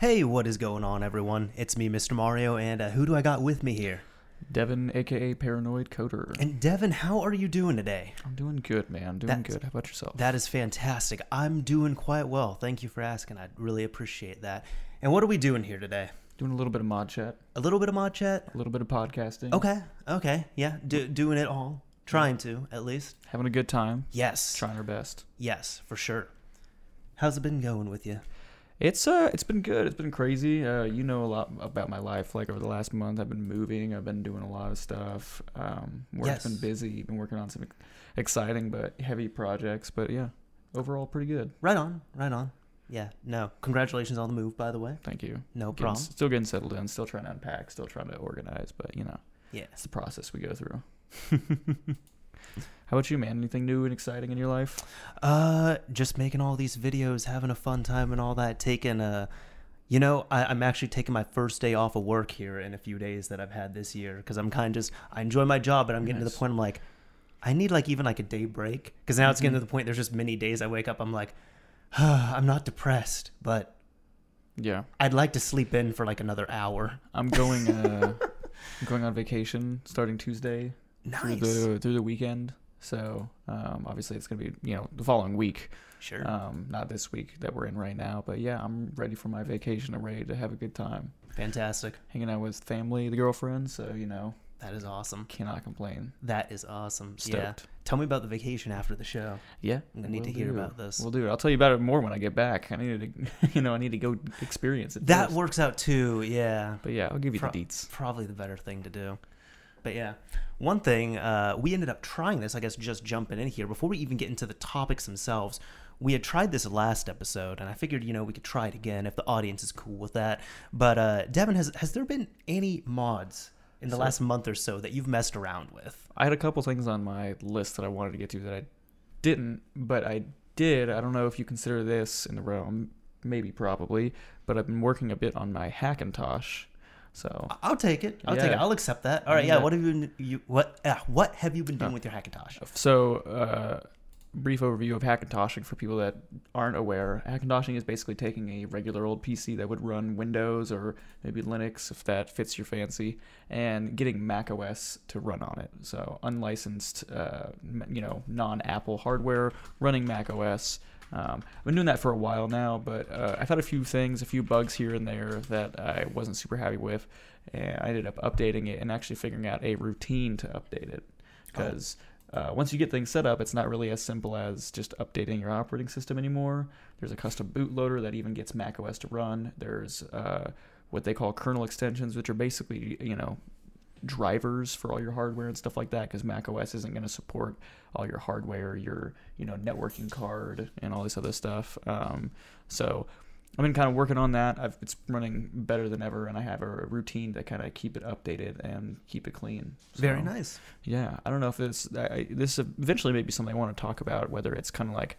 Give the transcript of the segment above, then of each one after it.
Hey, what is going on, everyone? It's me, Mr. Mario, and uh, who do I got with me here? Devin, aka Paranoid Coder. And Devin, how are you doing today? I'm doing good, man. I'm doing That's- good. How about yourself? That is fantastic. I'm doing quite well. Thank you for asking. I'd really appreciate that. And what are we doing here today? doing a little bit of mod chat, A little bit of mod chat? a little bit of podcasting. Okay, okay, yeah, do, doing it all. Trying to, at least. Having a good time. Yes, Trying our best. yes, for sure. How's it been going with you? It's uh, it's been good. It's been crazy. Uh, you know a lot about my life. Like over the last month, I've been moving. I've been doing a lot of stuff. Um, work's been busy. Been working on some exciting but heavy projects. But yeah, overall pretty good. Right on, right on. Yeah, no, congratulations on the move, by the way. Thank you. No Getting- problem. still getting settled in. Still trying to unpack. Still trying to organize. But you know, Yeah. it's the process we go through. How about you, man? Anything new and exciting in your life? Uh, just making all these videos, having a fun time and all that. Taking a, you know, I, I'm actually taking my first day off of work here in a few days that I've had this year because I'm kind of just I enjoy my job, but I'm getting to the point I'm like, I need like even like a day break because now it's getting Mhm. to the point. There's just many days I wake up, I'm like, I'm not depressed, but Yeah, I'd like to sleep in for like another hour. I'm going. Uh, I'm going on vacation starting Tuesday through the through the weekend. So um, obviously it's gonna be you know the following week, Sure. um, not this week that we're in right now. But yeah, I'm ready for my vacation. I'm ready to have a good time, Fantastic. hanging out with family, the girlfriend. So you know, That is awesome. cannot complain. That is awesome. Yeah. Stoked. Tell me about the vacation after the show. Yeah, I need to will hear do. about this. We'll do it. I'll tell you about it more when I get back. I need to, you know, I need to go experience it. That first. works out too. Yeah. But yeah, I'll give you Pro- the deets. probably the better thing to do. But yeah, one thing uh, we ended up trying this. I guess just jumping in here before we even get into the topics themselves. We had tried this last episode, and I figured you know we could try it again if the audience is cool with that. But uh, Devin, has has there been any mods in the So- last month or so that you've messed around with? I had a couple things on my list that I wanted to get to that I didn't, but I did. I don't know if you consider this in the realm, maybe, probably, but I've been working a bit on my Hackintosh. So I'll take it. I'll take it. I'll accept that. All right. Yeah. Yeah. What have you been? You what? Uh, what have you been doing Oh. with your Hackintosh? So, uh, brief overview of Hackintoshing for people that aren't aware. Hackintoshing is basically taking a regular old PC that would run Windows or maybe Linux if that fits your fancy, and getting Mac OS to run on it. So, unlicensed, uh, you know, non-Apple hardware running Mac OS. Um, I've been doing that for a while now, but uh, I've had a few things, a few bugs here and there that I wasn't super happy with, and I ended up updating it and actually figuring out a routine to update it because uh, once you get things set up, it's not really as simple as just updating your operating system anymore. There's a custom bootloader that even gets macOS to run. There's uh, what they call kernel extensions, which are basically you know drivers for all your hardware and stuff like that because macOS isn't going to support all your hardware, your you know networking card and all this other stuff. Um, so I've been kind of working on that. I've, it's running better than ever, and I have a routine to kind of keep it updated and keep it clean. Very nice. yeah, I don't know if this I, this eventually may be something I want to talk about, whether it's kind of like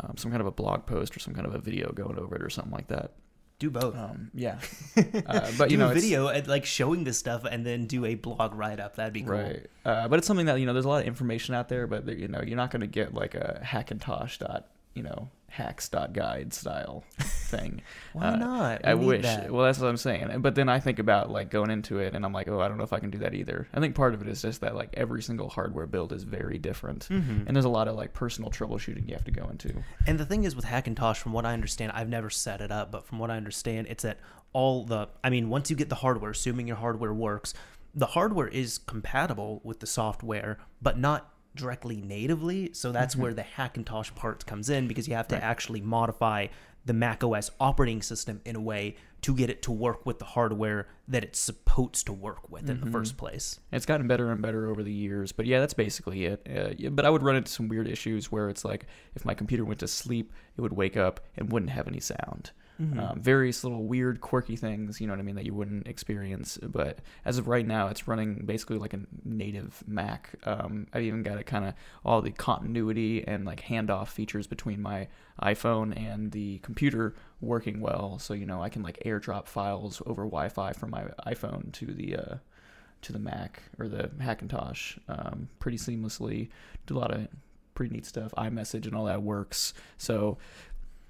um, some kind of a blog post or some kind of a video going over it or something like that. Do both. Um, yeah, uh, but you do know, a video and like showing this stuff and then do a blog write up. That'd be cool. right? Uh, but it's something that you know, there's a lot of information out there, but you know, you're not going to get like a Hackintosh dot you know hacks guide style thing. Why Uh, not? I We need wish. that. Well, that's what I'm saying. But then I think about like going into it, and I'm like, oh, I don't know if I can do that either. I think part of it is just that like every single hardware build is very different, Mhm. and there's a lot of like personal troubleshooting you have to go into. And the thing is with Hackintosh, from what I understand, I've never set it up, but from what I understand, it's that all the, I mean, once you get the hardware, assuming your hardware works, the hardware is compatible with the software, but not directly natively. So that's where the Hackintosh part comes in because you have to Right. actually modify the Mac OS operating system in a way to get it to work with the hardware that it's supposed to work with in the first place. It's gotten better and better over the years, but yeah, that's basically it. Uh, yeah, but I would run into some weird issues where it's like if my computer went to sleep, it would wake up and wouldn't have any sound. Um, various little weird, quirky things, you know what I mean, that you wouldn't experience. But as of right now, it's running basically like a native Mac. Um, I've even got it kind of all the continuity and like handoff features between my iPhone and the computer working well. So you know, I can like AirDrop files over Wi-Fi from my iPhone to the uh, to the Mac or the Hackintosh um, pretty seamlessly. Do a lot of pretty neat stuff. iMessage and all that works. So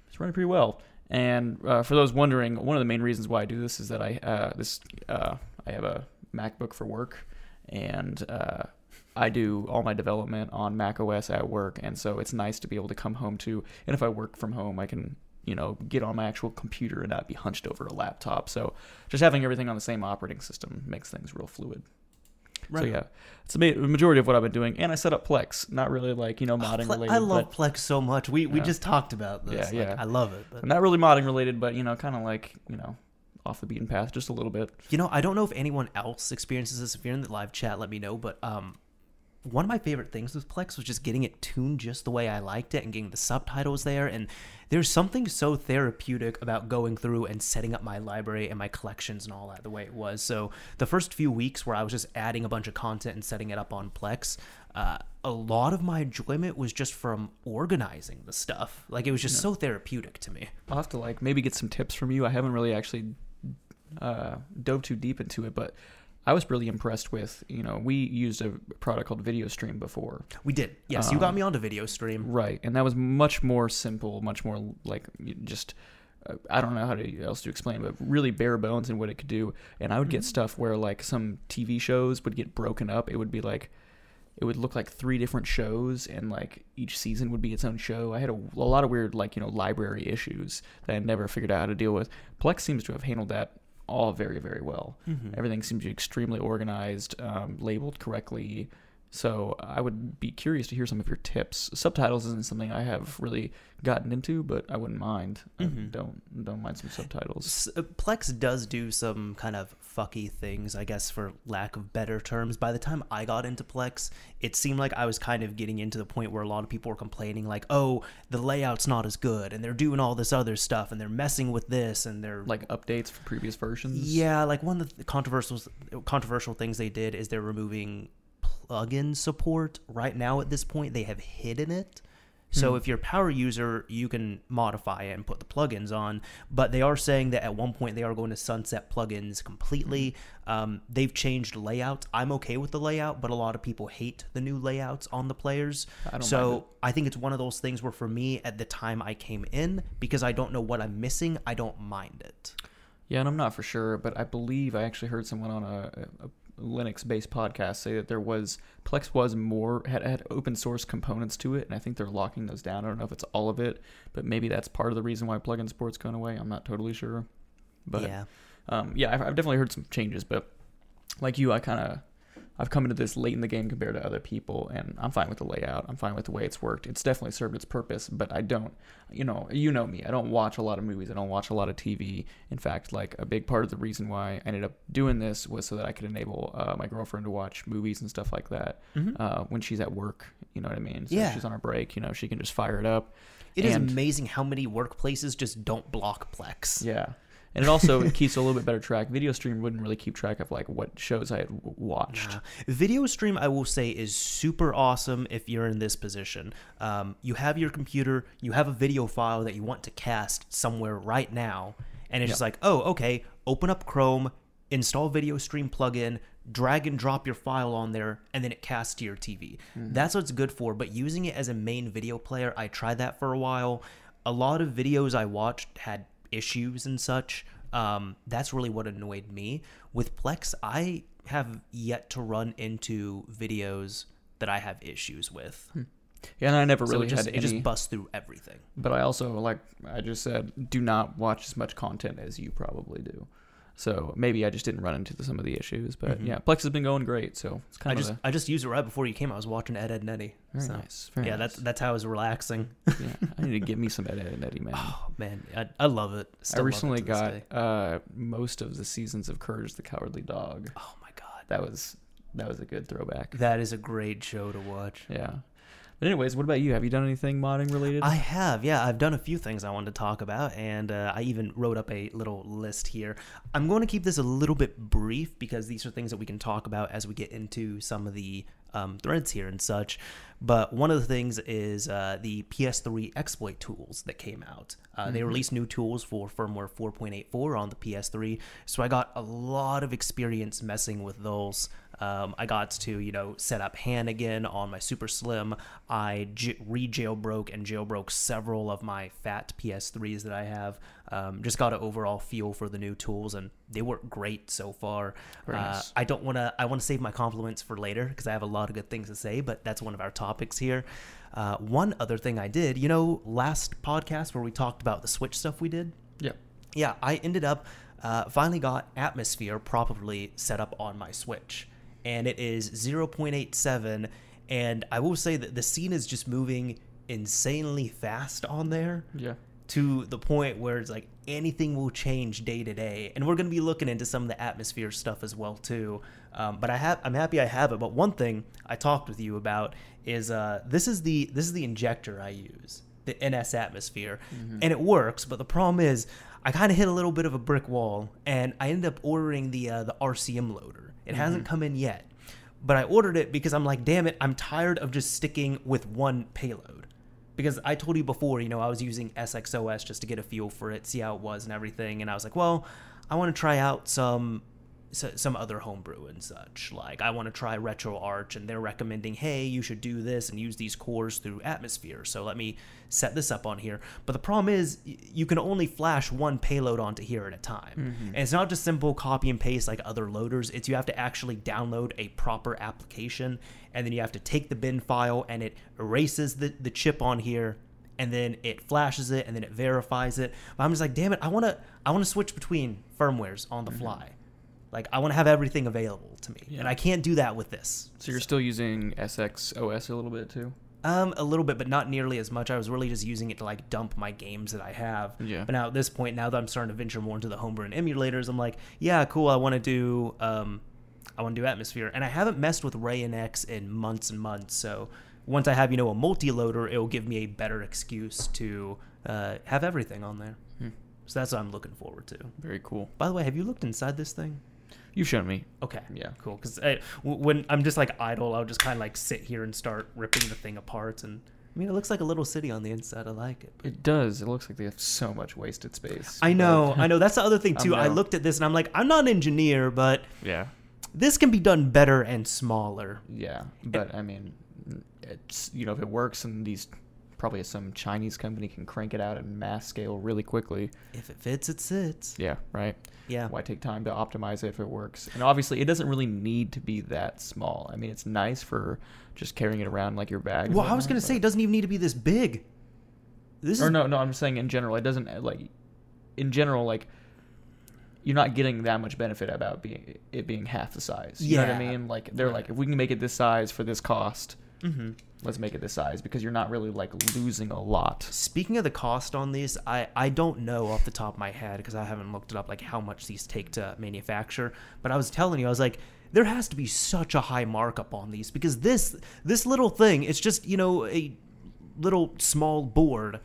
it's running pretty well. And uh, for those wondering, one of the main reasons why I do this is that I uh, this uh, I have a MacBook for work, and uh, I do all my development on Mac OS at work, and so it's nice to be able to come home to. And if I work from home, I can you know get on my actual computer and not be hunched over a laptop. So just having everything on the same operating system makes things real fluid. So yeah, it's the majority of what I've been doing, and I set up Plex. Not really like you know modding Ple- related. I love but, Plex so much. We we Yeah. just talked about this. Yeah, Like, yeah. I love it. But not really modding related, but you know, kind of like you know, off the beaten path just a little bit. You know, I don't know if anyone else experiences this. If you're in the live chat, let me know. But um, one of my favorite things with Plex was just getting it tuned just the way I liked it and getting the subtitles there. And there's something so therapeutic about going through and setting up my library and my collections and all that the way it was. So the first few weeks where I was just adding a bunch of content and setting it up on Plex, uh, a lot of my enjoyment was just from organizing the stuff. Like it was just so therapeutic to me. I'll have to like maybe get some tips from you. I haven't really actually uh, dove too deep into it, but I was really impressed with you know we used a product called Video Stream before, We did. Yes, you got Um, me onto video stream. right? And that was much more simple, much more like just. uh, I don't know how to else to explain, but really bare bones in what it could do. And I would get stuff where like some TV shows would get broken up. It would be like it would look like three different shows and like each season would be its own show i had a, a lot of weird like you know library issues that i never figured out how to deal with plex seems to have handled that all very very well. Mm-hmm. everything seems to be extremely organized um, labeled correctly. So i would be curious to hear some of your tips. Subtitles isn't something i have really gotten into but i wouldn't mind. I Mhm. don't don't mind some subtitles. Uh, Plex does do some kind of fucky things, I guess, for lack of better terms. By the time I got into Plex, it seemed like I was kind of getting into the point where a lot of people were complaining, like, "Oh, the layout's not as good, and they're doing all this other stuff, and they're messing with this, and they're like updates for previous versions yeah, like one of the controversial controversial things they did is they're removing plugin support. Right now, at this point, they have hidden it. So Hmm. if you're a power user, you can modify it and put the plugins on. But they are saying that at one point they are going to sunset plugins completely. Um, they've changed layouts. I'm okay with the layout, but a lot of people hate the new layouts on the players. I don't so. I think it's one of those things where for me, at the time I came in, because I don't know what I'm missing, I don't mind it. Yeah, and I'm not for sure, but I believe I actually heard someone on a, a Linux-based podcast say that there was Plex was more had, had open source components to it, and I think they're locking those down. I don't know if it's all of it, but maybe that's part of the reason why plugin support's going away. I'm not totally sure, but yeah. um, yeah, I've, I've definitely heard some changes. But like you, I kind of I've come into this late in the game compared to other people, and I'm fine with the layout. I'm fine with the way it's worked. It's definitely served its purpose, but I don't, you know, you know me. I don't watch a lot of movies. I don't watch a lot of TV. In fact, like a big part of the reason why I ended up doing this was so that I could enable uh, my girlfriend to watch movies and stuff like that Mhm. uh, when she's at work. You know what I mean? So Yeah. she's on her break. You know, she can just fire it up. It is And- amazing how many workplaces just don't block Plex. Yeah. And it also keeps a little bit better track. Video stream wouldn't really keep track of like what shows I had w- watched. Nah. Video stream, I will say, is super awesome if you're in this position. Um, you have your computer, you have a video file that you want to cast somewhere right now, and it's just like, oh, okay, open up Chrome, install Video Stream plugin, drag and drop your file on there, and then it casts to your TV. That's what it's good for. But using it as a main video player, I tried that for a while. A lot of videos I watched had issues and such. Um, that's really what annoyed me. With Plex, I have yet to run into videos that I have issues with. Yeah, and I never So really it just, had it just busts through everything. but I also, like I just said, do not watch as much content as you probably do. So maybe I just didn't run into the, some of the issues. But Mhm. yeah, Plex has been going great. So it's I kind of just I just used it right before you came. I was watching Ed Edd n Eddy. very So, nice. Very yeah, nice. that's that's how I was relaxing. yeah, I need to get me some Ed, Edd n Eddy, man. Oh man, I, I love it. I Still it recently this got uh, most of the seasons of Courage the Cowardly Dog. Oh my god, That was that was a good throwback. that is a great show to watch. Yeah. But anyways, what about you? Have you done anything modding related? I have, yeah. I've done a few things I wanted to talk about, and uh, I even wrote up a little list here. I'm going to keep this a little bit brief because these are things that we can talk about as we get into some of the um, threads here and such. But one of the things is uh, the PS3 exploit tools that came out. Uh, They released new tools for firmware 4.84 on the PS3, so I got a lot of experience messing with those. Um, I got to, you know, set up Han again on my Super Slim. I j- re jailbroke and jailbroke several of my fat PS3s that I have. Um, just got an overall feel for the new tools, and they work great so far. Uh. I don't want to. I want to save my compliments for later because I have a lot of good things to say. But that's one of our topics here. Uh, one other thing I did, you know, last podcast where we talked about the Switch stuff we did. Yep. Yeah, I ended up uh, finally got Atmosphere properly set up on my Switch, and it is 0.87. And I will say that the scene is just moving insanely fast on there Yeah. to the point where it's like anything will change day to day. And we're going to be looking into some of the atmosphere stuff as well too. Um, but i have i'm happy i have it. But one thing i talked with you about is uh, this is the this is the injector i use the ns atmosphere. And it works but the problem is i kind of hit a little bit of a brick wall and i ended up ordering the uh, the rcm loader it hasn't mm-hmm. come in yet. But i ordered it because i'm like damn it i'm tired of just sticking with one payload. Because I told you before, you know, I was using SXOS just to get a feel for it, see how it was and everything, and I was like, well, I want to try out some some other homebrew and such. Like I want to try RetroArch, and they're recommending, hey, you should do this and use these cores through Atmosphere. So let me set this up on here. But the problem is, you can only flash one payload onto here at a time, mm-hmm. and it's not just simple copy and paste like other loaders. It's you have to actually download a proper application, and then you have to take the bin file, and it erases the the chip on here and then it flashes it and then it verifies it. But I'm just like, damn it, I want to I want to switch between firmwares on the mm-hmm. fly. Like I want to have everything available to me, Yeah. and I can't do that with this. So you're still using SXOS a little bit too? Um, a little bit, but not nearly as much. I was really just using it to like dump my games that I have. Yeah. But now at this point, now that I'm starting to venture more into the homebrew and emulators, I'm like, yeah, cool. I want to do um, I want to do Atmosphere, and I haven't messed with ReiNX in months and months. So once I have you know a multi-loader, it will give me a better excuse to uh, have everything on there. Hmm. So that's what I'm looking forward to. Very cool. By the way, have you looked inside this thing? You've shown me. Okay. Yeah. Cool. Because uh, when I'm just like idle, I'll just kind of like sit here and start ripping the thing apart. And I mean, it looks like a little city on the inside. I like it. It does. It looks like they have so much wasted space. I know. I know. That's the other thing too. I know. looked at this and I'm like, I'm not an engineer, but Yeah. this can be done better and smaller. Yeah. But I mean, it's you know if it works and these probably some Chinese company can crank it out at mass scale really quickly. If it fits, it sits. Yeah. Right. Yeah. Why take time to optimize it if it works? And obviously, it doesn't really need to be that small. I mean, it's nice for just carrying it around like your bag. Well, I was gonna say it doesn't even need to be this big. This or is no, no. I'm saying in general, it doesn't like. In general, like you're not getting that much benefit about being it being half the size. You know what I mean? Like they're like, if we can make it this size for this cost, Mhm. let's make it this size because you're not really like losing a lot. Speaking of the cost on these, I, I don't know off the top of my head because I haven't looked it up like how much these take to manufacture. But I was telling you, I was like, there has to be such a high markup on these because this this little thing, it's just you know a little small board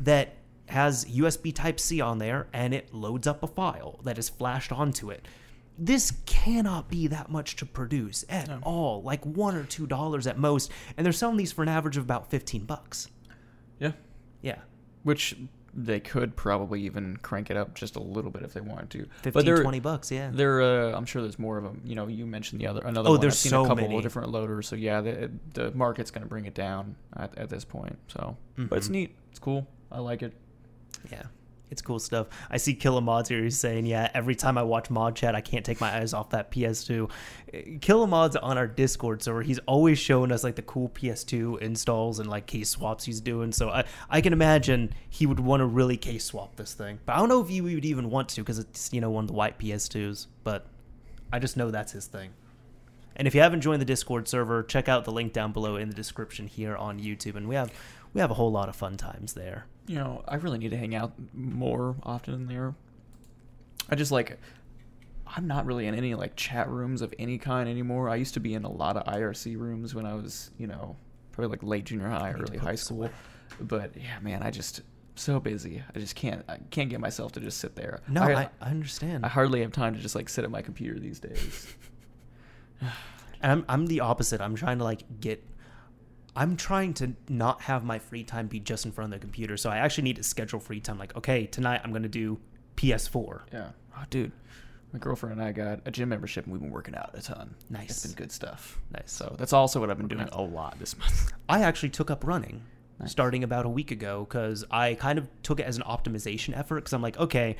that has USB Type C on there and it loads up a file that is flashed onto it. This cannot be that much to produce at all, like one or two dollars at most, and they're selling these for an average of about fifteen bucks. Yeah. Yeah. Which they could probably even crank it up just a little bit if they wanted to. 15, but they're, 20 bucks, yeah. They're, uh, I'm sure there's more of them. You know, you mentioned the other another Oh, one. there's I've seen so a couple many. of different loaders. So yeah, the, the market's going to bring it down at, at this point. So, but it's neat. It's cool. I like it. Yeah. It's cool stuff. I see Killa Mods here. He's saying, yeah, every time I watch Mod Chat, I can't take my eyes off that PS2. Killa Mods on our Discord server, he's always showing us like the cool PS2 installs and like case swaps he's doing. So I, I can imagine he would want to really case swap this thing. But I don't know if he would even want to because it's, you know, one of the white PS2s. But I just know that's his thing. And if you haven't joined the Discord server, check out the link down below in the description here on YouTube. And we have we have a whole lot of fun times there. You know, I really need to hang out more often there. I just like. I'm not really in any like chat rooms of any kind anymore. I used to be in a lot of IRC rooms when I was, you know, probably like late junior high, early high school. But yeah, man, I just so busy. I just can't. I can't get myself to just sit there. No, I, I, I understand. I hardly have time to just like sit at my computer these days. And I'm I'm the opposite. I'm trying to like get I'm trying to not have my free time be just in front of the computer. So I actually need to schedule free time like, okay, tonight I'm going to do PS4. yeah. Oh, dude. My girlfriend and I got a gym membership, and we've been working out a ton. Nice. It's been good stuff. Nice. So that's also what I've been doing a lot this month. I actually took up running Nice. starting about a week ago because I kind of took it as an optimization effort because I'm like, okay,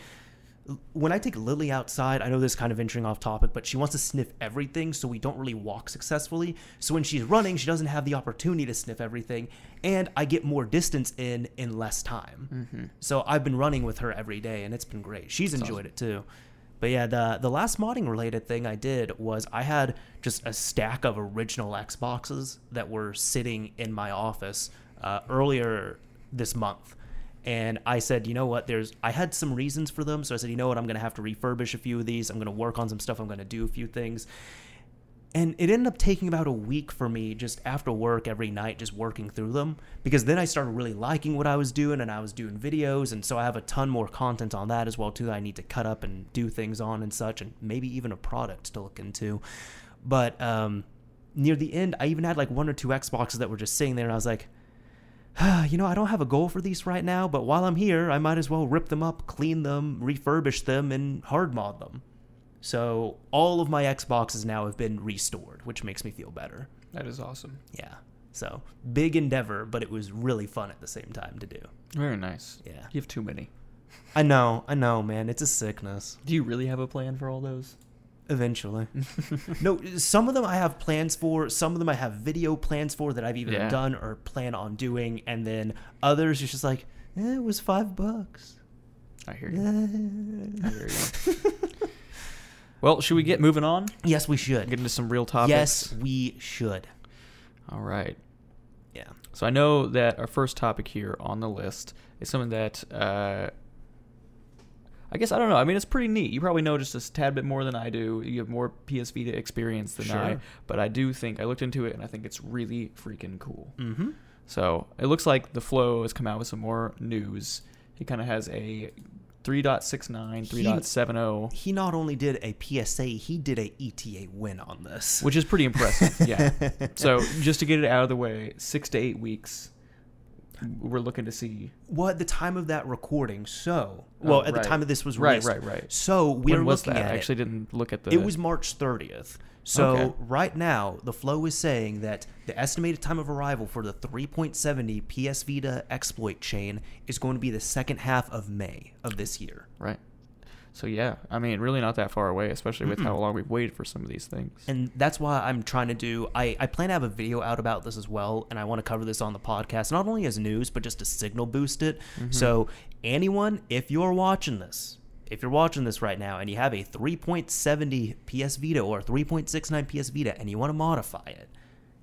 when I take Lily outside, I know this is kind of venturing off topic, but she wants to sniff everything, so we don't really walk successfully. So when she's running, she doesn't have the opportunity to sniff everything, and I get more distance in in less time. So I've been running with her every day, and it's been great. She's enjoyed it too. But yeah, the the last modding related thing I did was I had just a stack of original Xboxes that were sitting in my office uh, earlier this month, and I said, you know what? There's I had some reasons for them, so I said, you know what? I'm gonna have to refurbish a few of these. I'm gonna work on some stuff. I'm gonna do a few things. And it ended up taking about a week for me just after work every night, just working through them. Because then I started really liking what I was doing and I was doing videos. And so I have a ton more content on that as well, too, that I need to cut up and do things on and such, and maybe even a product to look into. But um, near the end, I even had like one or two Xboxes that were just sitting there, and I was like, you know, I don't have a goal for these right now, but while I'm here, I might as well rip them up, clean them, refurbish them, and hard mod them. So all of my Xboxes now have been restored, which makes me feel better. That is awesome. Yeah. So big endeavor, but it was really fun at the same time to do. Very nice. Yeah. You have too many. I know, I know, man. It's a sickness. Do you really have a plan for all those? Eventually. no, some of them I have plans for. Some of them I have video plans for that I've either Yeah. done or plan on doing. And then others, it's just like, eh, it was five bucks. I hear you. Eh. I hear you. well, should we get moving on? yes, we should. Get into some real topics. Yes, we should. All right. Yeah. So I know that our first topic here on the list is something that uh, I guess I don't know. I mean, it's pretty neat. You probably know just a tad bit more than I do. You have more PS Vita experience than I, Sure. but I do think I looked into it and I think it's really freaking cool. Mm-hmm. So it looks like TheFloW has come out with some more news. He kind of has a 3.69, 3.70, He not only did a PSA, he did a ETA win on this. which is pretty impressive. yeah. So just to get it out of the way, six to eight weeks. We're looking to see. well, at the time of that recording, so oh, well, Oh, at right. the time of this was released, right, right. right. So we when are was looking that? at I it. actually didn't look at the. It was March 30th. So Okay. right now, TheFloW is saying that the estimated time of arrival for the 3.70 PS Vita exploit chain is going to be the second half of May of this year. right. So yeah, I mean, really not that far away, especially with how long we've waited for some of these things. And that's why I'm trying to do. I, I plan to have a video out about this as well, and I want to cover this on the podcast, not only as news, but just to signal boost it. Mm-hmm. So, anyone, if you're watching this, if you're watching this right now and you have a 3.70 PS Vita or 3.69 PS Vita and you want to modify it,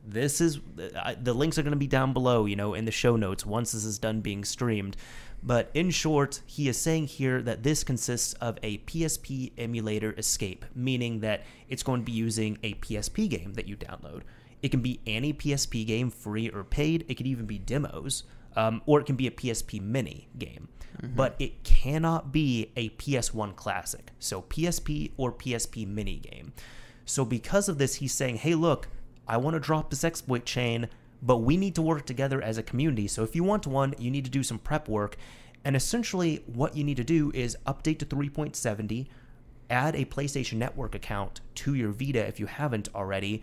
this is uh, the links are going to be down below, you know, in the show notes once this is done being streamed. But in short, he is saying here that this consists of a PSP emulator escape, meaning that it's going to be using a PSP game that you download. It can be any PSP game, free or paid. It could even be demos, um, or it can be a PSP mini game. But it cannot be a PS1 classic, so PSP or PSP mini game. So because of this, he's saying, "Hey, look, I want to drop this exploit chain, but we need to work together as a community. So if you want one, you need to do some prep work. And essentially, what you need to do is update to 3.70, add a PlayStation Network account to your Vita if you haven't already,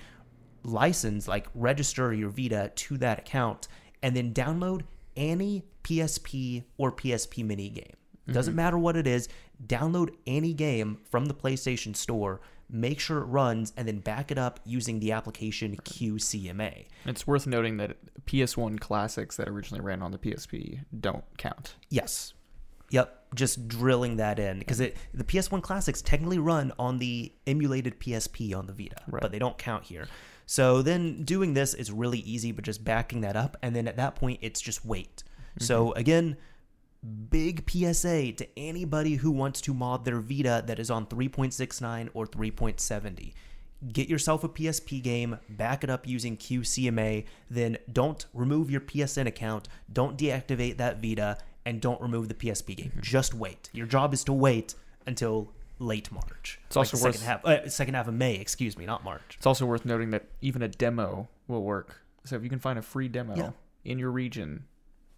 license, like register your Vita to that account, and then download any PSP or PSP mini game. Doesn't mm-hmm. matter what it is, download any game from the PlayStation Store, make sure it runs, and then back it up using the application QCMA. It's worth noting that PS1 classics that originally ran on the PSP don't count. Yes. Yep, just drilling that in because it the PS1 classics technically run on the emulated PSP on the Vita, Right. but they don't count here. So then doing this is really easy, but just backing that up, and then at that point it's just wait. Mm-hmm. So again, big PSA to anybody who wants to mod their Vita that is on 3.69 or 3.70. Get yourself a PSP game, back it up using QCMA, then don't remove your PSN account, don't deactivate that Vita, and don't remove the PSP game. Just wait. Your job is to wait until late March. It's also worth- second half, uh, second half of May. Excuse me, not March. It's also worth noting that even a demo will work. So if you can find a free demo Yeah. in your region,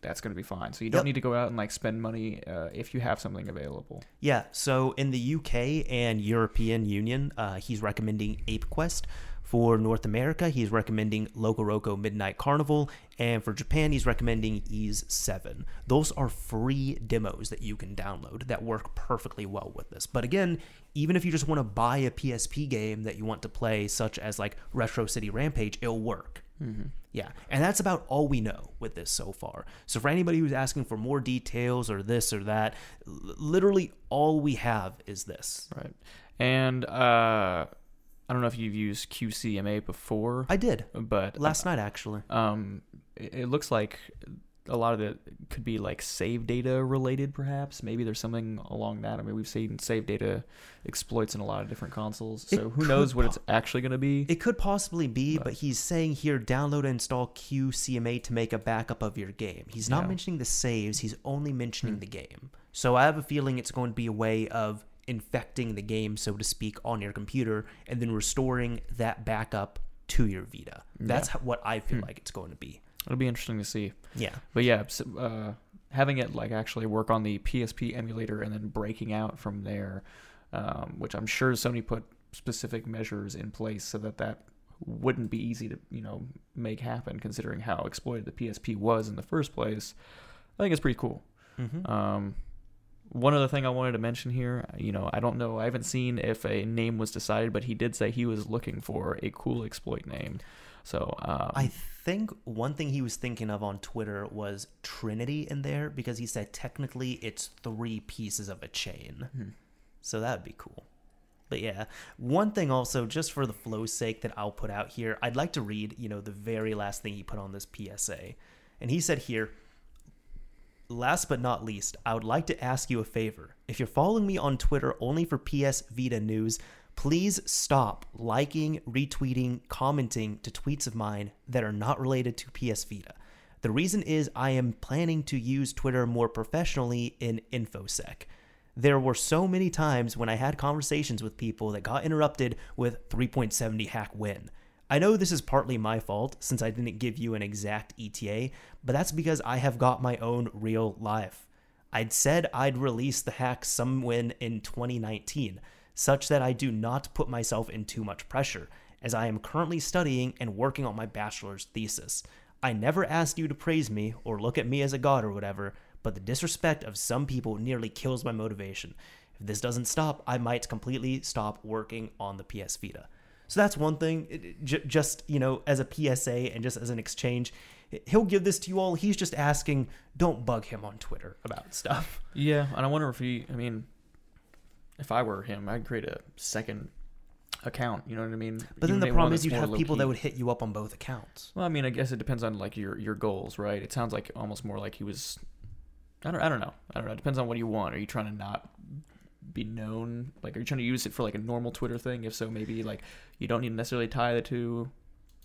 that's going to be fine. So you don't Yep. need to go out and like spend money uh, if you have something available. Yeah, so in the UK and European Union, uh, he's recommending ApeQuest. For North America, he's recommending Loco Roco Midnight Carnival. And for Japan, he's recommending Ys 7. Those are free demos that you can download that work perfectly well with this. But again, even if you just want to buy a PSP game that you want to play, such as like Retro City Rampage, it'll work. Yeah, and that's about all we know with this so far. So for anybody who's asking for more details or this or that, l- literally all we have is this. Right. And uh, I don't know if you've used QCMA before, I did but last night actually. um, it, it looks like a lot of it could be like save data related, perhaps. Maybe there's something along that. I mean, we've seen save data exploits in a lot of different consoles. It So who knows what it's actually going to be? It could possibly be, But- but he's saying here download and install QCMA to make a backup of your game. He's not Yeah. mentioning the saves, he's only mentioning Hmm. the game. So I have a feeling it's going to be a way of infecting the game, so to speak, on your computer and then restoring that backup to your Vita. That's Yeah. how, what I feel Hmm. like it's going to be. It'll be interesting to see. Yeah. But yeah, uh, having it like actually work on the PSP emulator and then breaking out from there, um, which I'm sure Sony put specific measures in place so that that wouldn't be easy to you know make happen, considering how exploited the PSP was in the first place. I think it's pretty cool. Mm-hmm. Um, one other thing I wanted to mention here, you know, I don't know, I haven't seen if a name was decided, but he did say he was looking for a cool exploit name. So um, I think one thing he was thinking of on Twitter was Trinity in there because he said technically it's three pieces of a chain. Hmm. So that would be cool. But yeah, one thing also, just for TheFloW's sake, that I'll put out here, I'd like to read, you know, the very last thing he put on this PSA. And he said here, Last but not least, I would like to ask you a favor. If you're following me on Twitter only for PS Vita news, please stop liking, retweeting, commenting to tweets of mine that are not related to PS Vita. The reason is I am planning to use Twitter more professionally in InfoSec. There were so many times when I had conversations with people that got interrupted with 3.70 hack win. I know this is partly my fault since I didn't give you an exact ETA, but that's because I have got my own real life. I'd said I'd release the hack some in 2019, such that I do not put myself in too much pressure, as I am currently studying and working on my bachelor's thesis. I never asked you to praise me or look at me as a god or whatever, but the disrespect of some people nearly kills my motivation. If this doesn't stop, I might completely stop working on the PS Vita. So that's one thing. Just you know, as a PSA and just as an exchange, he'll give this to you all. He's just asking, don't bug him on Twitter about stuff. Yeah, and I wonder if he. I mean, if I were him, I'd create a second account. You know what I mean? But then the problem is you'd have people that would hit you up on both accounts. Well, I mean, I guess it depends on like your your goals, right? It sounds like almost more like he was. I don't. I don't know. I don't know. It depends on what you want. Are you trying to not be known? Like, are you trying to use it for like a normal Twitter thing? If so, maybe like you don't need to necessarily tie the two.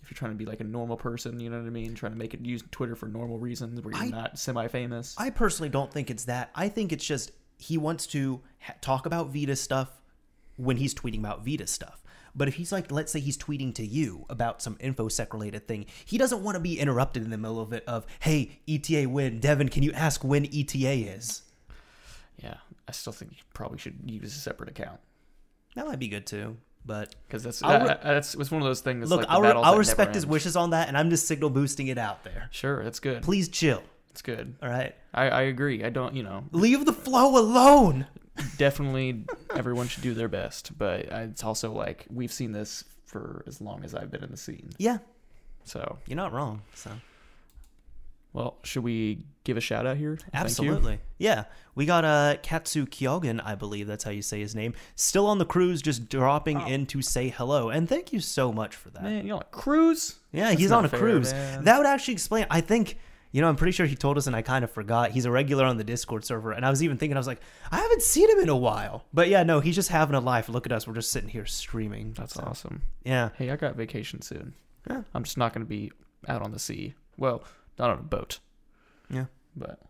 If you're trying to be like a normal person, you know what I mean? Trying to make it use Twitter for normal reasons where you're I- not semi-famous. I personally don't think it's that. I think it's just he wants to ha- talk about Vita stuff when he's tweeting about Vita stuff. But if he's like, let's say he's tweeting to you about some infosec related thing, he doesn't want to be interrupted in the middle of it. Of hey, ETA win, Devin, can you ask when ETA is? yeah, I still think you probably should use a separate account That might be good too. But because that's re- that, that's it's one of those things. look, like I'll, battles I'll respect his wishes on that, and I'm just signal boosting it out there. Sure, that's good. Please chill. It's good. All right, I, I agree. I don't, you know, leave TheFloW alone. definitely everyone should do their best, but it's also like we've seen this for as long as I've been in the scene. Yeah, So, you're not wrong. So well, should we give a shout out here? Absolutely, yeah. We got uh, Katsu Kyogen, I believe that's how you say his name, still on the cruise, just dropping Oh. in to say hello, and thank you so much for that. Man, you're on a cruise. Yeah, That's he's on a fair, cruise. man. That would actually explain. I think, you know, I'm pretty sure he told us, and I kind of forgot. He's a regular on the Discord server, and I was even thinking, I was like, I haven't seen him in a while. But yeah, no, he's just having a life. Look at us, we're just sitting here streaming. That's So, awesome. Yeah, Hey, I got vacation soon. Yeah. I'm just not going to be out on the sea. Well, not on a boat, yeah. but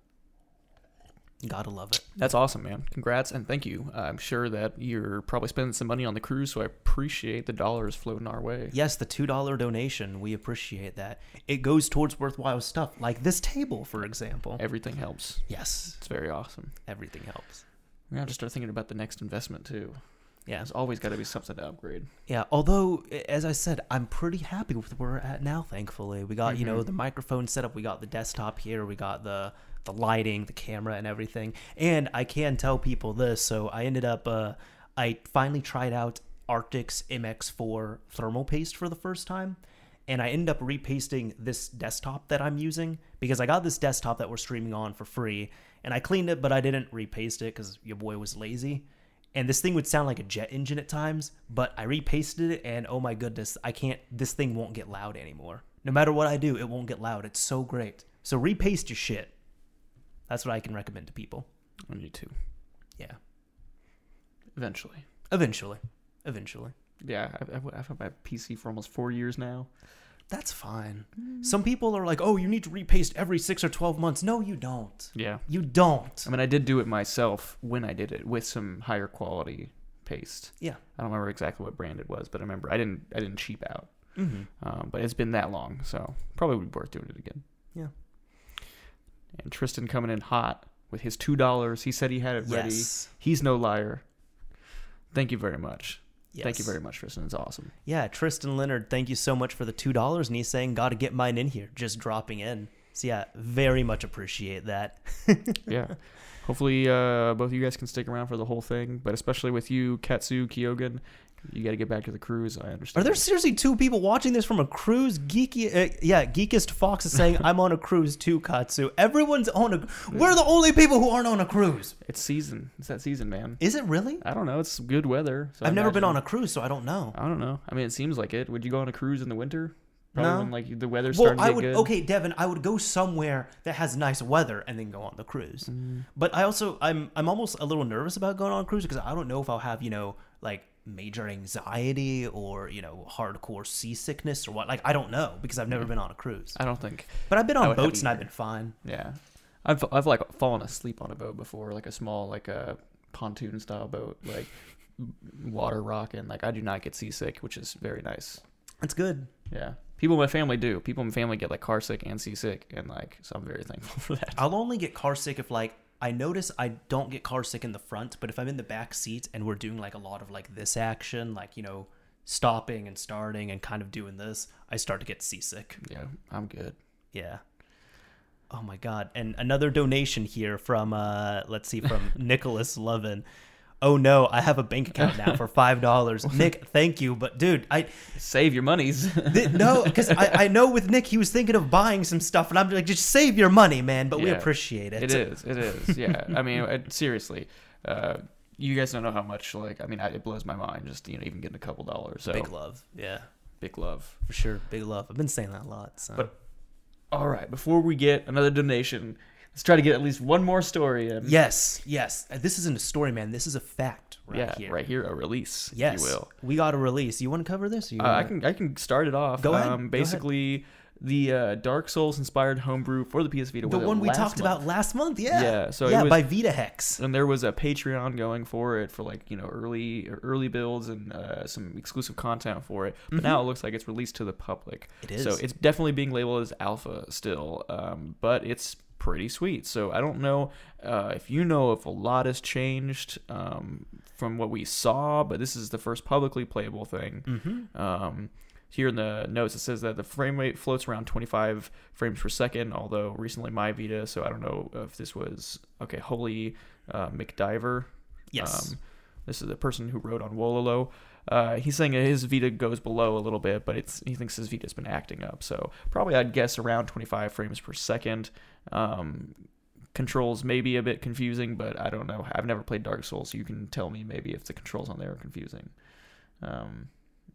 Gotta love it. That's awesome, man. Congrats and thank you. I'm sure that you're probably spending some money on the cruise, so I appreciate the dollars floating our way. Yes, the two dollar donation. We appreciate that. It goes towards worthwhile stuff, like this table, for example. Everything helps. Yes, It's very awesome. everything helps. We have to start thinking about the next investment too. Yeah, There's always got to be something to upgrade. yeah. Although, as I said, I'm pretty happy with where we're at now. Thankfully, we got mm-hmm. you know the microphone set up. We got the desktop here. We got the the lighting, the camera, and everything. And I can tell people this. So I ended up. Uh, I finally tried out Arctic's MX4 thermal paste for the first time. And I ended up repasting this desktop that I'm using because I got this desktop that we're streaming on for free. And I cleaned it, but I didn't repaste it because your boy was lazy. And this thing would sound like a jet engine at times, but I repasted it, and oh my goodness, I can't. This thing won't get loud anymore. No matter what I do, it won't get loud. It's so great. So repaste your shit. That's what I can recommend to people. I need to Yeah. eventually. Eventually. Eventually. Yeah, I've, I've, I've had my PC for almost four years now. That's fine. Some people are like, oh, you need to repaste every six or 12 months. No, you don't. Yeah. You don't. I mean, I did do it myself when I did it with some higher quality paste. Yeah. I don't remember exactly what brand it was, but I remember I didn't I didn't cheap out. Mm-hmm. Um, but it's been that long, so probably would be worth doing it again. Yeah. And Tristan coming in hot with his two dollars. He said he had it ready. He's no liar. Thank you very much. yes. Thank you very much, Tristan. It's awesome. Yeah, Tristan Leonard, thank you so much for the $2. And he's saying, got to get mine in here, just dropping in. So, yeah, very much appreciate that. yeah. Hopefully, uh, both of you guys can stick around for the whole thing, but especially with you, Katsu, Kyogen, you got to get back to the cruise. I understand. Are there seriously two people watching this from a cruise? Geeky, uh, yeah, Geekest Fox is saying, I'm on a cruise too, Katsu. Everyone's on a. We're the only people who aren't on a cruise. It's season. It's that season, man. Is it really? I don't know. It's good weather. So I've never been on a cruise, so I don't know. I don't know. I mean, it seems like it. Would you go on a cruise in the winter? Probably No. when like the weather's Well, starting to I get would. good. Okay, Devin, I would go somewhere that has nice weather and then go on the cruise. Mm. But I also, I'm, I'm almost a little nervous about going on a cruise because I don't know if I'll have, you know, like major anxiety or you know hardcore seasickness or what. Like I don't know because I've never mm. been on a cruise. I don't think. But I've been on boats and I've been fine. Yeah, I've I've like fallen asleep on a boat before, like a small like a pontoon style boat, like water rocking. Like I do not get seasick, which is very nice. That's good. Yeah, people in my family do. People in my family get like car sick and seasick, and like so I'm very thankful for that. I'll only get car sick if like I notice I don't get car sick in the front, but if I'm in the back seat and we're doing like a lot of like this action, like you know, stopping and starting and kind of doing this, I start to get seasick. Yeah, I'm good. Yeah. Oh my god. And another donation here from uh let's see from Nicholas Levin. Oh no, I have a bank account now for five dollars. Nick, thank you, but dude, I Save your monies. th- no, because I, I know with Nick he was thinking of buying some stuff, and I'm like, just save your money, man. But we appreciate it. It is. It is. Yeah. I mean, seriously, uh, you guys don't know how much. Like, I mean, I, it blows my mind just you know even getting a couple dollars. So Big love, yeah, big love. for sure. Big love. I've been saying that a lot. So. But- All right. Before we get another donation, let's try to get at least one more story in. yes, yes, Uh, this isn't a story, man. This is a fact right yeah. here. Right here, a release. Yes, you will. we got a release. You want to cover this? Or you Uh, I can I can start it off. Go ahead, Um, go ahead. basically, the uh, Dark Souls inspired homebrew for the PS Vita. the one we talked month? about last month. Yeah, Yeah, so it yeah, was- by Vita Hex. and there was a Patreon going for it for like you know early early builds and uh, some exclusive content for it. But now it looks like it's released to the public. Mm-hmm. So it's definitely being labeled as alpha still, um, but it's pretty sweet. So I don't know uh, if you know if a lot has changed um, from what we saw, but this is the first publicly playable thing. Mm-hmm. Um, here in the notes, it says that the frame rate floats around 25 frames per second, although recently my Vita, so I don't know if this was, okay, Holy uh, McDiver. Yes. Um, this is the person who wrote on Wololo. Uh, he's saying his Vita goes below a little bit, but it's he thinks his Vita's been acting up. So probably I'd guess around 25 frames per second. Um, controls may be a bit confusing, but I don't know. I've never played Dark Souls, so you can tell me maybe if the controls on there are confusing. Um,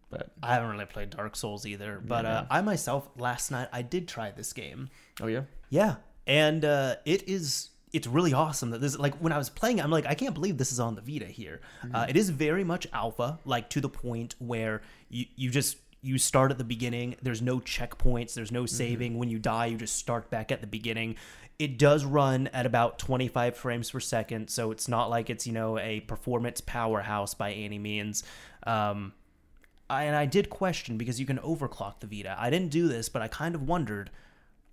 but I haven't really played Dark Souls either, but uh, I myself last night I did try this game. oh yeah, Yeah, and uh, it is it's really awesome that this like when I was playing I'm like I can't believe this is on the Vita here. Uh, it is very much alpha, like to the point where you you just you start at the beginning. There's no checkpoints. There's Mm-hmm. no saving. When you die, you just start back at the beginning. It does run at about 25 frames per second, so it's not like it's you know a performance powerhouse by any means. Um, I, and I did question because you can overclock the Vita. I didn't do this, but I kind of wondered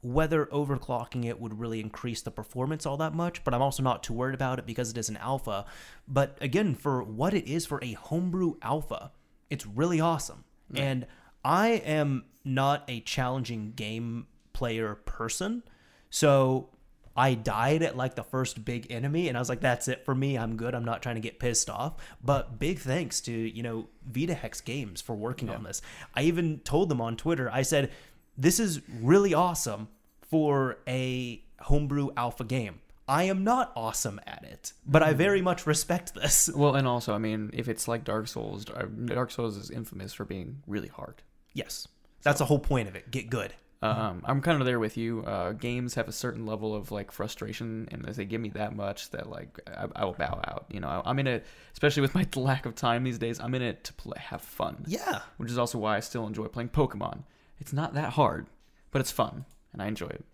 whether overclocking it would really increase the performance all that much, but I'm also not too worried about it because it is an alpha. But again, for what it is for a homebrew alpha, it's really awesome. And I am not a challenging game player person, so I died at like the first big enemy, and I was like, "That's it for me. I'm good. I'm not trying to get pissed off." But big thanks to you know VitaHex Games for working on this. I even told them on Twitter. I said, "This is really awesome for a homebrew alpha game." I am not awesome at it, but I hmm. very much respect this. Well, and also, I mean, if it's like Dark Souls, Dark Souls is infamous for being really hard. Yes, that's the whole point of it. Get good. Um, I'm kind of there with you. Uh, games have a certain level of like frustration, and if they give me that much, that like I, I will bow out. You know, I, I'm in it, especially with my lack of time these days. I'm in it to play, have fun. Yeah. which is also why I still enjoy playing Pokemon. It's not that hard, but it's fun, and I enjoy it.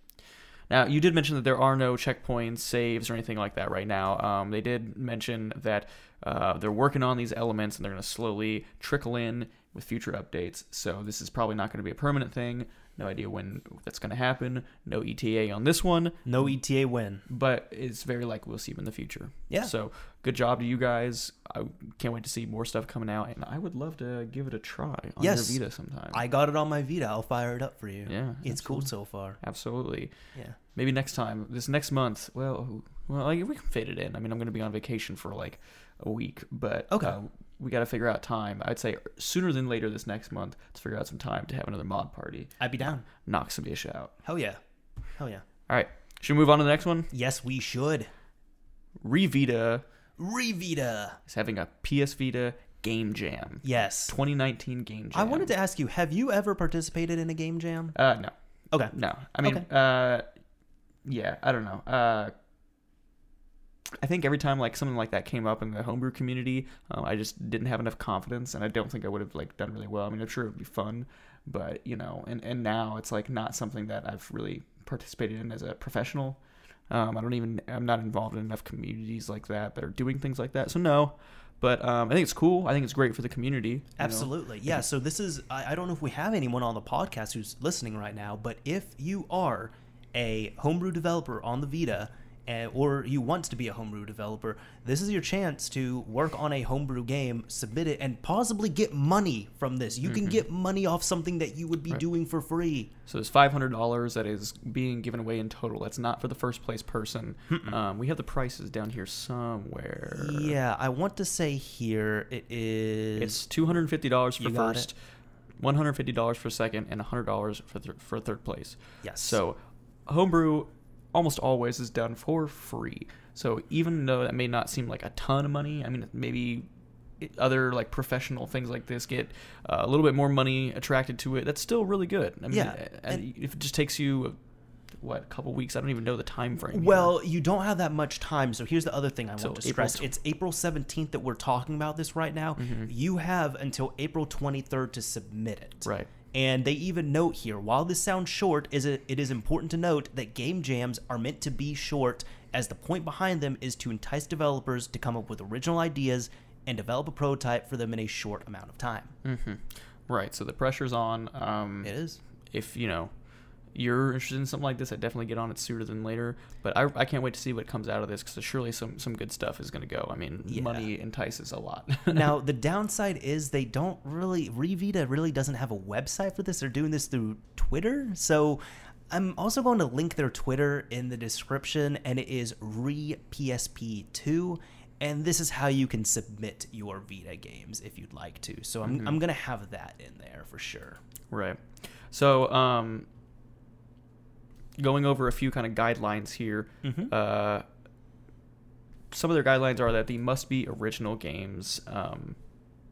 Now, you did mention that there are no checkpoints, saves, or anything like that right now. Um, they did mention that uh, they're working on these elements, and they're going to slowly trickle in with future updates. So this is probably not going to be a permanent thing. No idea when that's going to happen. No ETA on this one, No ETA win. but it's very likely we'll see them in the future. Yeah. So good job to you guys. I can't wait to see more stuff coming out, and I would love to give it a try on Yes. your Vita sometime. I got it on my Vita. I'll fire it up for you. Yeah, It's cool so far. Absolutely. Yeah. Maybe next time, this next month. Well, well, like we can fit it in. I mean, I'm going to be on vacation for like a week, but Okay. uh, we got to figure out time. I'd say sooner than later this next month to figure out some time to have another mod party. I'd be down. Knock some ish out. Hell yeah. Hell yeah. All right. Should we move on to the next one? Yes, we should. Revita Revita. is having a PS Vita Game Jam. Yes. 2019 Game Jam. I wanted to ask you, have you ever participated in a game jam? Uh, no. Okay. No, I mean, Okay. uh, yeah, I don't know. Uh, I think every time like something like that came up in the homebrew community, um, I just didn't have enough confidence, and I don't think I would have like done really well. I mean, I'm sure it would be fun, but you know, and and now it's like not something that I've really participated in as a professional. Um, I don't even I'm not involved in enough communities like that that are doing things like that. So no, but um, I think it's cool. I think it's great for the community. you know. Absolutely. Yeah. So this is, I, I don't know if we have anyone on the podcast who's listening right now, but if you are a homebrew developer on the Vita, uh, or you want to be a homebrew developer, this is your chance to work on a homebrew game, submit it, and possibly get money from this. You can get money off something that you would be doing for free. So there's hundred dollars that is being given away in total. That's not for the first place person. Um, we have the prices down here somewhere. Yeah, I want to say here it is. It's two hundred and fifty dollars for You got first, one hundred fifty dollars for second, and hundred dollars for th- for third place. Yes. So homebrew almost always is done for free. So even though that may not seem like a ton of money, I mean maybe other like professional things like this get uh, a little bit more money attracted to it. That's still really good. I mean, Yeah, and if it just takes you what a couple weeks, I don't even know the time frame. Well, you don't have that much time. So here's the other thing I So want to April stress. tw- it's April 17th that we're talking about this right now. You have until April 23rd to submit it. Right. And they even note here, while this sounds short, is it, it is important to note that game jams are meant to be short, as the point behind them is to entice developers to come up with original ideas and develop a prototype for them in a short amount of time. hmm Right. So the pressure's on. Um, It is. if you know you're interested in something like this, I definitely get on it sooner than later. But I, I can't wait to see what comes out of this because surely some some good stuff is going to go. I mean, Yeah. money entices a lot. now the downside is they don't really Revita really doesn't have a website for this. They're doing this through Twitter. So I'm also going to link their Twitter in the description, and it is RePSP2. And this is how you can submit your Vita games if you'd like to. So I'm, I'm going to have that in there for sure. right. So um, going over a few kind of guidelines here. Mhm. Uh, some of their guidelines are that they must be original games. Um,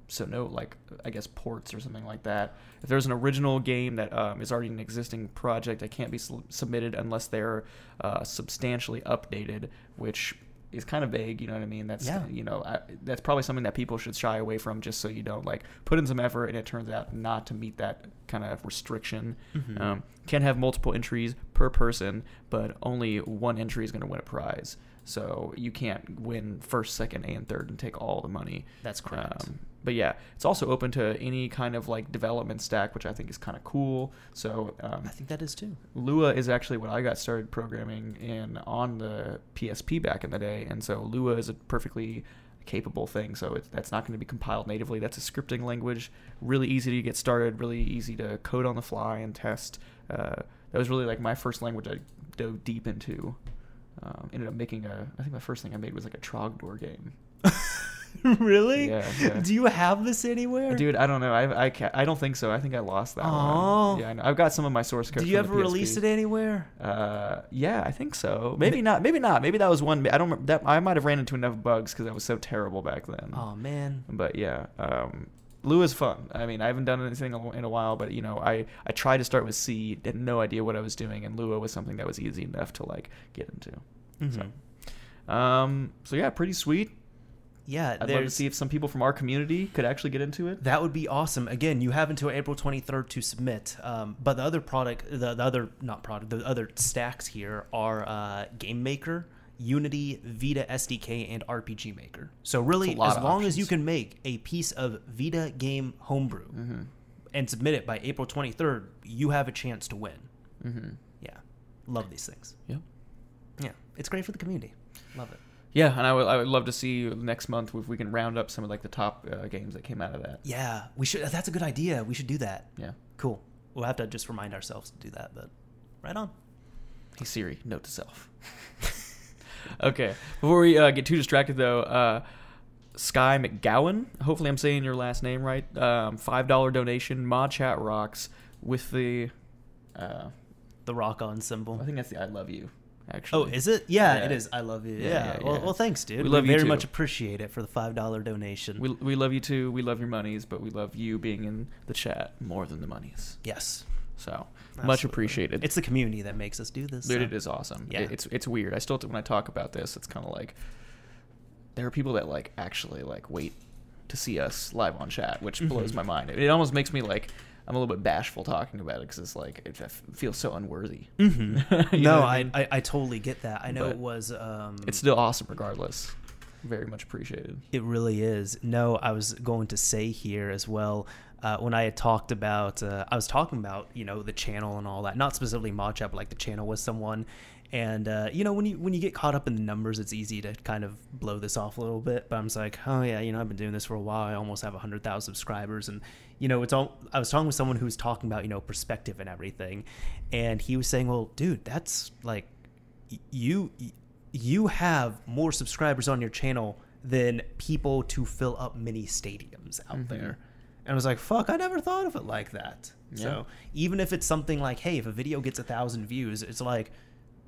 so no, like I guess ports or something like that. If there's an original game that um, is already an existing project, it can't be su- submitted unless they're uh, substantially updated, which is kind of vague. You know what I mean? That's Yeah. you know I, that's probably something that people should shy away from, just so you don't like put in some effort and it turns out not to meet that kind of restriction. Mhm. Um, can have multiple entries per person, but only one entry is going to win a prize. So you can't win first, second, and third and take all the money. That's correct. Um, but yeah, it's also open to any kind of like development stack, which I think is kind of cool. So um, I think that is too. Lua is actually what I got started programming in on the PSP back in the day, and so Lua is a perfectly capable thing. So it's, that's not going to be compiled natively. That's a scripting language, really easy to get started, really easy to code on the fly and test. Uh, that was really like my first language I dove deep into. Um, ended up making a. I think my first thing I made was like a Trogdor game. really? Yeah, yeah. Do you have this anywhere? Dude, I don't know. I I, I don't think so. I think I lost that oh. one. Yeah, I know. I've got some of my source code. Did you ever release it anywhere? Uh, yeah, I think so. Maybe not. Maybe not. Maybe that was one. I don't. remember- That I might have ran into enough bugs because I was so terrible back then. Oh man. But yeah, um, Lua is fun. I mean, I haven't done anything in a while, but you know, I I tried to start with C, had no idea what I was doing, and Lua was something that was easy enough to like get into. Mhm. So, um, so yeah, pretty sweet. Yeah, I'd love to see if some people from our community could actually get into it. That would be awesome. Again, you have until April 23rd to submit. Um, but the other product, the, the other not product, the other stacks here are uh, Game Maker, Unity, Vita SDK, and RPG Maker. So really, That's a lot as long as you can make a piece of Vita game homebrew Mm-hmm. and submit it by April 23rd, you have a chance to win. Mm-hmm. Yeah, love these things. Yep. Yeah, it's great for the community. Love it. Yeah, and I would, I would love to see next month if we can round up some of like the top uh, games that came out of that. Yeah, we should. That's a good idea. We should do that. Yeah. Cool. We'll have to just remind ourselves to do that. But right on. Hey Siri, note to self. okay, before we uh, get too distracted though, uh, Sky McGowan. Hopefully, I'm saying your last name right. Um, Five dollar donation. Mod chat rocks with the. Uh, The rock on symbol. I think that's the I love you. Actually. Oh, is it? Yeah, Yeah. it is. I love you. Yeah, Yeah. yeah, well, yeah. well, thanks, dude. We love you very too. much appreciate it for the five dollar donation. We, we love you too. We love your monies, but we love you being in the chat more than the monies. yes, So much appreciated. It's the community that makes us do this. Dude, so. it is awesome. Yeah. It- it's it's weird. I still when I talk about this, it's kind of like there are people that like actually like wait to see us live on chat, which blows Mhm. my mind. It, it almost makes me like I'm a little bit bashful talking about it because it's like it, f- feels so unworthy. Mm-hmm. No, I, mean? I I totally get that. I know But it was. Um, It's still awesome regardless. Very much appreciated. It really is. No, I was going to say here as well. Uh, when I had talked about, uh, I was talking about you know the channel and all that, not specifically mod chat, but like the channel with someone. And uh, you know when you when you get caught up in the numbers, it's easy to kind of blow this off a little bit. But I'm just like, oh yeah, you know I've been doing this for a while. I almost have a hundred thousand subscribers, and you know it's all. I was talking with someone who was talking about you know perspective and everything, and he was saying, well, dude, that's like you you have more subscribers on your channel than people to fill up mini stadiums out Mhm. there. And I was like, fuck, I never thought of it like that. Yeah. So even if it's something like, hey, if a video gets a thousand views, it's like,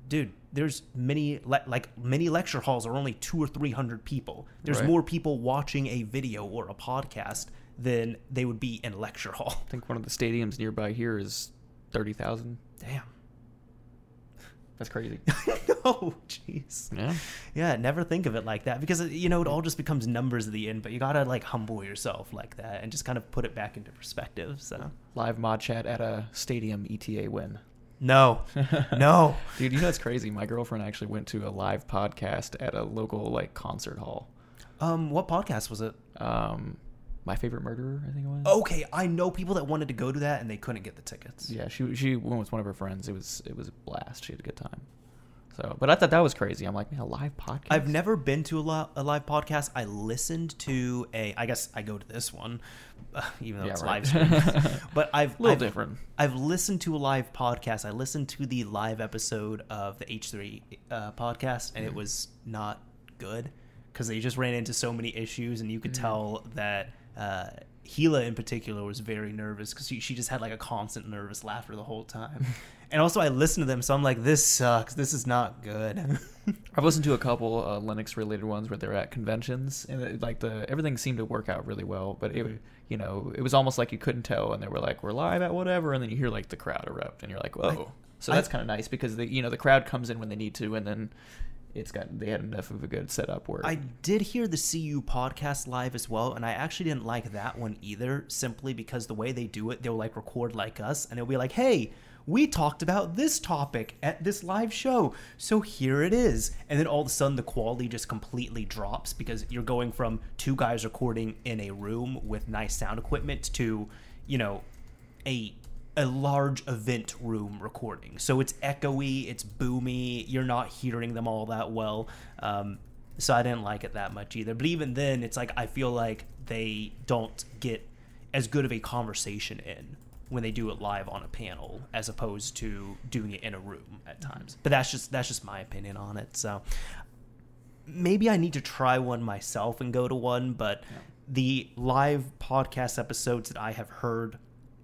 dude, there's many le- like many lecture halls are only two or three hundred people. There's Right. more people watching a video or a podcast than they would be in a lecture hall. I think one of the stadiums nearby here is thirty thousand. Damn. That's crazy. no, jeez. yeah. Yeah, never think of it like that because you know it all just becomes numbers at the end. But you gotta like humble yourself like that and just kind of put it back into perspective. So Live mod chat at a stadium ETA win. no, no. Dude, you know it's crazy? My girlfriend actually went to a live podcast at a local like concert hall. Um, what podcast was it? Um, my favorite murderer, I think it was. Okay, I know people that wanted to go to that and they couldn't get the tickets. yeah. She she went with one of her friends. It was it was a blast. She had a good time. So, but I thought that was crazy. I'm like, man, a live podcast. I've never been to a, li- a live podcast. I listened to a. I guess I go to this one, uh, even though Yeah, it's right. live stream. but I've A little I've- different. I've listened to a live podcast. I listened to the live episode of the H3 uh, podcast, and it Mm-hmm. was not good because they just ran into so many issues, and you could Mhm. tell that uh, Hila in particular was very nervous because she, she just had like a constant nervous laughter the whole time. and also, I listened to them, so I'm like, this sucks. This is not good. I've listened to a couple uh, Linux related ones where they're at conventions and it, like the everything seemed to work out really well, but it you know it was almost like you couldn't tell and they were like we're live at whatever and then you hear like the crowd erupt and you're like whoa. so that's kind of nice because the you know the crowd comes in when they need to and then it's got they had enough of a good setup where I did hear the CU podcast live as well, and I actually didn't like that one either, simply because the way they do it, they'll like record like us, and it'll be like, hey, we talked about this topic at this live show, so here it is. And then all of a sudden, the quality just completely drops because you're going from two guys recording in a room with nice sound equipment to, you know, a a large event room recording. So it's echoey, it's boomy, you're not hearing them all that well. Um, so I didn't like it that much either. But even then, it's like I feel like they don't get as good of a conversation in when they do it live on a panel as opposed to doing it in a room at times. But that's just that's just my opinion on it. So maybe I need to try one myself and go to one, but the live podcast episodes that I have heard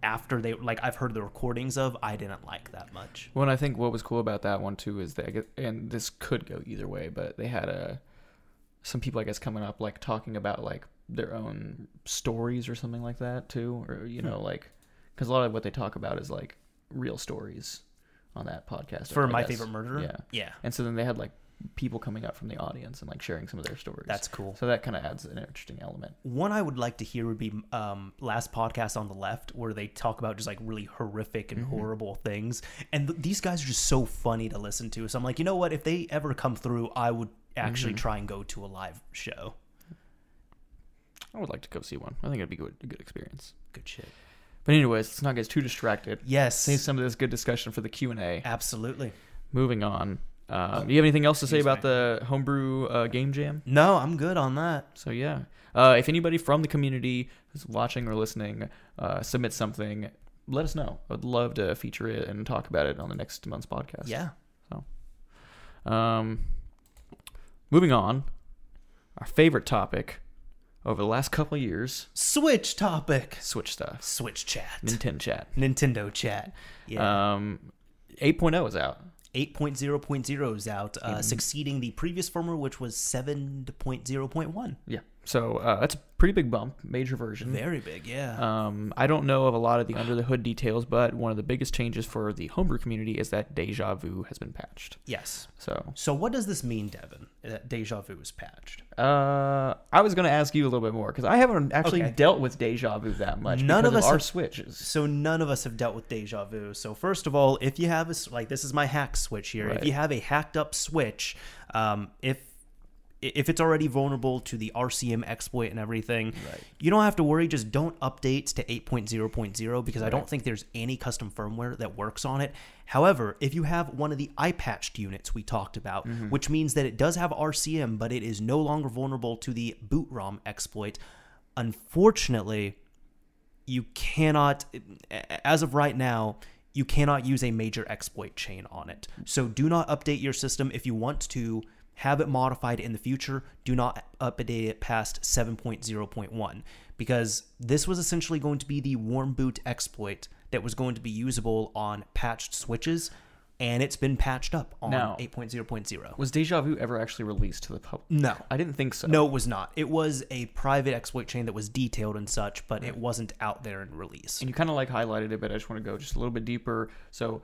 after they like I've heard the recordings of, I didn't like that much. Well, and I think what was cool about that one too is that, I guess- and this could go either way, but they had a some people I guess coming up like talking about like their own stories or something like that too, or you hmm. know like because a lot of what they talk about is like real stories on that podcast. For I my guess. favorite murderer, yeah. yeah, And so then they had like people coming up from the audience and like sharing some of their stories. that's cool. so that kind of adds an interesting element. One I would like to hear would be um, last podcast on the left, where they talk about just like really horrific and horrible things. And th- these guys are just so funny to listen to. So I'm like, you know what? If they ever come through, I would actually try and go to a live show. I would like to go see one. I think it'd be good, a good experience. Good shit. But anyways, let's not get too distracted. Yes, Save some of this good discussion for the Q and A. absolutely. Moving on. Um, do you have anything else to say about the homebrew uh, game jam? No, I'm good on that. So yeah, uh, if anybody from the community who's watching or listening uh, submits something, let us know. I'd love to feature it and talk about it on the next month's podcast. Yeah. Um, moving on, our favorite topic over the last couple of years: Switch topic. Switch stuff, Switch chat. Nintendo chat. Nintendo chat. Yeah. Um, 8.0 is out. 8.0.0 is out, uh, succeeding the previous firmware, which was 7.0.1. Yeah. So uh, that's a pretty big bump, major version. Very big, yeah. Um, I don't know of a lot of the under the hood details, but one of the biggest changes for the homebrew community is that Deja Vu has been patched. yes. So So what does this mean, Devin? That Deja Vu is patched. uh, I was going to ask you a little bit more because I haven't actually Okay. dealt with Deja Vu that much. None of us our have- switches. So none of us have dealt with Deja Vu. So first of all, if you have a like this is my hack switch here. Right. If you have a hacked up switch, um, if if it's already vulnerable to the RCM exploit and everything, Right. you don't have to worry. Just don't update to 8.0.0 because I don't think there's any custom firmware that works on it. However, if you have one of the iPatched units we talked about, Mm-hmm. which means that it does have RCM, but it is no longer vulnerable to the boot ROM exploit, unfortunately, you cannot as of right now you cannot use a major exploit chain on it so do not update your system if you want to have it modified in the future do not update it past 7.0.1 because this was essentially going to be the warm boot exploit that was going to be usable on patched switches and it's been patched up on Now- 8.0.0 Was Deja Vu ever actually released to the public? no I didn't think so. no, it was not. It was a private exploit chain that was detailed and such, but it wasn't out there in release. And you kind of like highlighted it, but I just want to go just a little bit deeper. So,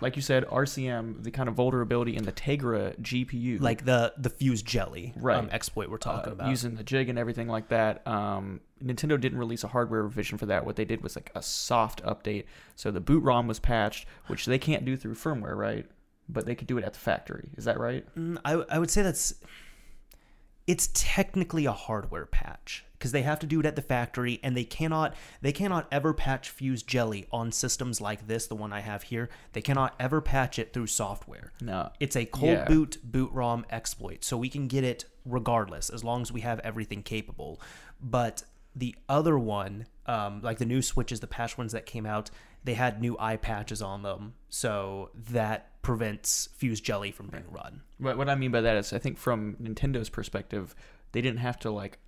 like you said, RCM, the kind of vulnerability in the Tegra GPU, Like the the Fusée Gelée Right. um, exploit we're talking uh, about. using the jig and everything like that. Um, Nintendo didn't release a hardware revision for that. What they did was like a soft update. So the boot ROM was patched, which they can't do through firmware, right? But they could do it at the factory. Is that right? Mm, I I would say that's it's technically a hardware patch because they have to do it at the factory and they cannot they cannot ever patch Fusée Gelée on systems like this the one i have here they cannot ever patch it through software No. it's a cold Yeah. boot boot rom exploit so we can get it regardless as long as we have everything capable but the other one um, like the new switches the patch ones that came out they had new eye patches on them so that prevents Fusée Gelée from being run What, what I mean by that is, I think from Nintendo's perspective, they didn't have to like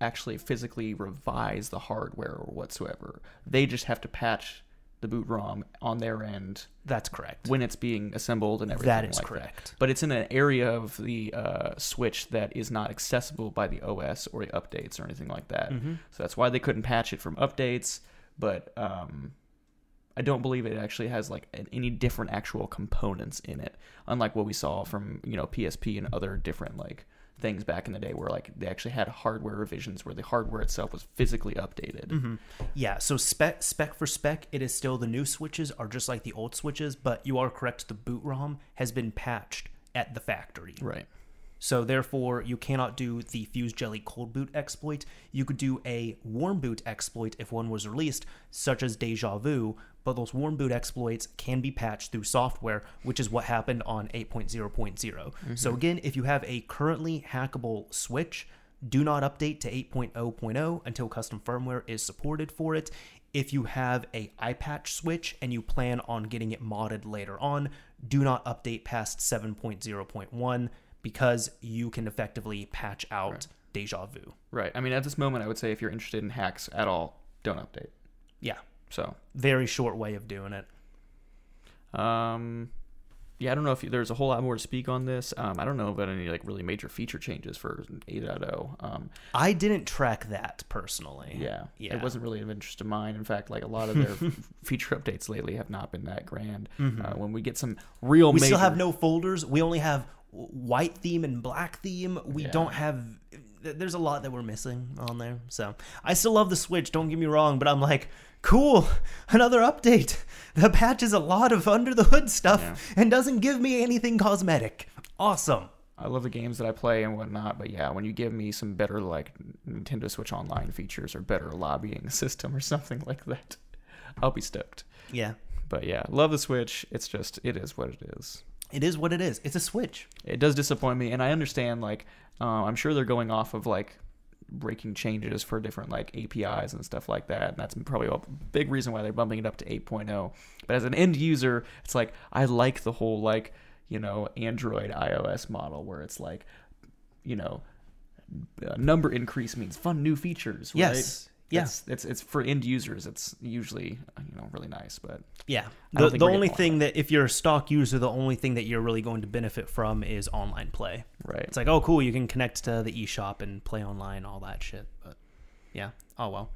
actually physically revise the hardware or whatsoever. They just have to patch the boot ROM on their end that's correct when it's being assembled and everything. That is like correct. But it's in an area of the uh, Switch that is not accessible by the OS or the updates or anything like that. Mm-hmm. So that's why they couldn't patch it from updates. But um, I don't believe it actually has like an- any different actual components in it, unlike what we saw from you know PSP and other different like things back in the day where like they actually had hardware revisions where the hardware itself was physically updated. Mm-hmm. Yeah, so spec spec for spec, it is still the new switches are just like the old switches, but you are correct. The boot ROM has been patched at the factory. Right. So therefore, you cannot do the Fusée Gelée cold boot exploit. You could do a warm boot exploit if one was released, such as Deja Vu, but those warm boot exploits can be patched through software, which is what happened on 8.0.0. So mm-hmm. again, if you have a currently hackable switch, do not update to 8.0.0 until custom firmware is supported for it. If you have a iPatch switch and you plan on getting it modded later on, do not update past 7.0.1 because you can effectively patch out Deja Vu. Right. I mean, at this moment, I would say if you're interested in hacks at all, don't update. Yeah, So, very short way of doing it. um, yeah, I don't know if there's a whole lot more to speak on this. Um, I don't know about any like really major feature changes for 8.0. Um, I didn't track that personally. yeah, Yeah. it wasn't really of interest of mine. In fact, like a lot of their feature updates lately have not been that grand. Uh, when we get some real, Mm-hmm. We still have no folders. We only have white theme and black theme. We Yeah. don't have. There's a lot that we're missing on there. So I still love the Switch. Don't get me wrong, but I'm like, cool, another update. The patch is a lot of under the hood stuff Yeah. and doesn't give me anything cosmetic. Awesome. I love the games that I play and whatnot, but yeah, when you give me some better like Nintendo Switch Online features or better lobbying system or something like that, I'll be stoked. Yeah, But yeah, love the Switch. It's just it is what it is. It is what it is. It's a Switch. It does disappoint me, and I understand. Like, uh, I'm sure they're going off of like breaking changes for different like APIs and stuff like that, and that's probably a big reason why they're bumping it up to 8.0. But as an end user, it's like I like the whole like you know Android iOS model where it's like you know a number increase means fun new features. Right? Yes. Yeah. It's, it's for end users. It's usually you know really nice, but Yeah. The, the only thing that, if you're a stock user, the only thing that you're really going to benefit from is online play. right. It's like, oh, cool, you can connect to the eShop and play online, all that shit. But yeah, oh well.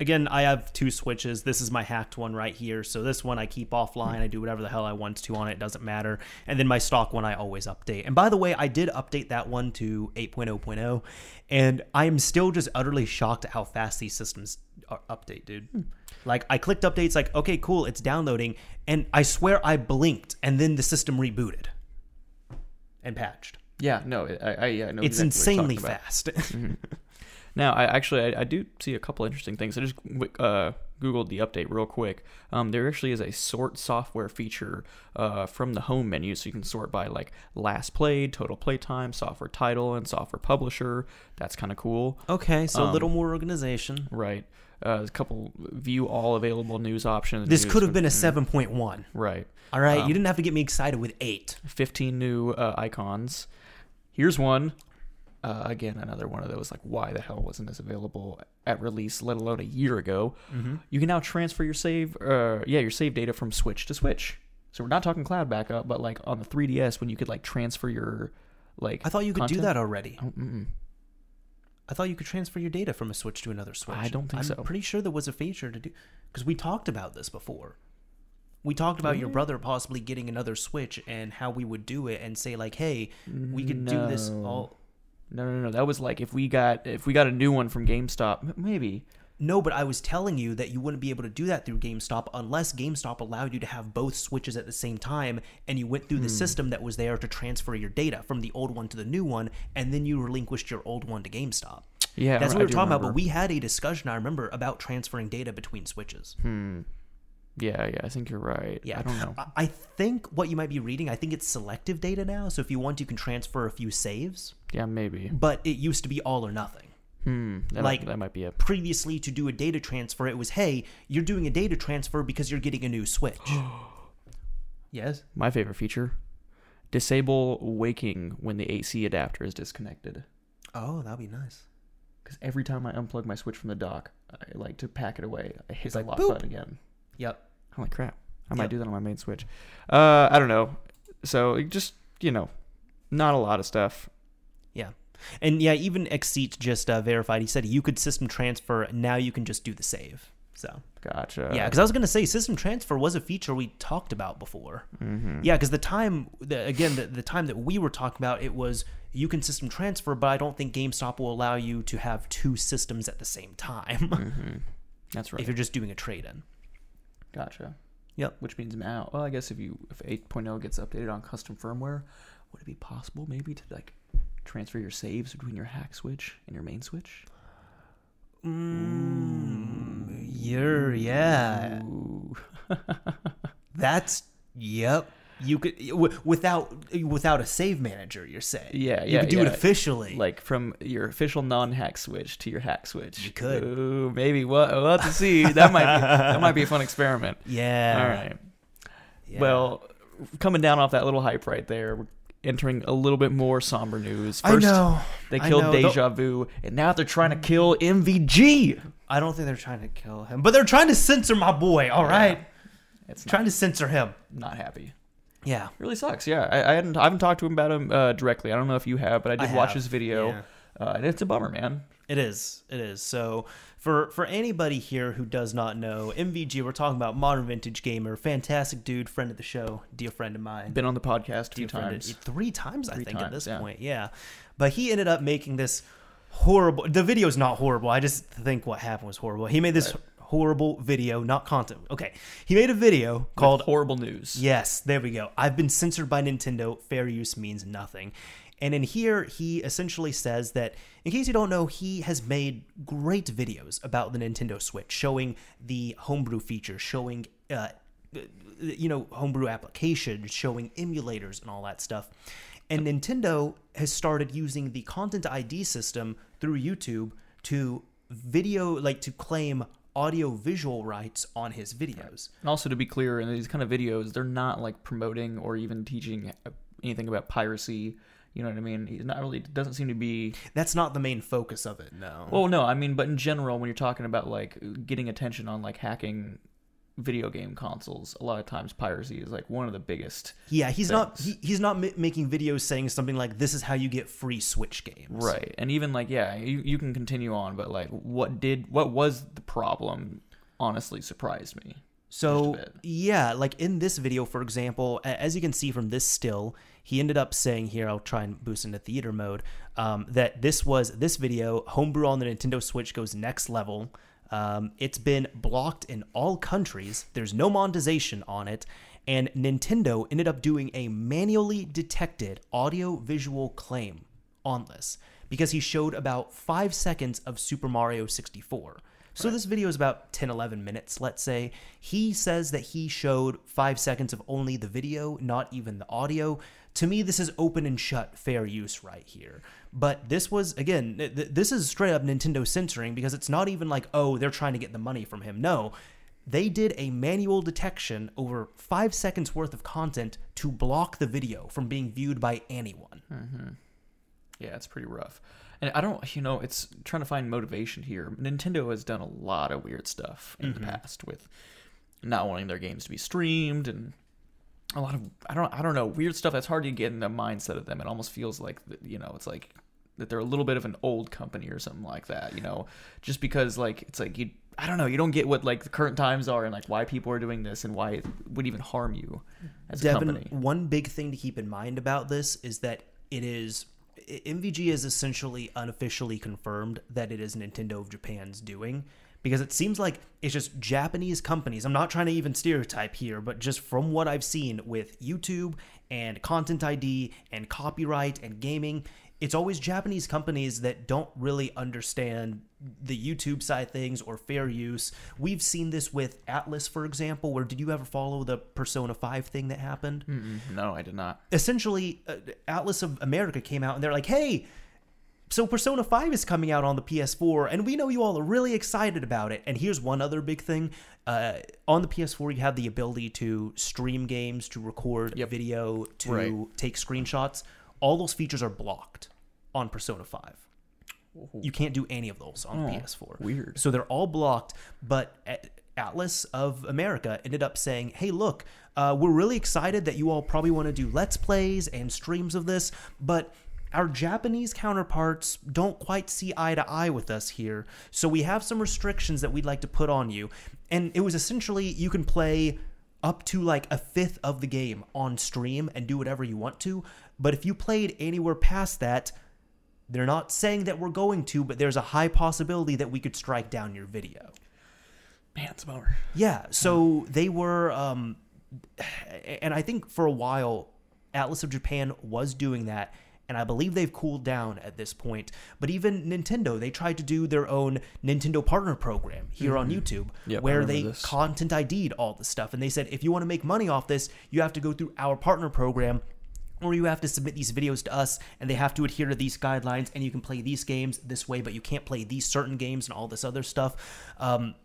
Again, I have two switches. This is my hacked one right here. So this one I keep offline. I do whatever the hell I want to on it. It doesn't matter. And then my stock one I always update. And by the way, I did update that one to 8.0.0. And I am still just utterly shocked at how fast these systems are update, dude. Hmm. Like I clicked updates, like okay, cool, it's downloading, and I swear I blinked, and then the system rebooted and patched. yeah, no, I, I, yeah, I know It's exactly insanely fast. Mm-hmm. Now, I actually I, I do see a couple interesting things. I just uh, googled the update real quick. Um, there actually is a sort software feature uh, from the home menu, so you can sort by like last played, total playtime, software title, and software publisher. That's kind of cool, okay, so a Um, little more organization. right? Uh, a couple view all available news options. This news could have been a 7.1. right. All right, Um, you didn't have to get me excited with 8. 15 new uh, icons. Here's one. Uh, again, another one of those like, why the hell wasn't this available at release, let alone a year ago? Mm-hmm. You can now transfer your save, uh, yeah, your save data from Switch to Switch. So we're not talking cloud backup, but like on the 3DS when you could like transfer your like. I thought you could do that already. Oh. I thought you could transfer your data from a Switch to another Switch. I don't think I'm so. pretty sure there was a feature to do because we talked about this before. We talked about your brother possibly getting another Switch and how we would do it and say like, "Hey, we could do this all." No, no, no. That was like if we got if we got a new one from GameStop, maybe. No, but I was telling you that you wouldn't be able to do that through GameStop unless GameStop allowed you to have both switches at the same time and you went through the system that was there to transfer your data from the old one to the new one and then you relinquished your old one to GameStop. Yeah, That's what we were talking about, but we had a discussion, I remember, about transferring data between switches. Hmm. Yeah, yeah. I think you're right. Yeah. I don't know. I- think what you might be reading, I think it's selective data now. So if you want, you can transfer a few saves, Yeah, maybe. but it used to be all or nothing. Hmm. That Like- might, that might be it. Previously, to do a data transfer, it was, hey, you're doing a data transfer because you're getting a new Switch. yes? My favorite feature: disable waking when the AC adapter is disconnected. Oh, that'd be nice. Because every time I unplug my Switch from the dock, I like to pack it away. I hit It's the like, lock boop. button again. Yep. I'm like, crap. I might Yep. do that on my main Switch. Uh, I don't know. So just you know, not a lot of stuff. Yeah. And yeah, even Exceed just uh, verified. He said you could system transfer. Now you can just do the save. So Gotcha. yeah, because I was gonna say system transfer was a feature we talked about before. Mm-hmm. Yeah, because the time, the, again, the, the time that we were talking about, it was you can system transfer, but I don't think GameStop will allow you to have two systems at the same time That's right. if you're just doing a trade in. Gotcha. Yep. Which means now, well, I guess if you if 8.0 gets updated on custom firmware, would it be possible maybe to like transfer your saves between your hack switch and your main switch? Mm, you're yeah. That's yep. You could w- without witut a save manager. You're saying Yeah, you could do it officially. like from your official non-hack switch to your hack switch. You could. Ooh, maybe. We'll, we'll have to see. That might be that might be a fun experiment. yeah. All right. Yeah. Well, coming down off that little hype right there, we're entering a little bit more somber news. I know. they killed know. Deja Vu, and now they're trying to kill MVG. I don't think they're trying to kill him, but they're trying to censor my boy. All right, It's trying to censor him. not happy. Yeah. Really sucks. Yeah, I, I hadn't I haven't talked to him about him uh, directly. I don't know if you have, but I did I watch have, his video, yeah. uh, and it's a bummer, man. It is. It is. So for for anybody here who does not know, MVG, we're talking about modern vintage gamer, fantastic dude, friend of the show, dear friend of mine. Been on the podcast dear friend of- times. three times, I Three think, at this yeah. point. Yeah. But he ended up making this horrible. The video's not horrible. I just think what happened was horrible. He made this horrible video, not content. Okay. He made a video Called called horrible news. Yes, there we go. I've been censored by Nintendo. Fair use means nothing. And in here, he essentially says that, in case you don't know, he has made great videos about the Nintendo Switch, showing the homebrew features, showing, uh, you know, homebrew applications, showing emulators and all that stuff. And Nintendo has started using the Content ID system through YouTube to video, like to claim audio visual rights on his videos. And also to be clear, in these kind of videos, they're not like promoting or even teaching uh, anything about piracy. You know what I mean? He's not really doesn't seem to be. That's not the main focus of it, no. Well, no, I mean, but in general, when you're talking about like getting attention on like hacking video game consoles, a lot of times piracy is like one of the biggest. yeah, he's not he, he's not ma- making videos saying something like this is how you get free Switch games. Right. And even like yeah, you, you can continue on, but like what did what was the problem? Honestly, surprised me. So Just a bit. yeah, like in this video, for example, as you can see from this still, he ended up saying here, I'll try and boost into theater mode, um, that this was this video, homebrew on the Nintendo Switch goes next level. Um, it's been blocked in all countries. There's no monetization on it. And Nintendo ended up doing a manually detected audio visual claim on this because he showed about five seconds of Super Mario 64. So this video is about 10, 11 minutes, let's say. He says that he showed five seconds of only the video, not even the audio. To me, this is open and shut fair use right here. But this was, again, th- th- this is straight up Nintendo censoring because it's not even like, oh, they're trying to get the money from him. No, they did a manual detection over five seconds worth of content to block the video from being viewed by anyone. Mm-hmm. Yeah, it's pretty rough. And I don't, you know, it's trying to find motivation here. Nintendo has done a lot of weird stuff in the mm-hmm. past with not wanting their games to be streamed and a lot of I don't I don't know weird stuff that's hard to get in the mindset of them. It almost feels like you know it's like that they're a little bit of an old company or something like that. You know, just because like it's like you I don't know you don't get what like the current times are and like why people are doing this and why it would even harm you as a company. one big thing to keep in mind about this is that it is MVG is essentially unofficially confirmed that it is Nintendo of Japan's doing because it seems like it's just Japanese companies. I'm not trying to even stereotype here, but just from what I've seen with YouTube and Content ID and copyright and gaming, it's always Japanese companies that don't really understand the YouTube side things or fair use. We've seen this with Atlus, for example, where did you ever follow the Persona 5 thing that happened? Mm-mm, no, I did not. essentially uh, Atlus of America came out and they're like, "Hey, so Persona 5 is coming out on the PS4 and we know you all are really excited about it." And here's one other big thing. Uh, on the PS4 you have the ability to stream games, to record Yep. video, to Right. take screenshots. All those features are blocked on Persona 5. You can't do any of those on Oh, PS4. weird. So they're all blocked, but Atlus of America ended up saying, "Hey, look, uh, we're really excited that you all probably want to do let's plays and streams of this, but our Japanese counterparts don't quite see eye to eye with us here. So we have some restrictions that we'd like to put on you. And it was essentially you can play up to like a fifth of the game on stream and do whatever you want to. But if you played anywhere past that, they're not saying that we're going to, but there's a high possibility that we could strike down your video. Man, it's a bummer. Yeah, so they were, um, and I think for a while, Atlus of Japan was doing that, and I believe they've cooled down at this point. But even Nintendo, they tried to do their own Nintendo partner program here on YouTube, Yep, where they this. content ID'd all the stuff, and they said if you want to make money off this, you have to go through our partner program. Or you have to submit these videos to us, and they have to adhere to these guidelines, and you can play these games this way, but you can't play these certain games and all this other stuff. Um,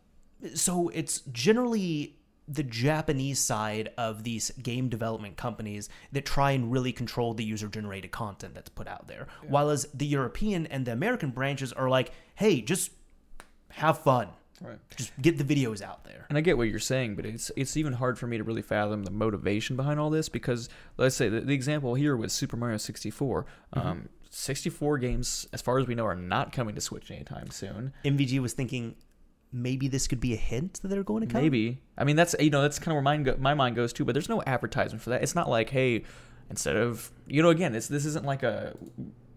so it's generally the Japanese side of these game development companies that try and really control the user generated content that's put out there. While as the European and the American branches are like, hey, just have fun. Right. Just get the videos out there. And I get what you're saying, but it's it's even hard for me to really fathom the motivation behind all this because let's say the, the example here was Super Mario 64. Mm-hmm. Um, 64 games, as far as we know, are not coming to Switch anytime soon. MVG was thinking maybe this could be a hint that they're going to come. Maybe. I mean, that's you know that's kind of where mine go, my mind goes too. But there's no advertisement for that. It's not like hey, instead of you know again, it's this isn't like a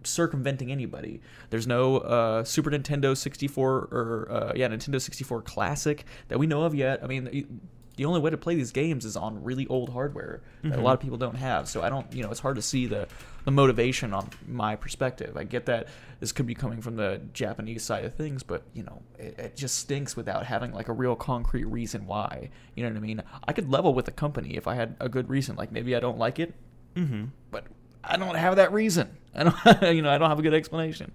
circumventing anybody. There's no uh, Super Nintendo 64 or uh, yeah Nintendo 64 Classic that we know of yet. I mean. The only way to play these games is on really old hardware that a lot of people don't have. So I don't, you know, it's hard to see the, the motivation on my perspective. I get that this could be coming from the Japanese side of things, but you know, it, it just stinks without having like a real concrete reason why. You know what I mean? I could level with a company if I had a good reason. Like maybe I don't like it, Mm-hmm. but I don't have that reason. I don't, you know, I don't have a good explanation.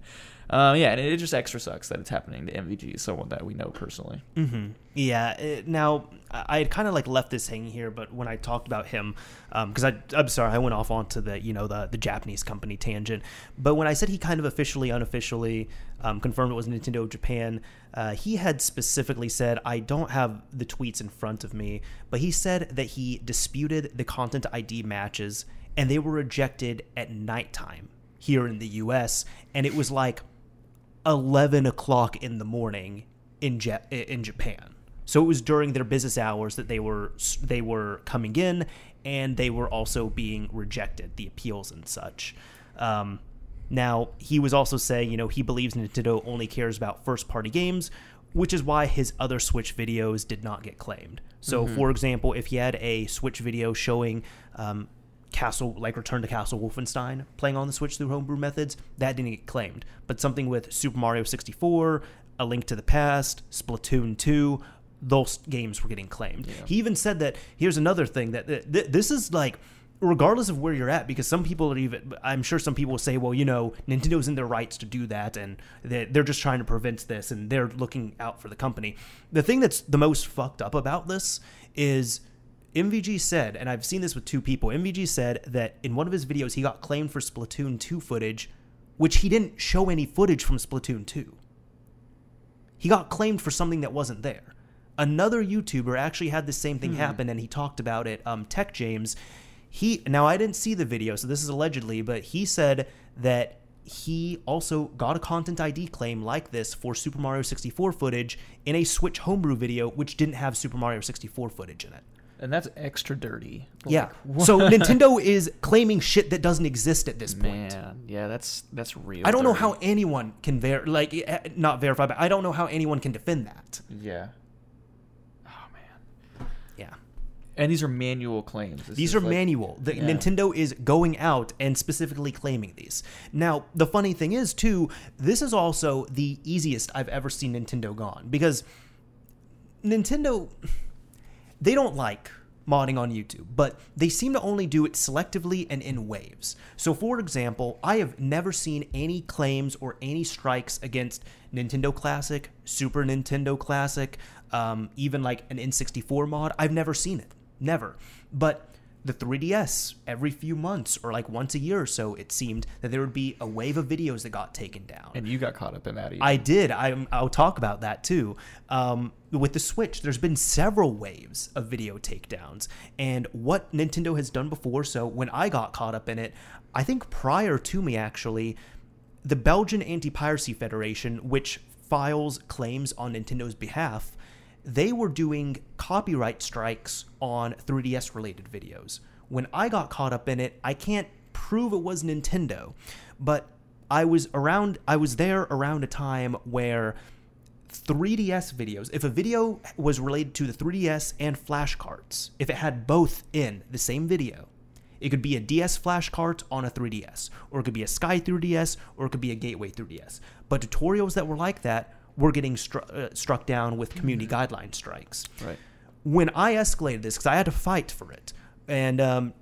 Uh, yeah, and it just extra sucks that it's happening to MVG, someone that we know personally. Mm-hmm. Yeah. It, now, I had kind of like left this hanging here, but when I talked about him, because I I'm sorry, I went off onto the you know the the Japanese company tangent. But when I said he kind of officially, unofficially um, confirmed it was Nintendo Japan, uh, he had specifically said I don't have the tweets in front of me, but he said that he disputed the content ID matches and they were rejected at nighttime here in the U.S. and it was like 11 o'clock in the morning in ja- in Japan. So it was during their business hours that they were they were coming in, and they were also being rejected, the appeals and such. Um, now he was also saying, you know, he believes Nintendo only cares about first party games, which is why his other Switch videos did not get claimed. So, for example, if he had a Switch video showing um, Castle, like Return to Castle Wolfenstein, playing on the Switch through homebrew methods, that didn't get claimed. But something with Super Mario 64, A Link to the Past, Splatoon 2, those games were getting claimed. He even said that here's another thing that th- th- this is like regardless of where you're at because some people are even i'm sure some people will say well you know nintendo's in their rights to do that and they- they're just trying to prevent this and they're looking out for the company the thing that's the most fucked up about this is mvg said and i've seen this with two people mvg said that in one of his videos he got claimed for splatoon 2 footage which he didn't show any footage from splatoon 2 he got claimed for something that wasn't there. Another YouTuber actually had the same thing happen, and he talked about it. Um, Tech James, he now I didn't see the video, so this is allegedly, but he said that he also got a content ID claim like this for Super Mario 64 footage in a Switch homebrew video, which didn't have Super Mario 64 footage in it. And that's extra dirty. Like, Yeah. Like, So Nintendo is claiming shit that doesn't exist at this point. Man, yeah, that's that's real. I don't know how anyone can ver like eh, not verify, but I don't know how anyone can defend that. Yeah. Oh man. Yeah. And these are manual claims. This These are like- manual. The, yeah. Nintendo is going out and specifically claiming these. Now, the funny thing is, too, this is also the easiest I've ever seen Nintendo gone because Nintendo, they don't like modding on YouTube, but they seem to only do it selectively and in waves. So, for example, I have never seen any claims or any strikes against Nintendo Classic, Super Nintendo Classic, um, even like an N64 mod. I've never seen it. Never. But the 3DS every few months or like once a year or so, it seemed that there would be a wave of videos that got taken down. And you got caught up in that. Even. I did. I, I'll talk about that too. Um, with the Switch, there's been several waves of video takedowns. And what Nintendo has done before, so when I got caught up in it, I think prior to me actually, the Belgian Anti Piracy Federation, which files claims on Nintendo's behalf, they were doing copyright strikes on 3DS related videos. When I got caught up in it, I can't prove it was Nintendo, but I was around I was there around a time where 3DS videos, if a video was related to the 3DS and flash carts, if it had both in the same video, it could be a DS flash cart on a 3DS, or it could be a Sky 3DS, or it could be a Gateway 3DS. But tutorials that were like that were getting stru- uh, struck down with community guideline strikes. right. When I escalated this, because I had to fight for it, and um,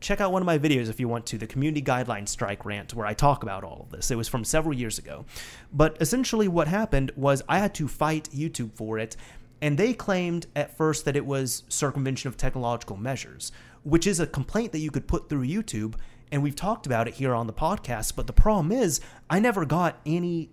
check out one of my videos if you want to, the community guideline strike rant, where I talk about all of this. It was from several years ago. But essentially, what happened was I had to fight YouTube for it, and they claimed at first that it was circumvention of technological measures, which is a complaint that you could put through YouTube. And we've talked about it here on the podcast. But the problem is, I never got any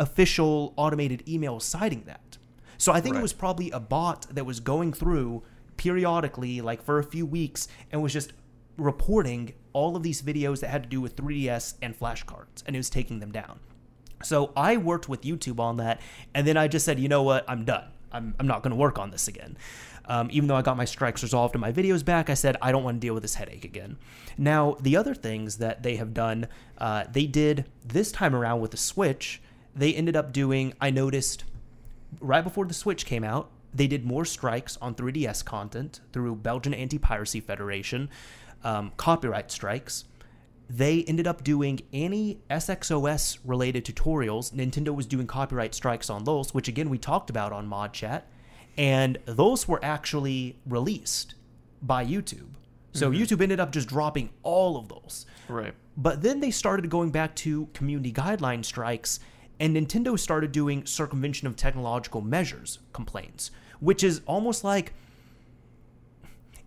official automated email citing that. So I think it was probably a bot that was going through periodically, like for a few weeks, and was just reporting all of these videos that had to do with 3DS and flashcards, and it was taking them down. So I worked with YouTube on that, and then I just said, you know what, I'm done. I'm, I'm not going to work on this again. Um, even though I got my strikes resolved and my videos back, I said, I don't want to deal with this headache again. Now, the other things that they have done, uh, they did this time around with the Switch, they ended up doing, I noticed right before the Switch came out, they did more strikes on 3DS content through Belgian Anti Piracy Federation, um, copyright strikes. They ended up doing any SXOS related tutorials. Nintendo was doing copyright strikes on those, which again we talked about on Mod Chat, and those were actually released by YouTube. So YouTube ended up just dropping all of those. Right. But then they started going back to community guideline strikes, and Nintendo started doing circumvention of technological measures complaints, which is almost like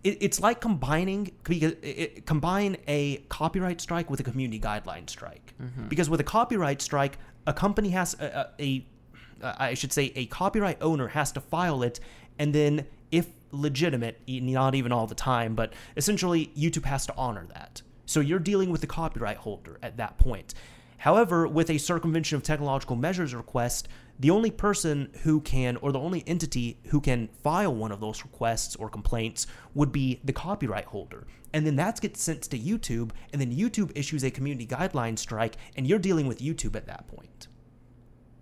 it, it's like combining because it, it- combine a copyright strike with a community guideline strike. Mm-hmm. Because with a copyright strike, a company has a, a, a I should say a copyright owner has to file it, and then if legitimate, not even all the time, but essentially YouTube has to honor that. So you're dealing with the copyright holder at that point. However, with a circumvention of technological measures request, the only person who can, or the only entity who can file one of those requests or complaints would be the copyright holder. And then that gets sent to YouTube, and then YouTube issues a community guideline strike, and you're dealing with YouTube at that point.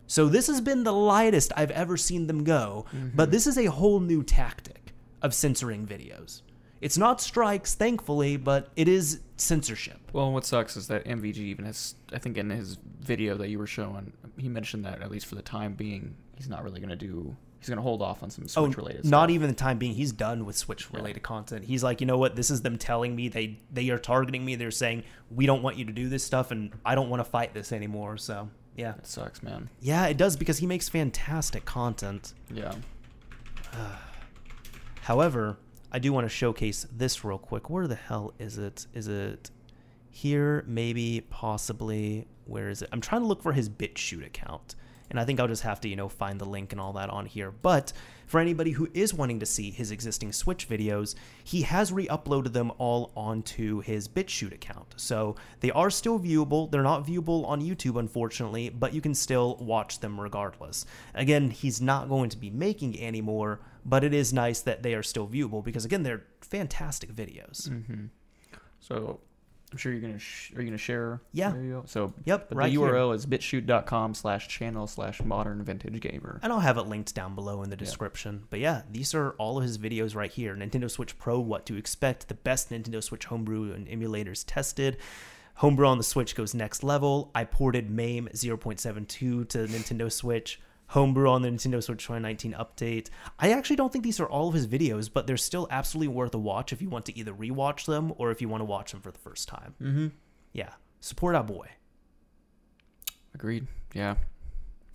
So this has been the lightest I've ever seen them go, but mm-hmm. this is a whole new tactic of censoring videos. It's not strikes, thankfully, but it is censorship. Well, what sucks is that MVG even has, I think in his video that you were showing, he mentioned that at least for the time being, he's not really going to do, he's going to hold off on some oh, Switch related Oh, not even the time being. He's done with Switch related content. He's like, you know what? This is them telling me they they are targeting me. They're saying we don't want you to do this stuff, and I don't want to fight this anymore. So yeah, It sucks, man. yeah, it does because he makes fantastic content. Yeah. However, I do want to showcase this real quick. Where the hell is it? Is it here? Maybe, possibly. Where is it? I'm trying to look for his BitChute account. And I think I'll just have to, you know, find the link and all that on here. But for anybody who is wanting to see his existing Switch videos, he has re uploaded them all onto his BitChute account. So they are still viewable. They're not viewable on YouTube, unfortunately, but you can still watch them regardless. Again, he's not going to be making any more, but it is nice that they are still viewable because, again, they're fantastic videos. Mm-hmm. So I'm sure you're gonna sh- are you gonna share? Yeah. video? So Yep, the right here. URL is bitchute.com slash channel slash modern vintage gamer. And I'll have it linked down below in the description. But yeah, these are all of his videos right here. Nintendo Switch Pro, what to expect, the best Nintendo Switch homebrew and emulators tested. Homebrew on the Switch goes next level. I ported MAME 0.72 to Nintendo Switch. Homebrew on the Nintendo Switch 2019 update. I actually don't think these are all of his videos, but they're still absolutely worth a watch if you want to either rewatch them or if you want to watch them for the first time. Mm-hmm. Yeah, support our boy. Agreed. Yeah.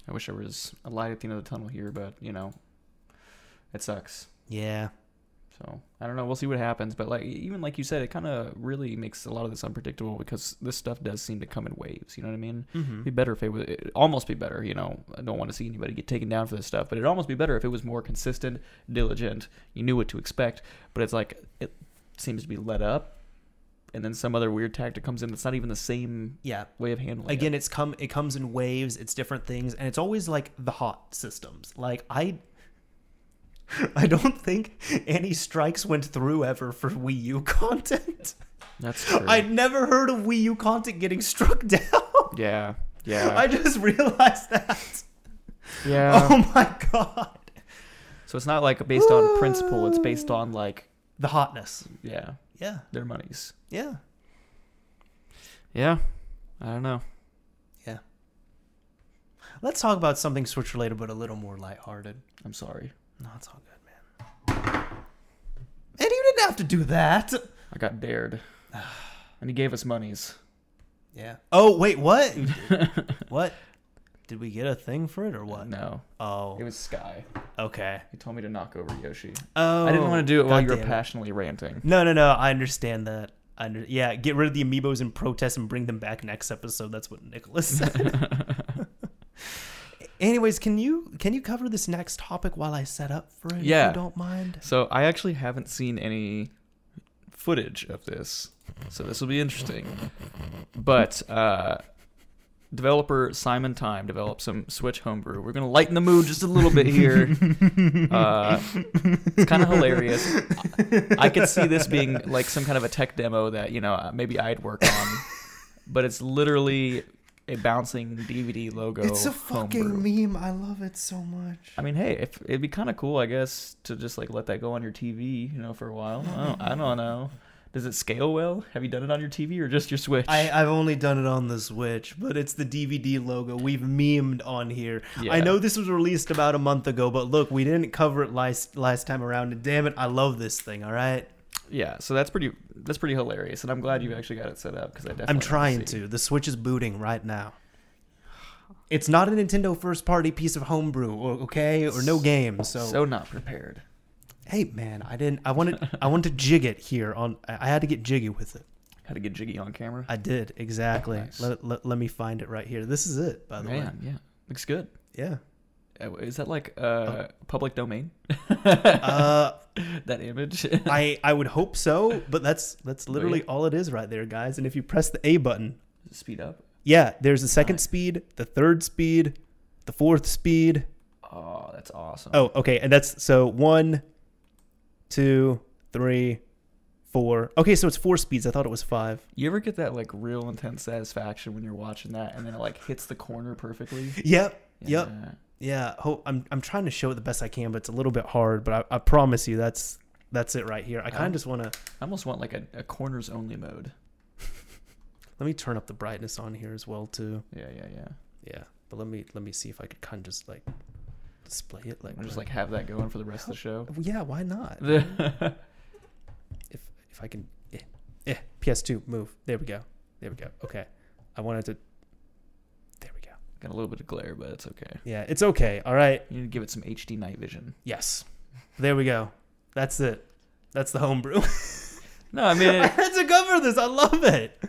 I wish there was a light at the end of the tunnel here, but you know, it sucks. Yeah. So I don't know. We'll see what happens. But like even like you said, it kind of really makes a lot of this unpredictable because this stuff does seem to come in waves. You know what I mean? Mm-hmm. It'd be better if it would it'd almost be better. You know, I don't want to see anybody get taken down for this stuff, but it'd almost be better if it was more consistent, diligent. You knew what to expect. But it's like it seems to be let up, and then some other weird tactic comes in that's not even the same Yeah. way of handling. Again, it. it's come it comes in waves, it's different things, and it's always like the hot systems. Like I I don't think any strikes went through ever for Wii U content. that's true. I never heard of Wii U content getting struck down. yeah, yeah, I just realized that. yeah. Oh my god. So it's not like based on principle. It's based on uh, like The hotness. yeah, Yeah. their monies. Yeah. Yeah, I don't know. Yeah. Let's talk about something Switch related but a little more lighthearted. I'm sorry. No, it's all good, man. And you didn't have to do that. I got dared, and he gave us monies. Yeah. Oh wait, what? what? Did we get a thing for it or what? No, Oh, it was Sky. okay. He told me to knock over Yoshi. Oh, I didn't oh, want to do it while you were goddamn it. passionately ranting. No, no, no. I understand that. I under- yeah, get rid of the amiibos and protest and bring them back next episode. That's what Nicholas said. Anyways, can you can you cover this next topic while I set up for it? If Yeah. you don't mind. So I actually haven't seen any footage of this, so this will be interesting. But uh, developer Simon Time developed some Switch homebrew. We're gonna lighten the mood just a little bit here. Uh, it's kind of hilarious. I could see this being like some kind of a tech demo that you know maybe I'd work on, but it's literally a bouncing DVD logo. It's a fucking homebrew. meme. I love it so much. I mean, hey, if it'd be kind of cool, I guess, to just like let that go on your TV, you know, for a while. I don't, I don't know. Does it scale well? Have you done it on your TV or just your Switch? I, I've only done it on the Switch, but it's the DVD logo we've memed on here. Yeah. I know this was released about a month ago, but look, we didn't cover it last last time around. And damn it, I love this thing. All right, yeah, so that's pretty that's pretty hilarious, and I'm glad you actually got it set up because I definitely I'm trying to. The Switch is booting right now. It's not a Nintendo first party piece of homebrew, okay, or no game. So, So not prepared. hey, man, I didn't. I wanted. I wanted to jig it here on. I had to get jiggy with it. Had to get jiggy on camera. I did exactly. Nice. Let, let, let me find it right here. This is it, by the way. Yeah, looks good. Yeah. Uh, Is that like uh, public domain? Uh, that image? I I would hope so, but that's that's literally all it is right there, guys. And if you press the A button, Speed up. yeah, there's the second Nice. speed, the third speed, the fourth speed. Oh, that's awesome. Oh, okay, and that's so one, two, three, four. Okay, so it's four speeds. I thought it was five. You ever get that like real intense satisfaction when you're watching that, and then it like hits the corner perfectly? Yep. Yep. Yeah. Yeah. Ho- I'm I'm trying to show it the best I can, but it's a little bit hard. But I, I promise you, that's that's it right here. I kind of just want to I almost want like a, a corners only mode. let me turn up the brightness on here as well too. Yeah, yeah, yeah. Yeah, but let me let me see if I could kind of just like display it like Or just like have that going for the rest of the show. yeah, why not? If if I can, eh, eh, PS2 move. There we go. There we go. Okay, I wanted to. There we go. a little bit of glare, but it's okay. Yeah, it's okay. All right. You need to give it some HD night vision. Yes. There we go. That's it. That's the homebrew. No, I mean, I it, had to cover this. I love it.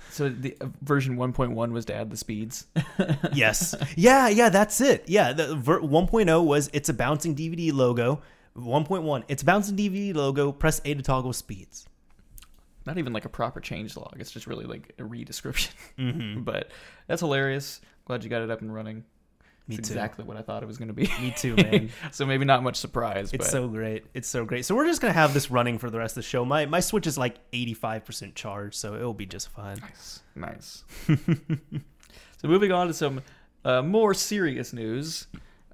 so the uh, version 1.1 was to add the speeds. yes. Yeah, yeah, that's it. Yeah, the ver- 1.0 was it's a bouncing DVD logo. 1.1, it's a bouncing DVD logo. Press A to toggle speeds. Not even like a proper change log. It's just really like a re-description. Mm-hmm. But that's hilarious. Glad you got it up and running. Me It's too. exactly what I thought it was going to be. Me too, man. so maybe not much surprise. It's but so great. It's so great. So we're just gonna have this running for the rest of the show. My my Switch is like 85% charged, so it'll be just fine. nice, nice. so moving on to some uh, more serious news.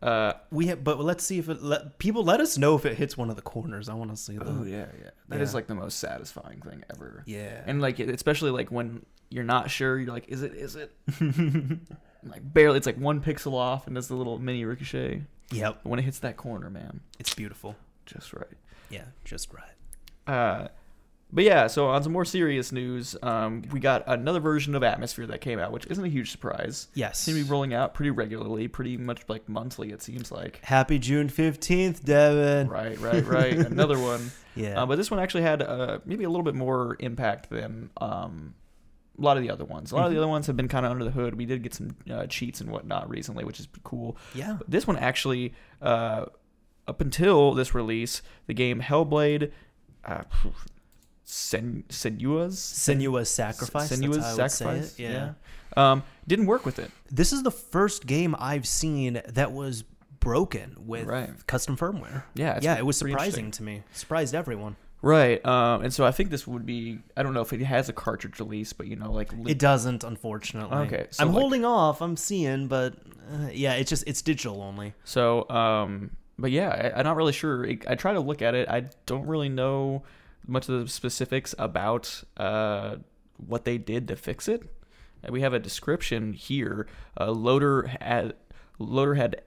Uh, We have, but let's see if it let people let us know if it hits one of the corners. I want to see that. oh yeah, yeah. That is Yeah. like the most satisfying thing ever. yeah. And like especially like when you're not sure, you're like, is it? Is it? like barely. It's like one pixel off, and does the little mini ricochet. yep. But when it hits that corner, man, It's beautiful. just right. Yeah, just right. Uh, but yeah, so on some more serious news, um, we got another version of Atmosphere that came out, which isn't a huge surprise. Yes. Seems to be rolling out pretty regularly, pretty much like monthly. It seems like. Happy June 15th, Devin. Right, right, right. Another one. Yeah. Uh, but this one actually had uh, maybe a little bit more impact than um, a lot of the other ones. A lot of Mm-hmm. the other ones have been kind of under the hood. We did get some uh, cheats and whatnot recently, which is cool. yeah. But this one actually, uh, up until this release, the game Hellblade, uh, Sen- Senua's Sinuous Sacrifice. Senua's how I would Sacrifice. Say it. Yeah. Um, didn't work with it. This is the first game I've seen that was broken with Right. custom firmware. Yeah, yeah, it was surprising to me. Surprised everyone. Right. Um, and so I think this would be. I don't know if it has a cartridge release, but you know, like li- It doesn't, unfortunately. Okay, so I'm like- holding off. I'm seeing, but uh, yeah, it's just it's digital only. So, um, but yeah, I, I'm not really sure. I, I try to look at it. I don't really know much of the specifics about uh, what they did to fix it. We have a description here. Uh, Loader had Loader had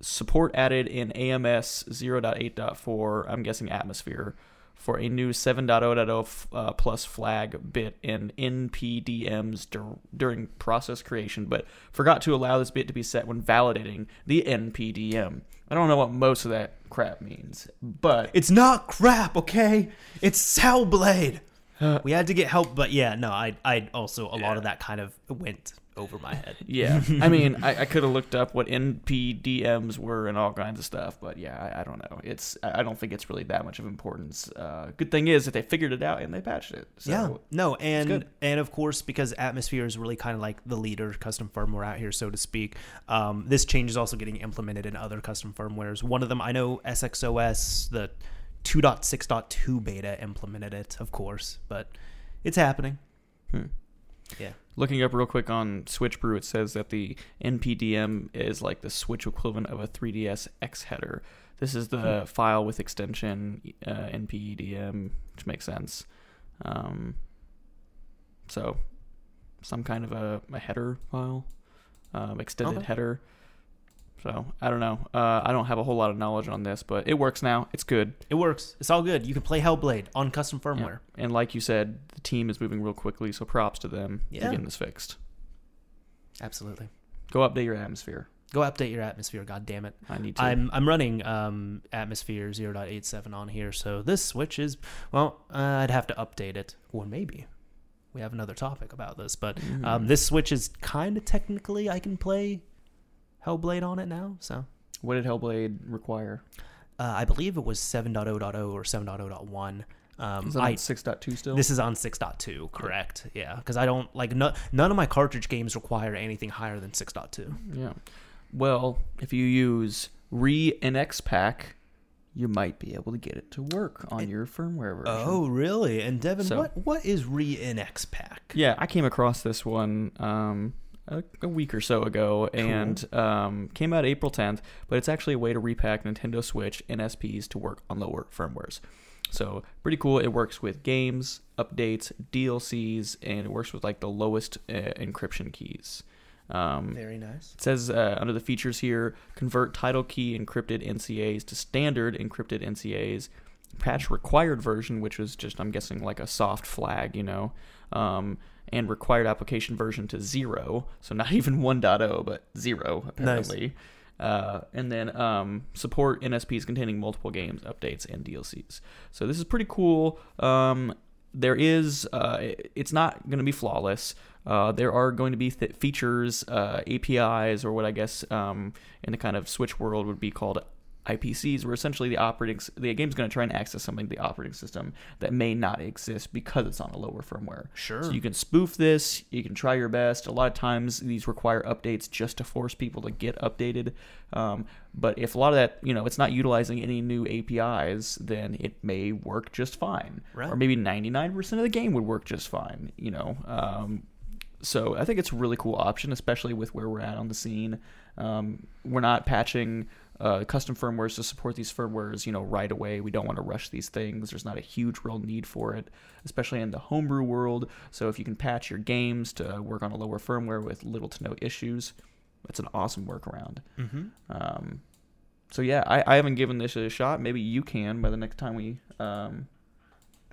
support added in AMS 0.8.4. I'm guessing Atmosphere for a new 7.0.0 uh, plus flag bit in NPDMs dur- during process creation, but forgot to allow this bit to be set when validating the NPDM. I don't know what most of that crap means, but It's not crap, okay? It's Hellblade. Uh, we had to get help, but yeah, no, I I also a lot of that kind of went over my head. yeah, I mean, I, I could have looked up what NPDMs were and all kinds of stuff, but yeah, I, I don't know. It's I I don't think it's really that much of importance. Uh, good thing is that they figured it out and they patched it. So, yeah, no, and and of course because Atmosphere is really kind of like the leader custom firmware out here, so to speak. Um, this change is also getting implemented in other custom firmwares. One of them, I know SXOS, the 2.6.2 beta implemented it, of course, but it's happening. Hmm. Yeah. Looking up real quick on Switch Brew, it says that the NPDM is like the Switch equivalent of a 3DS X header. This is the file with extension uh, NPDM, which makes sense. Um, so, some kind of a, a header file, um, extended Okay. header. So I don't know. Uh, I don't have a whole lot of knowledge on this, but it works now. It's good. It works. It's all good. You can play Hellblade on custom Yeah. firmware. And like you said, the team is moving real quickly, so props to them for getting this fixed. Absolutely. Go update your atmosphere. Go update your atmosphere, god damn it. I need to. I'm I'm running um, Atmosphere 0.87 on here, so this switch is well, uh, I'd have to update it, or maybe we have another topic about this. But Mm-hmm. um, this switch is kind of technically I can play Hellblade on it now, so What did Hellblade require? uh, I believe it was 7.0.0 or 7.0.1. Um, Is that I 6.2 still? this is on 6.2, correct? Yeah, because I don't like no, none of my cartridge games require anything higher than 6.2. yeah. Well, if you use Re NX Pack, you might be able to get it to work on your firmware version. Oh, really? And Devin, So- what what is Re-NX Pack? Yeah, I came across this one um, a, a week or so ago and um, came out April 10th, but it's actually a way to repack Nintendo Switch NSPs to work on lower firmwares. So pretty cool. It works with games, updates, DLCs, and it works with like the lowest uh, encryption keys. Um, Very nice. it says uh, under the features here, convert title key encrypted NCAs to standard encrypted NCAs. Patch required version, which was just I'm guessing like a soft flag, you know, um, and required application version to zero, so not even 1.0, but zero apparently. Uh, and then um, support NSPs containing multiple games, updates, and DLCs. So this is pretty cool. Um, there is, uh, it's not going to be flawless. Uh, there are going to be th- features, uh, APIs, or what I guess um, in the kind of Switch world would be called IPCs, where essentially the operating the game's going to try and access something the operating system that may not exist because it's on a lower firmware. Sure. So you can spoof this. You can try your best. A lot of times these require updates just to force people to get updated. Um, but if a lot of that, you know, it's not utilizing any new APIs, then it may work just fine. Right. Or maybe 99% of the game would work just fine. You know. Um, so I think it's a really cool option, especially with where we're at on the scene. Um, we're not patching uh, custom firmwares to support these firmwares, you know, right away. We don't want to rush these things. There's not a huge real need for it, especially in the homebrew world. So if you can patch your games to work on a lower firmware with little to no issues, that's an awesome workaround. Mm-hmm. Um, so yeah, I, I haven't given this a shot. Maybe you can by the next time we um,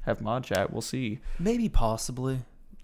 have mod chat. We'll see. Maybe possibly.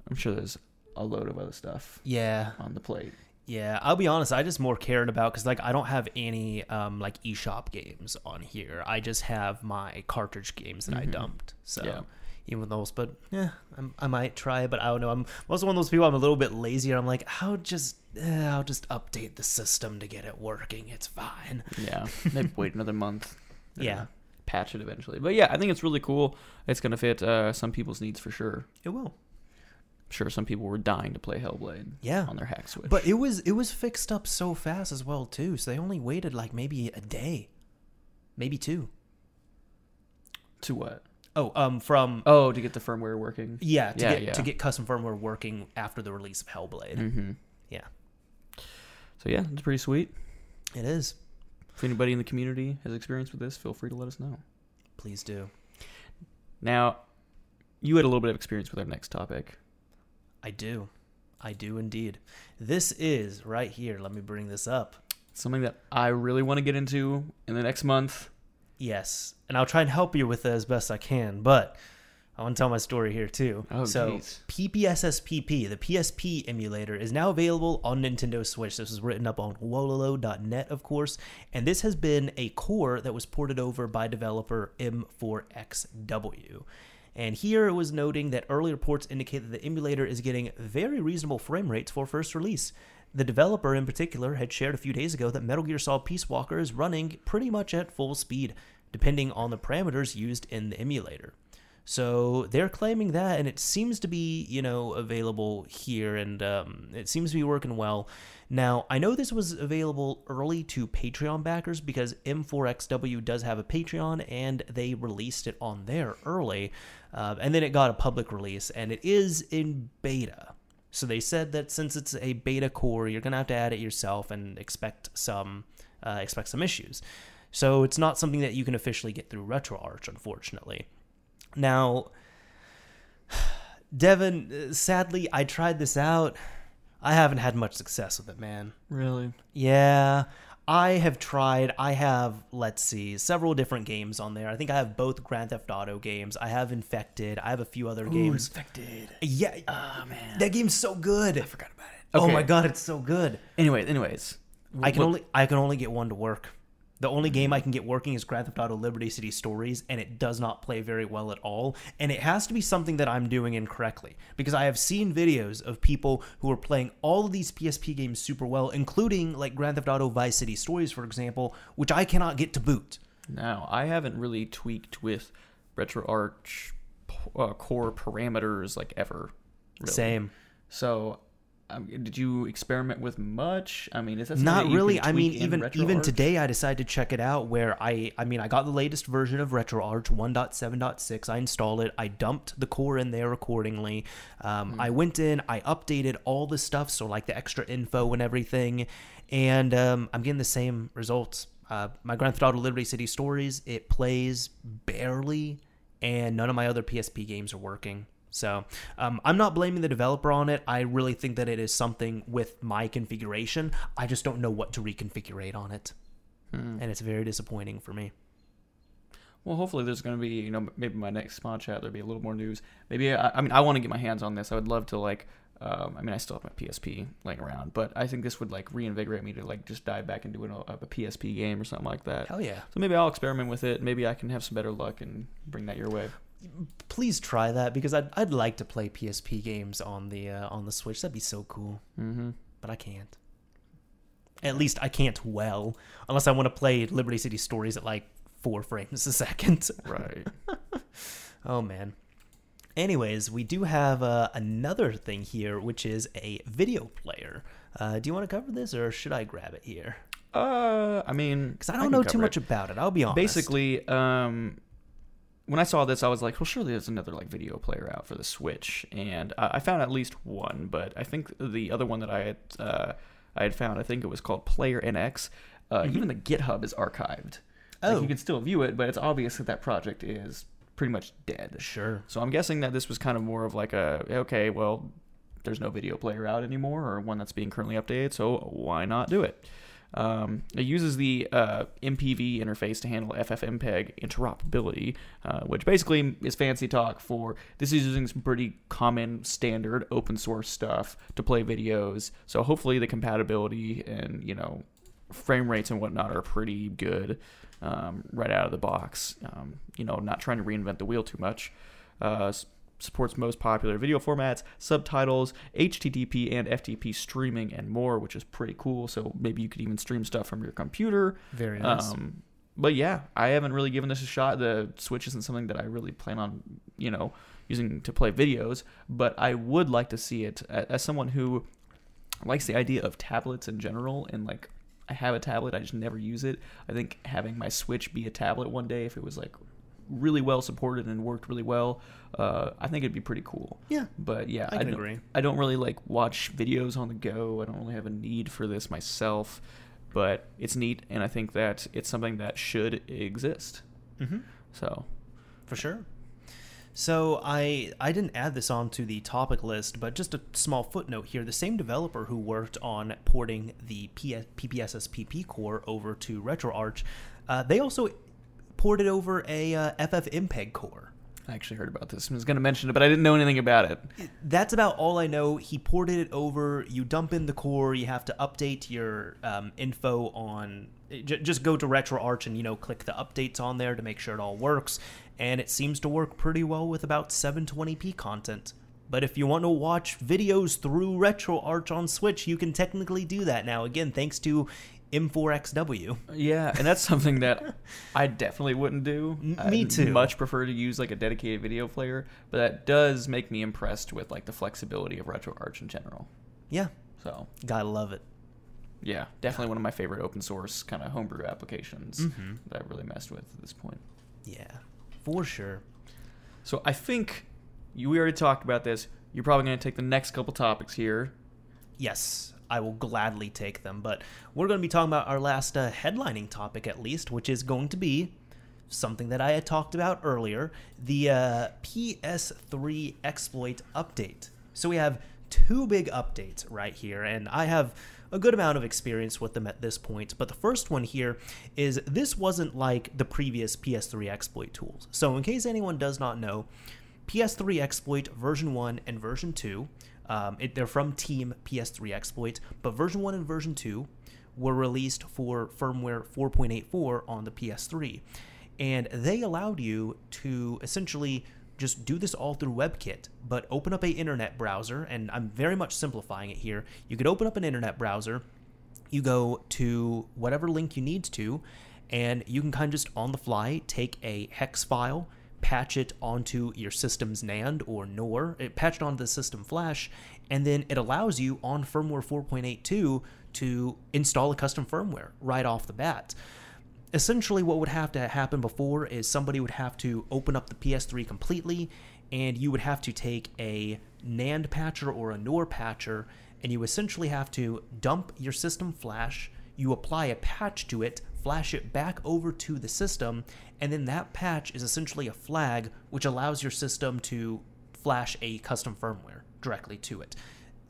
I'm sure there's a load of other stuff Yeah. on the plate. Yeah, I'll be honest. I just more cared about because like I don't have any um like eShop games on here. I just have my cartridge games that I Mhm. dumped. So Yeah. even with those, but yeah, I'm, I might try. But I don't know. I'm also one of those people. I'm a little bit lazier. I'm like, I'll just eh, I'll just update the system to get it working. It's fine. Yeah, maybe wait another month. Yeah. patch it eventually. But yeah, I think it's really cool. It's gonna fit uh, some people's needs for sure. It will. Sure, some people were dying to play Hellblade Yeah. on their hack switch. But it was it was fixed up so fast as well too. So they only waited like maybe a day, maybe two. to what? Oh, um, from Oh, to get the firmware working. yeah, to Yeah, get yeah. to get custom firmware working after the release of Hellblade. Mm-hmm. Yeah. So yeah, it's pretty sweet. It is. If anybody in the community has experience with this, feel free to let us know. Please do. Now, you had a little bit of experience with our next topic. I do. I do indeed. This is right here. Let me bring this up. Something that I really want to get into in the next month. Yes, and I'll try and help you with it as best I can, but I want to tell my story here too. Oh, so jeez. PPSSPP, the PSP emulator, is now available on Nintendo Switch. This was written up on Wololo.net, of course, and this has been a core that was ported over by developer M4XW. And here it was noting that early reports indicate that the emulator is getting very reasonable frame rates for first release. The developer, in particular, had shared a few days ago that Metal Gear Solid Peace Walker is running pretty much at full speed, depending on the parameters used in the emulator. So they're claiming that, and it seems to be, you know, available here, and um, it seems to be working well. Now, I know this was available early to Patreon backers because M4XW does have a Patreon, and they released it on there early, uh, and then it got a public release, and it is in beta. So they said that since it's a beta core, you're gonna have to add it yourself and expect some uh, expect some issues. So it's not something that you can officially get through RetroArch, unfortunately. Now, Devin, uh, sadly, I tried this out. I haven't had much success with it, man. Really? Yeah, I have tried. I have, let's see, several different games on there. I think I have both Grand Theft Auto games. I have Infected. I have a few other games. infected. Yeah, Oh man, that game's so good. I forgot about it. Oh my god, it's so good. Anyways, anyways, I can What- only I can only get one to work. The only game I can get working is Grand Theft Auto Liberty City Stories, and it does not play very well at all. And it has to be something that I'm doing incorrectly because I have seen videos of people who are playing all of these PSP games super well, including like Grand Theft Auto Vice City Stories, for example, which I cannot get to boot. Now, I haven't really tweaked with RetroArch uh, core parameters like ever. Really. Same. So, um, did you experiment with much? I mean, is that Not really. I mean, even even today, I decided to check it out. Where I, I mean, I got the latest version of RetroArch 1.7.6. I installed it. I dumped the core in there accordingly. Um, Hmm. I went in. I updated all the stuff, so like the extra info and everything, and um, I'm getting the same results. Uh, my Grand Theft Auto Liberty City Stories it plays barely, and none of my other PSP games are working. So um, I'm not blaming the developer on it. I really think that it is something with my configuration. I just don't know what to reconfigure on it, Hmm. and it's very disappointing for me. Well, hopefully there's going to be, you know, maybe my next mod chat there'll be a little more news. Maybe I, I mean I want to get my hands on this. I would love to like. Um, I mean, I still have my PSP laying around, but I think this would like reinvigorate me to like just dive back into an, a, a PSP game or something like that. Hell yeah! So maybe I'll experiment with it. Maybe I can have some better luck and bring that your way. Please try that because I'd, I'd like to play PSP games on the uh, on the Switch. That'd be so cool, Mm-hmm. but I can't. At least I can't well, unless I want to play Liberty City Stories at like four frames a second. Right. Oh man. Anyways, we do have uh, another thing here, which is a video player. Uh, do you want to cover this, or should I grab it here? uh, I mean, Because I don't can know too much it. about it. I'll be honest. Basically, um, when I saw this, I was like, well, surely there's another like video player out for the Switch, and I, I found at least one, but I think the other one that I had uh, I had found, I think it was called Player NX. Uh, Even the GitHub is archived. Like, Oh. you can still view it, but it's obvious that that project is pretty much dead. sure. So I'm guessing that this was kind of more of like a okay, well, there's no video player out anymore, or one that's being currently updated, so why not do it? Um, it uses the uh, MPV interface to handle FFmpeg interoperability, uh, which basically is fancy talk for this is using some pretty common standard open source stuff to play videos. So hopefully the compatibility and you know frame rates and whatnot are pretty good um, right out of the box. Um, you know, not trying to reinvent the wheel too much. Uh, supports most popular video formats, subtitles, HTTP and FTP streaming, and more, which is pretty cool. So maybe you could even stream stuff from your computer. Very nice. Um, but yeah, I haven't really given this a shot. The Switch isn't something that I really plan on, you know, using to play videos. But I would like to see it as someone who likes the idea of tablets in general and like I have a tablet, I just never use it. I think having my Switch be a tablet one day, if it was like really well supported and worked really well, uh, I think it'd be pretty cool. Yeah, But yeah, I can don't, agree. I don't really like watch videos on the go. I don't really have a need for this myself, but it's neat, and I think that it's something that should exist. mm-hmm. So for sure. So I I didn't add this onto the topic list, but just a small footnote here: the same developer who worked on porting the PS, PPSSPP core over to RetroArch, uh, they also ported over a uh, FFmpeg core. I actually heard about this. I was going to mention it, but I didn't know anything about it. That's about all I know. He ported it over. You dump in the core. You have to update your um, info on. j- Just go to RetroArch and you know click the updates on there to make sure it all works. And it seems to work pretty well with about 720p content. But if you want to watch videos through RetroArch on Switch, you can technically do that now. Again, thanks to M4XW. Yeah, and that's something that I definitely wouldn't do. Me I'd too. Much prefer to use like a dedicated video player, but that does make me impressed with like the flexibility of RetroArch in general. Yeah, So gotta love it. yeah, definitely one of my favorite open source kind of homebrew applications Mhm. that I've really messed with at this point. Yeah, for sure. So I think you we already talked about this. You're probably going to take the next couple topics here. Yes, I will gladly take them. But we're going to be talking about our last uh, headlining topic, at least, which is going to be something that I had talked about earlier the uh, PS3 exploit update. So we have two big updates right here, and I have a good amount of experience with them at this point. But the first one here is this wasn't like the previous PS3 exploit tools. So, in case anyone does not know, PS3 exploit version 1 and version 2. Um, it, they're from Team PS3 exploit, but version 1 and version 2 were released for firmware 4.84 on the PS3. And they allowed you to essentially just do this all through WebKit, but open up a internet browser, and I'm very much simplifying it here. You could open up an internet browser, you go to whatever link you need to, and you can kind of just on the fly take a hex file, patch it onto your system's NAND or NOR, it patched onto the system flash, and then it allows you on firmware 4.82 to install a custom firmware right off the bat. Essentially, what would have to happen before is somebody would have to open up the PS3 completely, and you would have to take a NAND patcher or a NOR patcher, and you essentially have to dump your system flash, you apply a patch to it, flash it back over to the system, and then that patch is essentially a flag which allows your system to flash a custom firmware directly to it.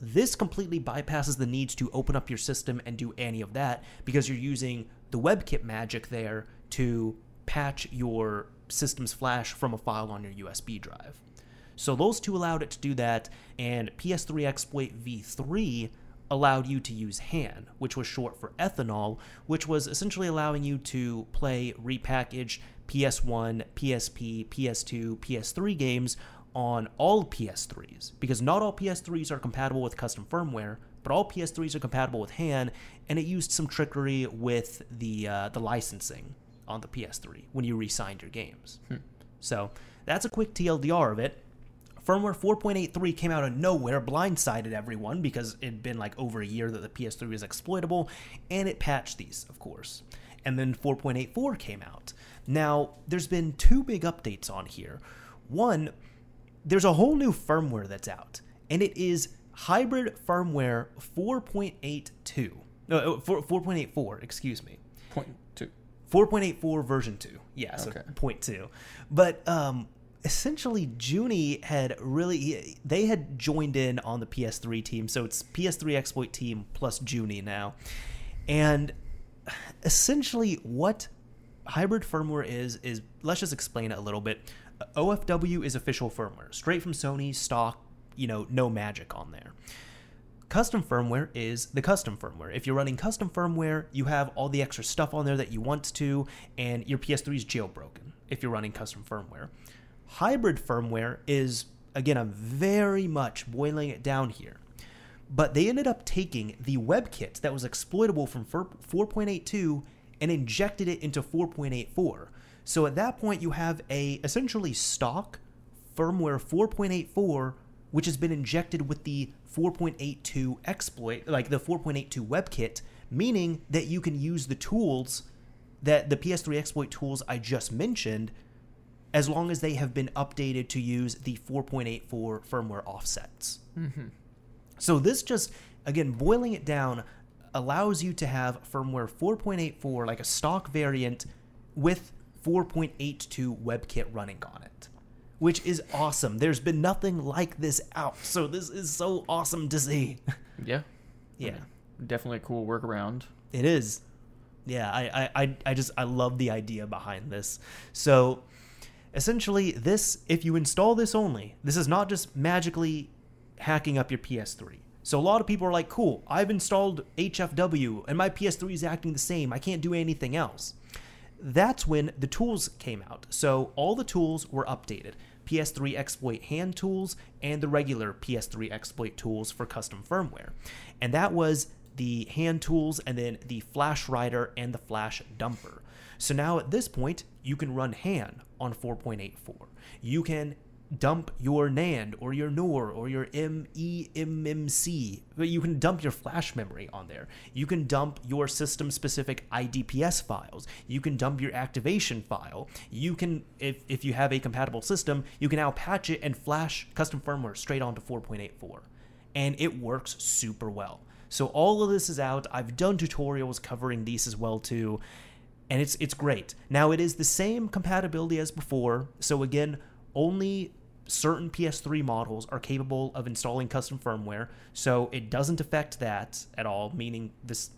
This completely bypasses the need to open up your system and do any of that because you're using the WebKit magic there to patch your system's flash from a file on your USB drive. So those two allowed it to do that, and PS3 Exploit v3 allowed you to use HAN, which was short for ethanol, which was essentially allowing you to play repackaged PS1, PSP, PS2, PS3 games on all PS3s, because not all PS3s are compatible with custom firmware, but all PS3s are compatible with HAN, and it used some trickery with the uh, the licensing on the PS3 when you re-signed your games. So that's a quick TLDR of it. Firmware 4.83 came out of nowhere, blindsided everyone because it'd been like over a year that the PS3 was exploitable, and it patched these, of course. And then 4.84 came out. Now, there's been two big updates on here. One, there's a whole new firmware that's out, and it is hybrid firmware 4.82. No, uh, 4, 4.84, excuse me. Point two. 4.84 version 2 yeah so Okay. point 2 but um essentially Joonie had really they had joined in on the PS3 team so it's PS3 exploit team plus Joonie now and essentially what hybrid firmware is is let's just explain it a little bit. OFW is official firmware, straight from Sony, stock, you know, no magic on there. Custom firmware is the custom firmware. If you're running custom firmware, you have all the extra stuff on there that you want to, and your PS3 is jailbroken if you're running custom firmware. Hybrid firmware is, again, I'm very much boiling it down here, but they ended up taking the WebKit that was exploitable from 4.82 and injected it into 4.84. So at that point, you have a essentially stock firmware 4.84 which has been injected with the 4.82 exploit, like the 4.82 WebKit, meaning that you can use the tools that the PS3 exploit tools I just mentioned as long as they have been updated to use the 4.84 firmware offsets. Mm-hmm. So this just, again, boiling it down, allows you to have firmware 4.84, like a stock variant, with 4.82 WebKit running on it which is awesome. There's been nothing like this out, so this is so awesome to see. Yeah. yeah. Definitely a cool workaround. It is. Yeah, I, I, I just I love the idea behind this. So essentially this if you install this only, this is not just magically hacking up your PS3. So a lot of people are like, cool, I've installed HFW and my PS3 is acting the same. I can't do anything else that's when the tools came out. So all the tools were updated. PS3 exploit HAN tools and the regular PS3 exploit tools for custom firmware. And that was the HAN tools and then the flash writer and the flash dumper. So now at this point, you can run Han on 4.84. You can dump your NAND or your NOR or your eMMC. You can dump your flash memory on there. You can dump your system specific IDPS files. You can dump your activation file. You can, if, if you have a compatible system, you can now patch it and flash custom firmware straight onto 4.84. And it works super well. So all of this is out. I've done tutorials covering these as well too. And it's it's great. Now it is the same compatibility as before. So again, only certain PS3 models are capable of installing custom firmware, so it doesn't affect that at all. Meaning this,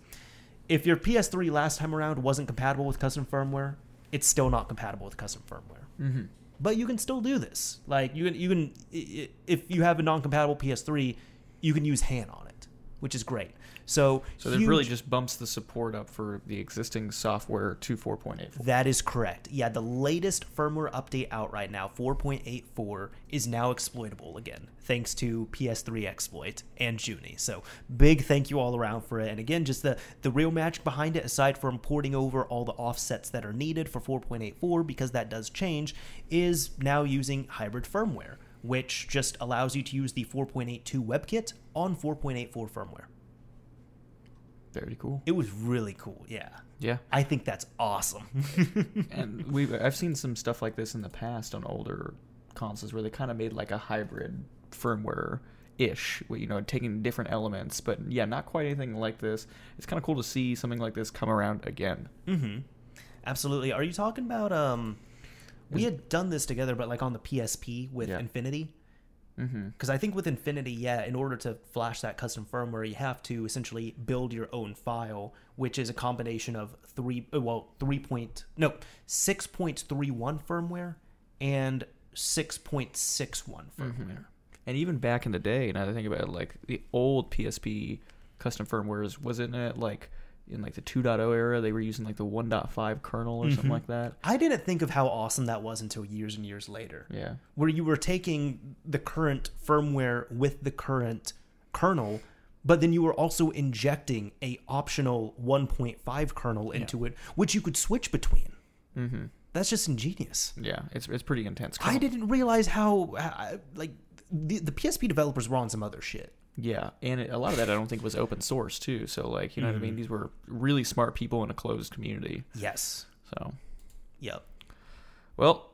if your PS3 last time around wasn't compatible with custom firmware, it's still not compatible with custom firmware. Mm-hmm. But you can still do this. Like you can, you can, if you have a non-compatible PS3, you can use Han on it, which is great. So, so it really just bumps the support up for the existing software to 4.84. That is correct. Yeah, the latest firmware update out right now, 4.84, is now exploitable again, thanks to PS3 exploit and Joonie. So big thank you all around for it. And again, just the the real magic behind it, aside from porting over all the offsets that are needed for 4.84, because that does change, is now using hybrid firmware which just allows you to use the 4.82 WebKit on 4.84 firmware. Very cool. It was really cool. Yeah. Yeah. I think that's awesome. and we I've seen some stuff like this in the past on older consoles where they kind of made like a hybrid firmware ish, you know, taking different elements, but yeah, not quite anything like this. It's kind of cool to see something like this come around again. Mhm. Absolutely. Are you talking about um we had done this together but like on the PSP with Yeah. Infinity? Mm-hmm. Because I think with Infinity, yeah, in order to flash that custom firmware, you have to essentially build your own file, which is a combination of three, uh, well, three point, no, six point three one firmware and six point six one firmware. And even back in the day, now that I think about it, like the old PSP custom firmwares, wasn't it like in like the 2.0 era they were using like the 1.5 kernel or something Mhm. like that? I didn't think of how awesome that was until years and years later, Yeah. where you were taking the current firmware with the current kernel. But then you were also injecting a optional 1.5 kernel into it, which you could switch between. Mm-hmm. That's just ingenious. Yeah, it's it's pretty intense. I didn't realize how, how like the, the PSP developers were on some other shit. Yeah, and it, a lot of that I don't think was open source too. So like, you know what I mean? Mhm. These were really smart people in a closed community. Yes. So, Yep. well,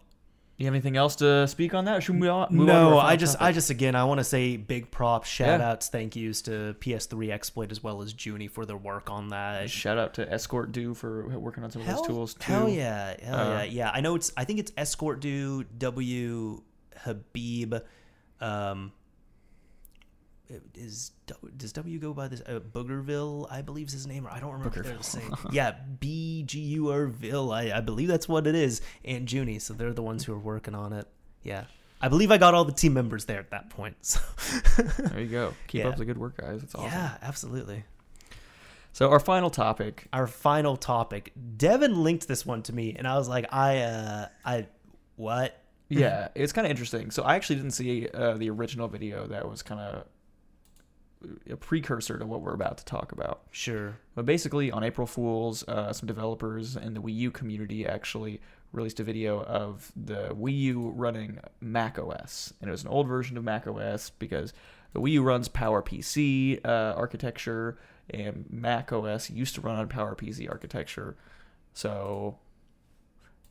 you have anything else to speak on that? Or should we move move on No, I just, I just again, I want to say big props, shout Yeah. outs, thank yous to PS3 Exploit as well as Joonie for their work on that. shout out to Escort Do for working on some of those tools too. hell yeah, hell Uh, yeah, yeah. I know it's, I think it's Escort Do W Habib, um, is does W go by this uh, Boogerville? I believe is his name, or I don't remember. They're the same. yeah, B G U R Ville. I, I believe that's what it is. And Joonie, so they're the ones who are working on it. Yeah, I believe I got all the team members there at that point. So. there you go. Keep Yeah. up the good work, guys. It's awesome. Yeah, absolutely. So our final topic. Our final topic. Devin linked this one to me, and I was like, I, uh, I, what? Yeah, it's kind of interesting. So I actually didn't see uh, the original video that was kind of a precursor to what we're about to talk about. Sure. But basically, on April Fools, uh, some developers in the Wii U community actually released a video of the Wii U running Mac OS, and it was an old version of Mac OS because the Wii U runs PowerPC uh, architecture, and Mac OS used to run on PowerPC architecture, so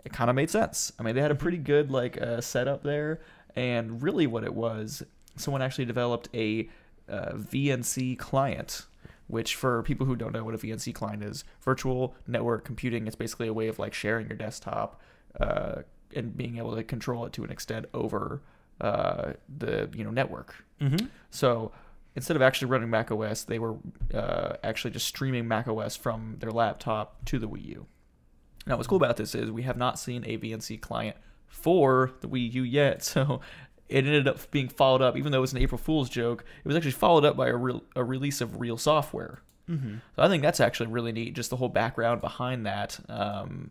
it kind of made sense. I mean, they had a pretty good like uh, setup there, and really, what it was, someone actually developed a uh, VNC client which for people who don't know what a VNC client is, virtual network computing, it's basically a way of like sharing your desktop uh, and being able to control it to an extent over uh, the you know network. Mm-hmm. So instead of actually running Mac OS, they were uh, actually just streaming Mac OS from their laptop to the Wii U. Now, what's cool about this is we have not seen a VNC client for the Wii U yet, so it ended up being followed up, even though it was an April Fool's joke. It was actually followed up by a real a release of real software. Mm-hmm. So I think that's actually really neat. Just the whole background behind that, um,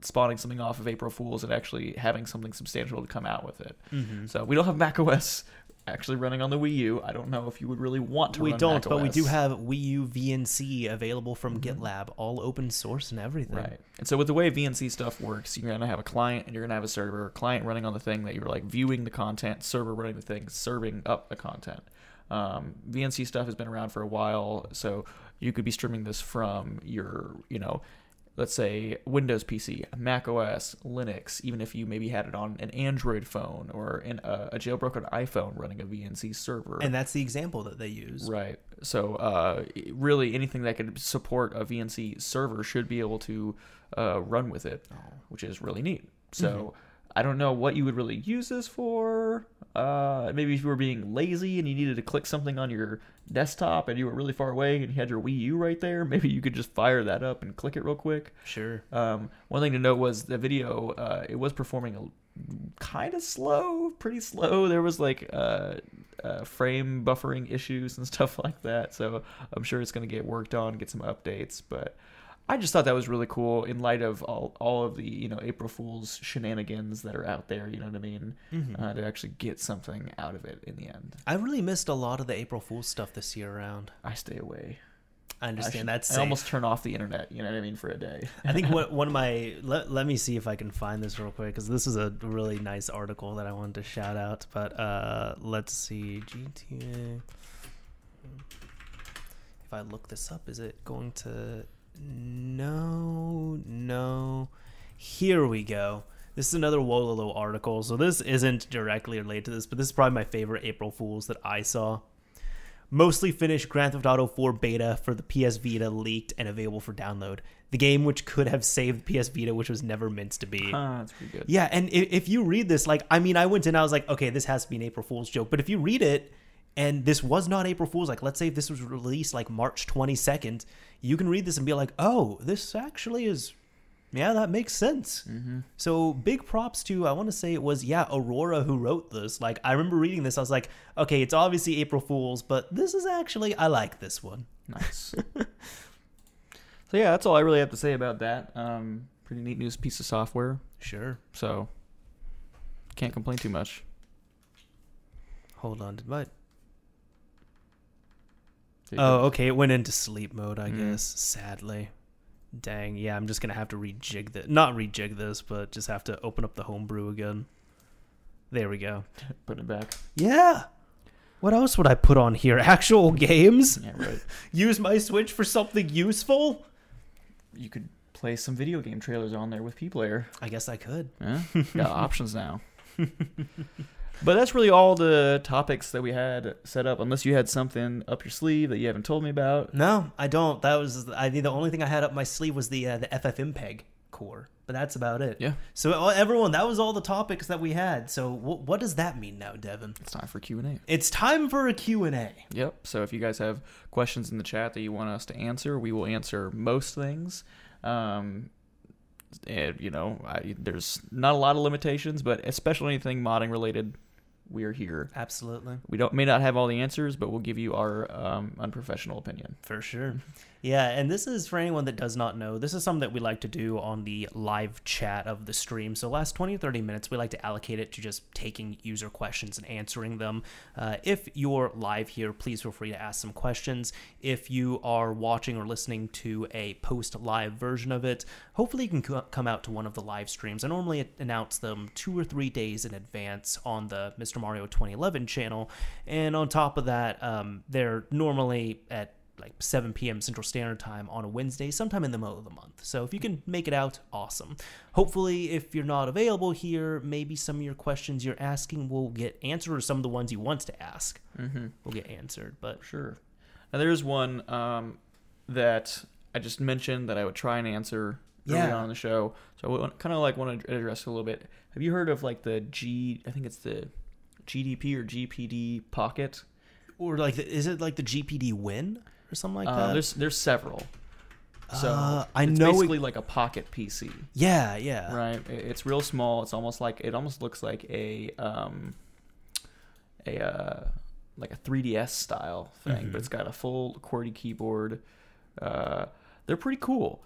spawning something off of April Fools and actually having something substantial to come out with it. Mm-hmm. So we don't have Mac OS actually running on the Wii U. I don't know if you would really want to. We don't, but we do have Wii U VNC available from GitLab, all open source and everything. Right. And so with the way VNC stuff works, you're gonna have a client and you're gonna have a server. Client running on the thing that you're like viewing the content, server running the thing, serving up the content. Um, VNC stuff has been around for a while, so you could be streaming this from your, you know, let's say Windows PC, Mac OS, Linux, even if you maybe had it on an Android phone or an, uh, a jailbroken iPhone running a VNC server. And that's the example that they use. Right. So, uh, really, anything that could support a VNC server should be able to uh, run with it, which is really neat. So, I don't know what you would really use this for. Uh, maybe if you were being lazy and you needed to click something on your desktop and you were really far away and you had your Wii U right there, maybe you could just fire that up and click it real quick. Sure. Um, one thing to note was the video. Uh, it was performing a, kind of slow, pretty slow. There was like uh, uh, frame buffering issues and stuff like that. So I'm sure it's going to get worked on, get some updates. But I just thought that was really cool in light of all all of the you know April Fools shenanigans that are out there. You know what I mean? Mhm. Uh, to actually get something out of it in the end. I really missed a lot of the April Fool's stuff this year around. I stay away. I I, understand should- that's I almost turn off the internet. You know what I mean for a day. I think what, one of my let, let me see if I can find this real quick because this is a really nice article that I wanted to shout out. But uh, let's see GTA. If I look this up, is it going to? No, no. Here we go. This is another Wololo article. So this isn't directly related to this, but this is probably my favorite April Fools that I saw. Mostly finished Grand Theft Auto 4 beta for the PS Vita leaked and available for download. The game which could have saved PS Vita, which was never meant to be. Ah, that's pretty good. Yeah, and if, if you read this, like, I mean, I went in, I was like, okay, this has to be an April Fool's joke. But if you read it, and this was not April Fool's, like, let's say if this was released like March 22nd, you can read this and be like, oh, this actually is, yeah, that makes sense. Mm-hmm. So big props to, I want to say it was, yeah, Aurora who wrote this. Like, I remember reading this, I was like, okay, it's obviously April Fool's, but this is actually, I like this one. Nice. so yeah, that's all I really have to say about that. Um, pretty neat news piece of software. Sure. So can't complain too much. Hold on, did my. Oh, okay. It went into sleep mode, I Mm. guess. Sadly. Dang. Yeah, I'm just gonna have to rejig this. Not rejig this, but just have to open up the homebrew again. There we go. put it back. Yeah. What else would I put on here? Actual games? Yeah, right. Use my Switch for something useful? you could play some video game trailers on there with P Player. I guess I could. Yeah, got options now. But that's really all the topics that we had set up. Unless you had something up your sleeve that you haven't told me about. No, I don't. That was I think the only thing I had up my sleeve was the uh, the FFmpeg core. But that's about it. Yeah. So uh, everyone, that was all the topics that we had. So wh- what does that mean now, Devin? It's time for Q and A. It's time for a Q&A. Yep. So if you guys have questions in the chat that you want us to answer, we will answer most things. Um, and, you know, I, there's not a lot of limitations, but especially anything modding related, we are here. Absolutely. We don't may not have all the answers, but we'll give you our um, unprofessional opinion. For sure. Yeah, and this is for anyone that does not know. This is something that we like to do on the live chat of the stream. So, last 20 or 30 minutes, we like to allocate it to just taking user questions and answering them. Uh, if you're live here, please feel free to ask some questions. If you are watching or listening to a post live version of it, hopefully you can co- come out to one of the live streams. I normally announce them two or three days in advance on the Mr. Mario 2011 channel. And on top of that, um, they're normally at like 7 p.m. Central Standard Time on a Wednesday, sometime in the middle of the month. So if you can make it out, awesome. Hopefully, if you're not available here, maybe some of your questions you're asking will get answered, or some of the ones you want to ask Mm-hmm. will get answered. But Sure. Now there's one um, that I just mentioned that I would try and answer early Yeah. on in the show. So I kind of like want to address a little bit. Have you heard of like the G? I think it's the GDP or GPD Pocket. or like, the, is it like the GPD win or something like Uh, that? there's there's several. So Uh, I it's know it- basically like a pocket PC, yeah, yeah. right? It- It's real small. It's almost like it almost looks like a um, a uh, like a 3DS style thing, Mhm. but it's got a full QWERTY keyboard. Uh, they're pretty cool.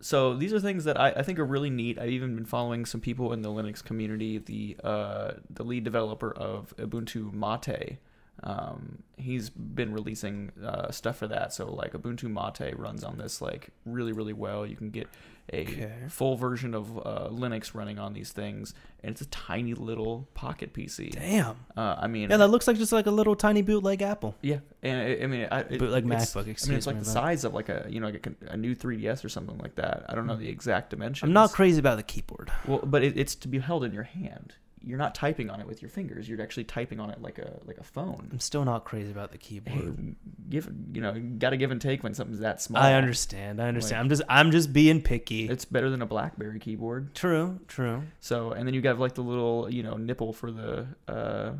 So these are things that I, I think are really neat. I've even been following some people in the Linux community. The uh, the lead developer of Ubuntu Mate, um, he's been releasing uh, stuff for that. So like Ubuntu Mate runs on this like really really well. You can get a Okay. full version of uh, Linux running on these things, and it's a tiny little pocket PC. Damn. Uh, I mean, Yeah, that looks like just like a little tiny bootleg Apple. yeah, and I, I mean, I, it, Bootleg MacBook, I mean, it's like the size of like a you know like a, a new 3ds or something like that. I don't know the exact dimensions. I'm not crazy about the keyboard. well, but it, it's to be held in your hand. You're not typing on it with your fingers. You're actually typing on it like a like a phone. I'm still not crazy about the Hey, keyboard. give you know, got to give and take when something's that small. I understand. I understand. Like- I'm just I'm just being picky. It's better than a BlackBerry keyboard. True, true. So, and then you got like the little you know nipple for the uh, the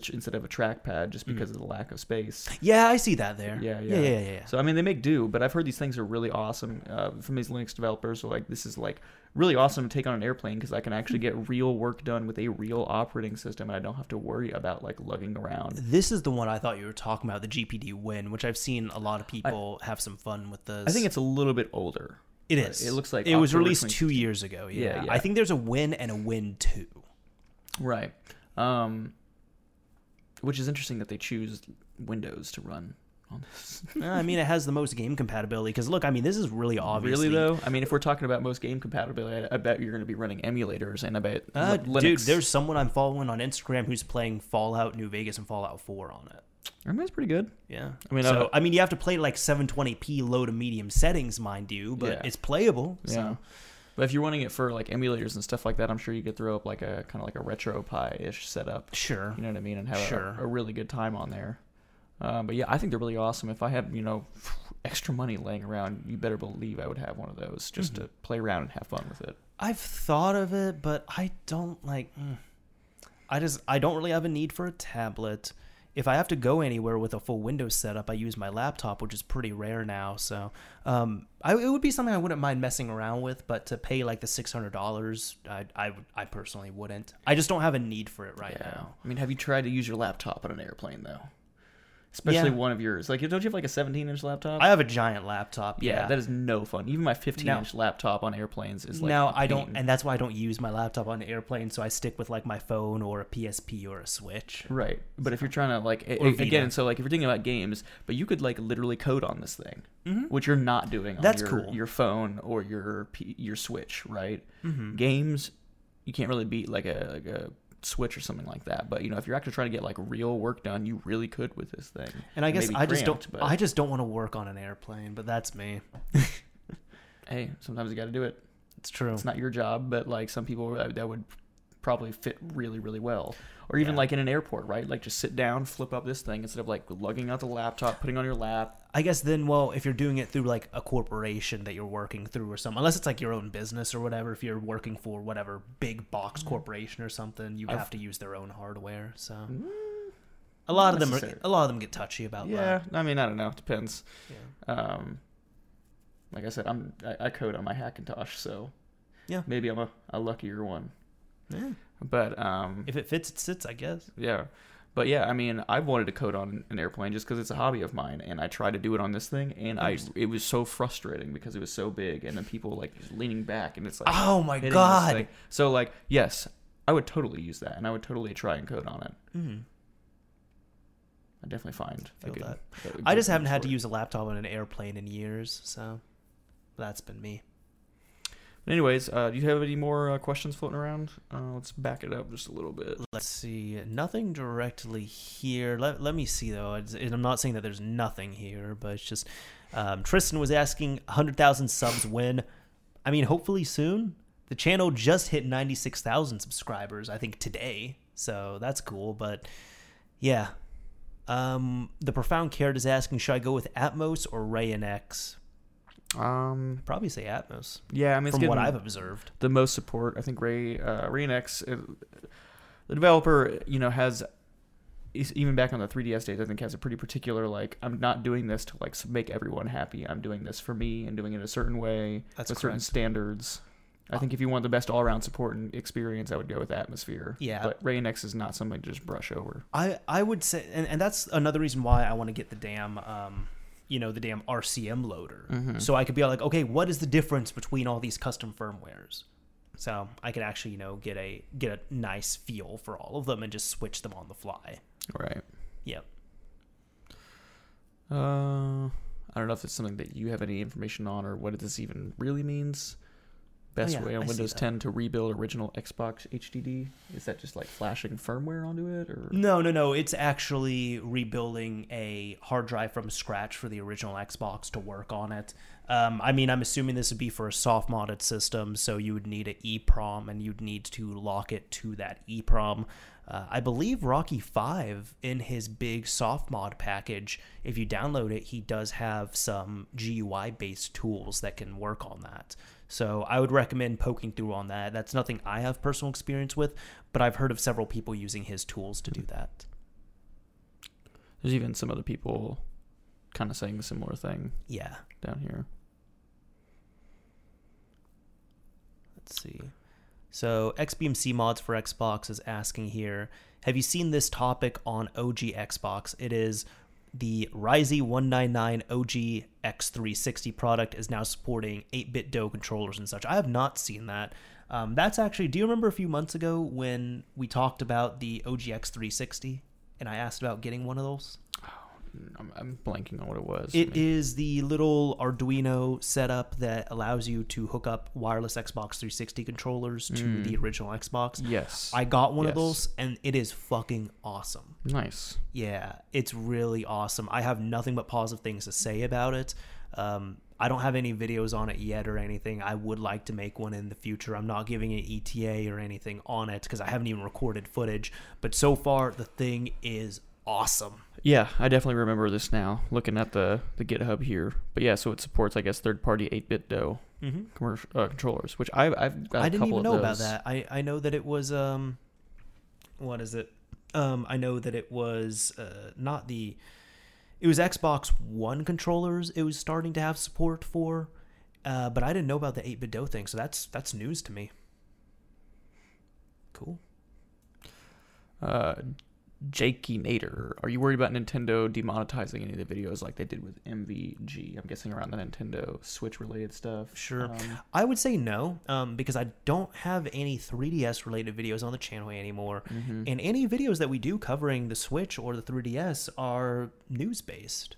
tr- instead of a trackpad, just Mm. because of the lack of space. Yeah, I see that there. Yeah, yeah, yeah. yeah, yeah. yeah. So I mean, they make do, but I've heard these things are really awesome uh, from these Linux developers. So like, this is like really awesome to take on an airplane because I can actually get real work done with a real operating system, and I don't have to worry about like lugging around. This is the one I thought you were talking about, the GPD Win, which I've seen a lot of people have some fun with this. I think it's a little bit older. It is. It looks like it was released two years ago. Yeah. Yeah, yeah. I think there's a Win and a Win two. Right. Um, which is interesting that they choose Windows to run on this. I mean, it has the most game compatibility because look, I mean, this is really obviously. Really though, I mean, if we're talking about most game compatibility, I, I bet you're going to be running emulators, and I bet Uh, Li- Linux. dude, there's someone I'm following on Instagram who's playing Fallout New Vegas and Fallout 4 on it. I mean, that's pretty good. Yeah. I mean, so uh, I mean, you have to play like 720p low to medium settings, mind you, but Yeah. it's playable. Yeah. But if you're running it for like emulators and stuff like that, I'm sure you could throw up like a kind of like a RetroPie ish setup. Sure. You know what I mean? And have a- Sure. a, really good time on there. Um, but yeah, I think they're really awesome. If I had you know extra money laying around, you better believe I would have one of those just Mm-hmm. to play around and have fun with it. I've thought of it, but I don't like. mm. I just I don't really have a need for a tablet. If I have to go anywhere with a full Windows setup, I use my laptop, which is pretty rare now. So um, I, it would be something I wouldn't mind messing around with, but to pay like the six hundred dollars, I, I I personally wouldn't. I just don't have a need for it right now. I mean, have you tried to use your laptop on an airplane though? Especially Yeah. one of yours. Like, don't you have like a 17 inch laptop? I have a giant laptop. yeah, Yeah, that is no fun. Even my 15 Now- inch laptop on airplanes is like. now I don't, and that's why I don't use my laptop on an airplane. So I stick with like my phone or a PSP or a Switch. Right, but if you're trying to like a- again, so like if you're thinking about games, but you could like literally code on this thing, Mhm. which you're not doing on That's your, cool. your phone or your your Switch, right? Mhm. Games, you can't really beat like a like a Switch or something like that. But you know, if you're actually trying to get like real work done, you really could with this thing. And I guess I just don't. But... I just don't want to work on an airplane, but that's me. Hey, sometimes you got to do it. It's true. It's not your job, but like some people that that would probably fit really really well. Or even Yeah. like in an airport, right? Like just sit down, flip up this thing instead of like lugging out the laptop, putting on your lap. I guess then, well, if you're doing it through like a corporation that you're working through or something, unless it's like your own business or whatever, if you're working for whatever big box corporation or something, you Mm-hmm. Mm, to use their own hardware. So a lot of them are, a lot of them get touchy about Yeah, that. I mean, I don't know. It depends. Yeah. Um, like I said, I'm I, I code on my Hackintosh, so Yeah. maybe I'm a, a luckier one. Yeah. But um, If it fits, it sits, I guess. yeah, but yeah, I mean, I've wanted to code on an airplane just because it's a hobby of mine, and I tried to do it on this thing, and I it was so frustrating because it was so big, and then people like just leaning back, and it's like Oh my god. So like, yes, I would totally use that, and I would totally try and code on it. Mhm. I definitely find Feel good, that. I just haven't had to use a laptop on an airplane in years, so that's been me. Anyways, uh, do you have any more uh, questions floating around? Uh, let's back it up just a little bit. Let's see. Nothing directly here. Let, let me see though. It's, I'm not saying that there's nothing here, but it's just um, Tristan was asking 100,000 subs when. I mean, hopefully soon. The channel just hit 96,000 subscribers. I think today, so that's cool. But yeah, um, the profound carrot is asking, should I go with Atmos or ReiNX? Um, Probably say Atmos yeah, I mean, from what I've observed. the most support. I think Ray uh, Ray and uh, the developer, you know, has even back on the 3DS days, I think has a pretty particular like I'm not doing this to like make everyone happy. I'm doing this for me and doing it a certain way That's with certain standards. I think if you want the best all-around support and experience, I would go with Atmosphere. Yeah. but ReiNX is not something to just brush over. I I would say, and, and that's another reason why I want to get the damn, um, you know, the damn RCM loader, Mm-hmm. so I could be like, okay, what is the difference between all these custom firmwares? So I could actually, you know, get a get a nice feel for all of them and just switch them on the fly. Right. Yep. Uh, I don't know if it's something that you have any information on or what this even really means. Best yeah, way on I Windows 10 to rebuild original Xbox HDD? Is that just like flashing firmware onto it, or No, no, no. It's actually rebuilding a hard drive from scratch for the original Xbox to work on it. Um, I mean, I'm assuming this would be for a soft modded system, so you would need an EEPROM and you'd need to lock it to that EEPROM. Uh, I believe Rocky5 in his big soft mod package, if you download it, he does have some GUI based tools that can work on that. So I would recommend poking through on that. That's nothing I have personal experience with, but I've heard of several people using his tools to do that. there's even some other people kind of saying a similar thing Yeah. down here. Let's see. So XBMC mods for Xbox is asking here, have you seen this topic on OG Xbox? It is the Ryzee119 OG X360 product is now supporting 8BitDo controllers and such. I have not seen that. Um, that's actually. Do you remember a few months ago when we talked about the OG X360 and I asked about getting one of those? I'm, I'm blanking on what it was. It is the little Arduino setup that allows you to hook up wireless Xbox 360 controllers to the original Xbox. Yes. I got one of those and it is fucking awesome. nice. Yeah, it's really awesome. I have nothing but positive things to say about it. Um, I don't have any videos on it yet or anything. I would like to make one in the future. I'm not giving an ETA or anything on it because I haven't even recorded footage. But so far, the thing is awesome. Yeah, I definitely remember this now. Looking at the the GitHub here, but yeah, so it supports, I guess, third-party 8BitDo Mm-hmm. commercial uh, controllers, which I've I've got a I didn't couple even of know about that. I I know that it was um, what is it? Um, I know that it was uh not the, it was Xbox One controllers. It was starting to have support for, uh, but I didn't know about the eight bit DO thing. So that's that's news to me. Cool. Uh, Jakey Nader, are you worried about Nintendo demonetizing any of the videos like they did with MVG? I'm guessing around the Nintendo Switch related stuff. Sure. Um, I would say no, um, because I don't have any 3DS related videos on the channel anymore, Mm-hmm. and any videos that we do covering the Switch or the 3DS are news based.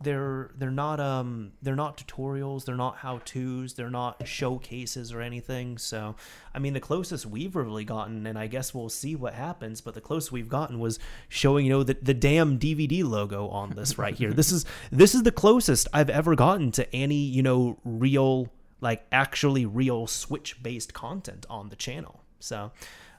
They're they're not um they're not tutorials, they're not how tos, they're not showcases or anything. So, I mean, the closest we've really gotten, and I guess we'll see what happens. But the closest we've gotten was showing you know the the damn DVD logo on this right here. this is this is the closest I've ever gotten to any you know real like actually real Switch based content on the channel. So,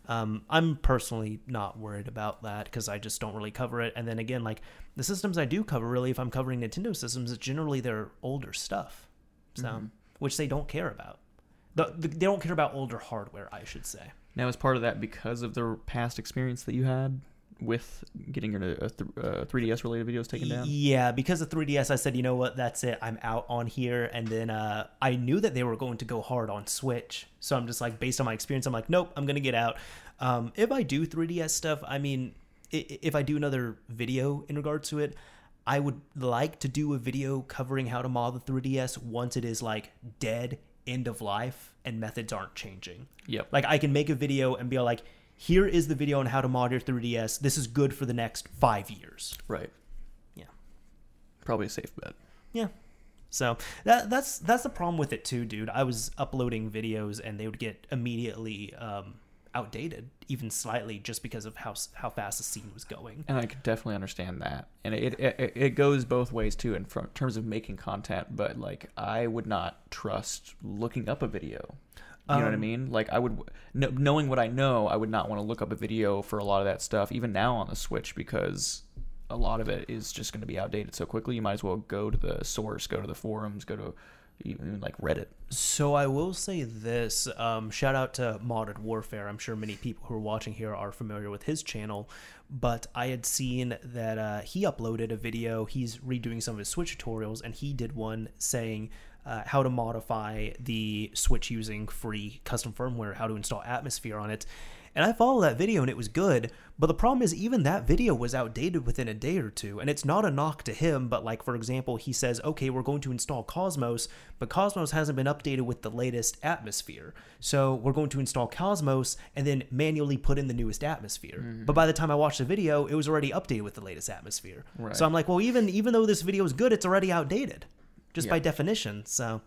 Um, I'm personally not worried about that because I just don't really cover it. And then again, like the systems I do cover, really, if I'm covering Nintendo systems, it's generally their older stuff, so Mhm. which they don't care about. The, the, they don't care about older hardware, I should say. Now, is part of that because of the past experience that you had with getting your uh, th- uh, 3DS related videos taken down? Yeah, because of 3DS, I said, you know what, that's it. I'm out on here. And then uh, I knew that they were going to go hard on Switch. So I'm just like, based on my experience, I'm like, nope, I'm going to get out. Um, if I do 3DS stuff, I mean, if I do another video in regard to it, I would like to do a video covering how to mod the 3DS once it is like dead, end of life, and methods aren't changing. Yep. Like I can make a video and be like, here is the video on how to mod your 3DS. This is good for the next five years. Right. Yeah. Probably a safe bet. Yeah. So that that's that's the problem with it too, dude. I was uploading videos and they would get immediately um, outdated, even slightly, just because of how how fast the scene was going. And I could definitely understand that. And it it, it goes both ways too in fr- terms of making content, but like I would not trust looking up a video. You know what I Um, mean? Like I would kn- knowing what I know, I would not want to look up a video for a lot of that stuff even now on the Switch because a lot of it is just going to be outdated so quickly. You might as well go to the source, go to the forums, go to even like Reddit. So I will say this: um, shout out to Modded Warfare. I'm sure many people who are watching here are familiar with his channel, but I had seen that uh, he uploaded a video. He's redoing some of his Switch tutorials, and he did one saying uh, how to modify the Switch using free custom firmware, how to install Atmosphere on it. And I followed that video and it was good, but the problem is even that video was outdated within a day or two. And it's not a knock to him, but like for example, he says, "Okay, we're going to install Kosmos, but Kosmos hasn't been updated with the latest atmosphere. So we're going to install Kosmos and then manually put in the newest atmosphere." But by the time I watched the video, it was already updated with the latest atmosphere. Right. So I'm like, "Well, even even though this video is good, it's already outdated just by definition." So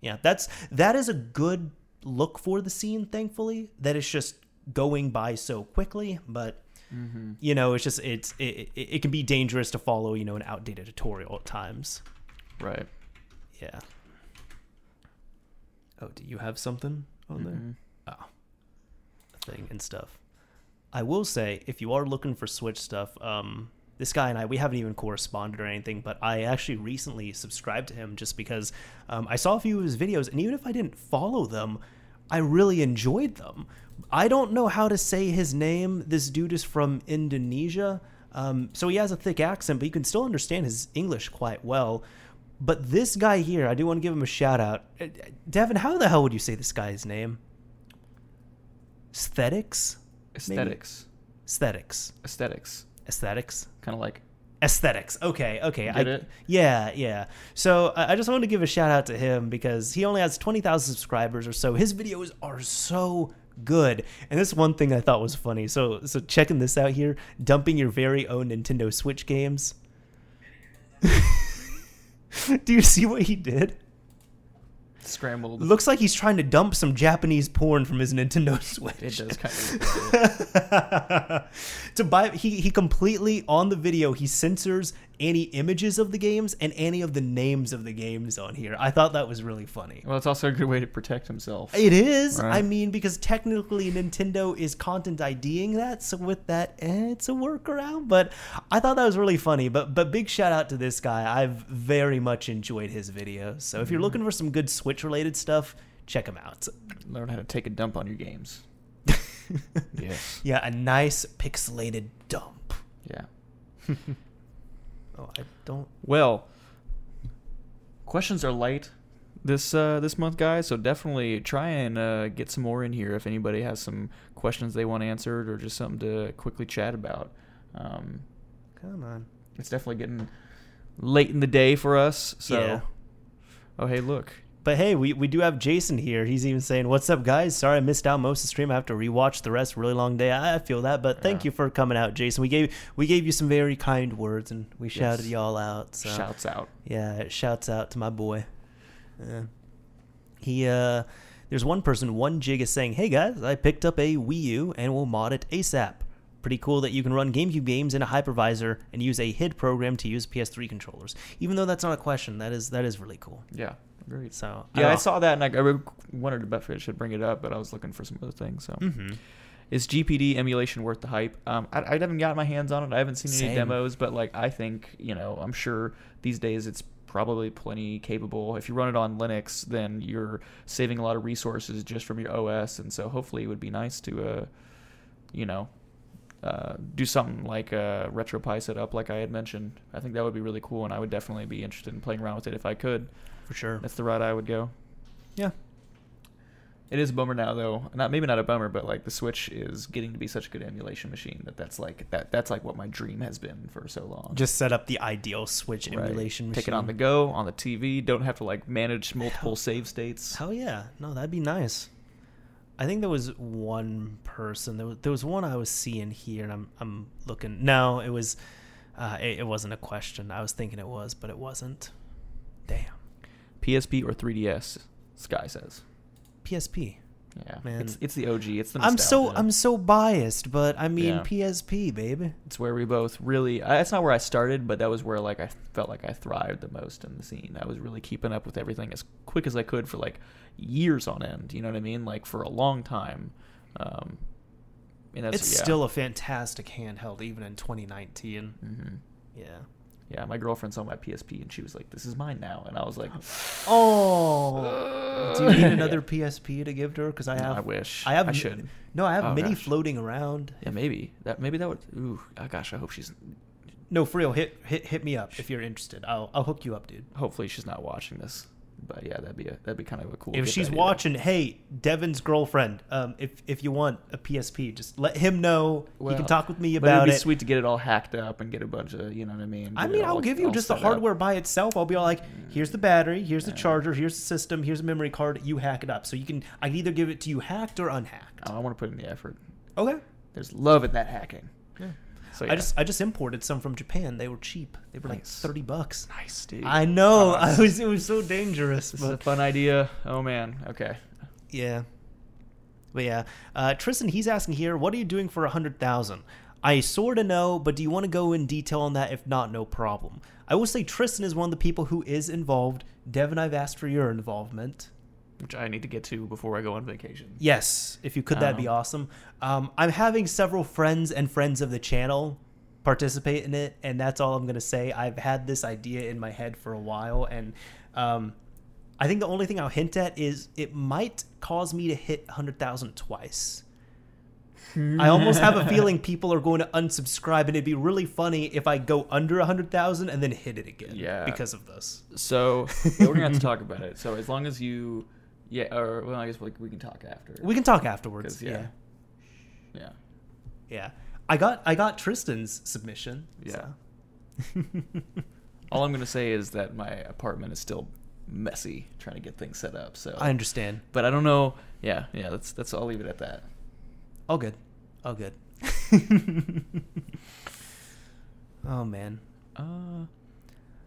yeah, that's that is a good look for the scene. Thankfully, that it's just going by so quickly. But you know, it's just it's it, it, it can be dangerous to follow you know an outdated tutorial at times. Right. Yeah. Oh, do you have something on there? Mhm. Oh, a thing and stuff. I will say, if you are looking for Switch stuff, um, this guy and I, we haven't even corresponded or anything, but I actually recently subscribed to him just because um, I saw a few of his videos, and even if I didn't follow them, I really enjoyed them. I don't know how to say his name. This dude is from Indonesia, um, so he has a thick accent, but you can still understand his English quite well. But this guy here, I do want to give him a shout out. Uh, Devin, how the hell would you say this guy's name? Aesthetics? Aesthetics. Aesthetics. Aesthetics. Aesthetics. Kind of like Aesthetics. Okay, okay. I, it? Yeah, yeah. So I I just wanted to give a shout out to him because he only has 20,000 subscribers or so. His videos are so good. And this one thing I thought was funny. So so checking this out here, dumping your very own Nintendo Switch games. Do you see what he did? Scrambled. Looks like he's trying to dump some Japanese porn from his Nintendo Switch. It does kind of. to buy he he completely on the video he censors any images of the games and any of the names of the games on here. I thought that was really funny. well, it's also a good way to protect himself. It is. Right. I mean, because technically Nintendo is content IDing that, so with that, eh, it's a workaround. But I thought that was really funny. But but big shout out to this guy. I've very much enjoyed his videos. So if you're looking for some good Switch related stuff, check him out. Learn how to take a dump on your games. yes. Yeah, a nice pixelated dump. Yeah. Oh, I don't. Well, questions are light this uh, this month, guys. So definitely try and uh, get some more in here if anybody has some questions they want answered or just something to quickly chat about. Um, Come on. it's definitely getting late in the day for us. So, Yeah. oh hey, look, But hey, we, we do have Jason here. He's even saying, "What's up, guys? Sorry I missed out most of the stream. I have to rewatch the rest. Really long day. I I feel that, but thank Yeah. you for coming out, Jason. We gave we gave you some very kind words, and we shouted Yes. y'all out. So shouts out. yeah, shouts out to my boy. Yeah. He uh, there's one person, one jig is saying, "Hey guys, I picked up a Wii U and will mod it ASAP. Pretty cool that you can run GameCube games in a hypervisor and use a HID program to use PS3 controllers. Even though that's not a question, that is that is really cool. Yeah, agreed. So Yeah, I don't- saw that and I, I wondered if I should bring it up, but I was looking for some other things. So Mhm. is GPD emulation worth the hype? Um, I, I haven't got my hands on it. I haven't seen any demos, but like I think you know, I'm sure these days it's probably plenty capable. If you run it on Linux, then you're saving a lot of resources just from your OS, and so hopefully it would be nice to, uh, you know, uh, do something like a RetroPie setup, like I had mentioned. I think that would be really cool, and I would definitely be interested in playing around with it if I could. For sure. That's the route I would go. Yeah. It is a bummer now, though. Not maybe not a bummer, but like the Switch is getting to be such a good emulation machine that that's like that. That's like what my dream has been for so long. Just set up the ideal Switch Right. emulation Take it on the go on the TV. Don't have to like manage multiple Hell- save states. Hell yeah. No, that'd be nice. I think there was one person. There was, there was one I was seeing here, and I'm I'm looking. No, it was. Uh, it, it wasn't a question. I was thinking it was, but it wasn't. Damn. PSP or 3DS? Sky says. PSP. Yeah, Man. It's it's the OG. It's the. I'm so. I'm so biased, but I mean Yeah. PSP, baby. It's where we both really. I- That's not where I started, but that was where like I felt like I thrived the most in the scene. I was really keeping up with everything as quick as I could for like years on end. You know what I mean? Like for a long time. Um, and that's, It's yeah. still a fantastic handheld, even in 2019. hmm Yeah. Yeah, my girlfriend saw my PSP and she was like, "This is mine now," and I was like, Oh, do you need another PSP to give to her? Because I have. I wish. I have. I should. No, I have Oh, many gosh. floating around. Yeah, maybe that. Maybe that would. Ooh, oh, gosh, I hope she's. No, for real. Hit hit hit me up if you're interested. I'll I'll hook you up, dude. Hopefully, she's not watching this. But yeah, that'd be a that'd be kind of a cool. if she's watching, hey, Devin's girlfriend, um, if if you want a PSP, just let him know. he can talk with me but it'd about be it. sweet to get it all hacked up and get a bunch of, you know what I mean. I mean, all- I'll give you just the set up. hardware by itself. I'll be all like, here's the battery, here's the charger, here's the system, here's a memory card. You hack it up, so you can. I can either give it to you hacked or unhacked. Oh, I want to put in the effort. Okay. There's love in that hacking. Yeah. So I just I just imported some from Japan. They were cheap. They were like thirty bucks. nice, dude. I know. I was. It was so dangerous. This is a fun idea. Oh man. Okay. yeah. But yeah, uh, Tristan, he's asking here, what are you doing for a hundred thousand? I sort of know, but do you want to go in detail on that? If not, no problem. I will say Tristan is one of the people who is involved. Dev and I've asked for your involvement. Which I need to get to before I go on vacation. Yes, if you could, that'd be Um, awesome. Um, I'm having several friends and friends of the channel participate in it, and that's all I'm gonna say. I've had this idea in my head for a while, and um, I think the only thing I'll hint at is it might cause me to hit 100,000 twice. I almost have a feeling people are going to unsubscribe, and it'd be really funny if I go under 100,000 and then hit it again. Yeah. Because of this. So we're gonna have to talk about it. So as long as you, yeah, or well, I guess we, we can talk after. We can talk afterwards. yeah. yeah. yeah. Yeah. I got I got Tristan's submission. Yeah. so. All I'm gonna say is that my apartment is still messy trying to get things set up. So I understand. but I don't know. Yeah, yeah. That's that's. I'll leave it at that. All good. All good. oh man. Uh,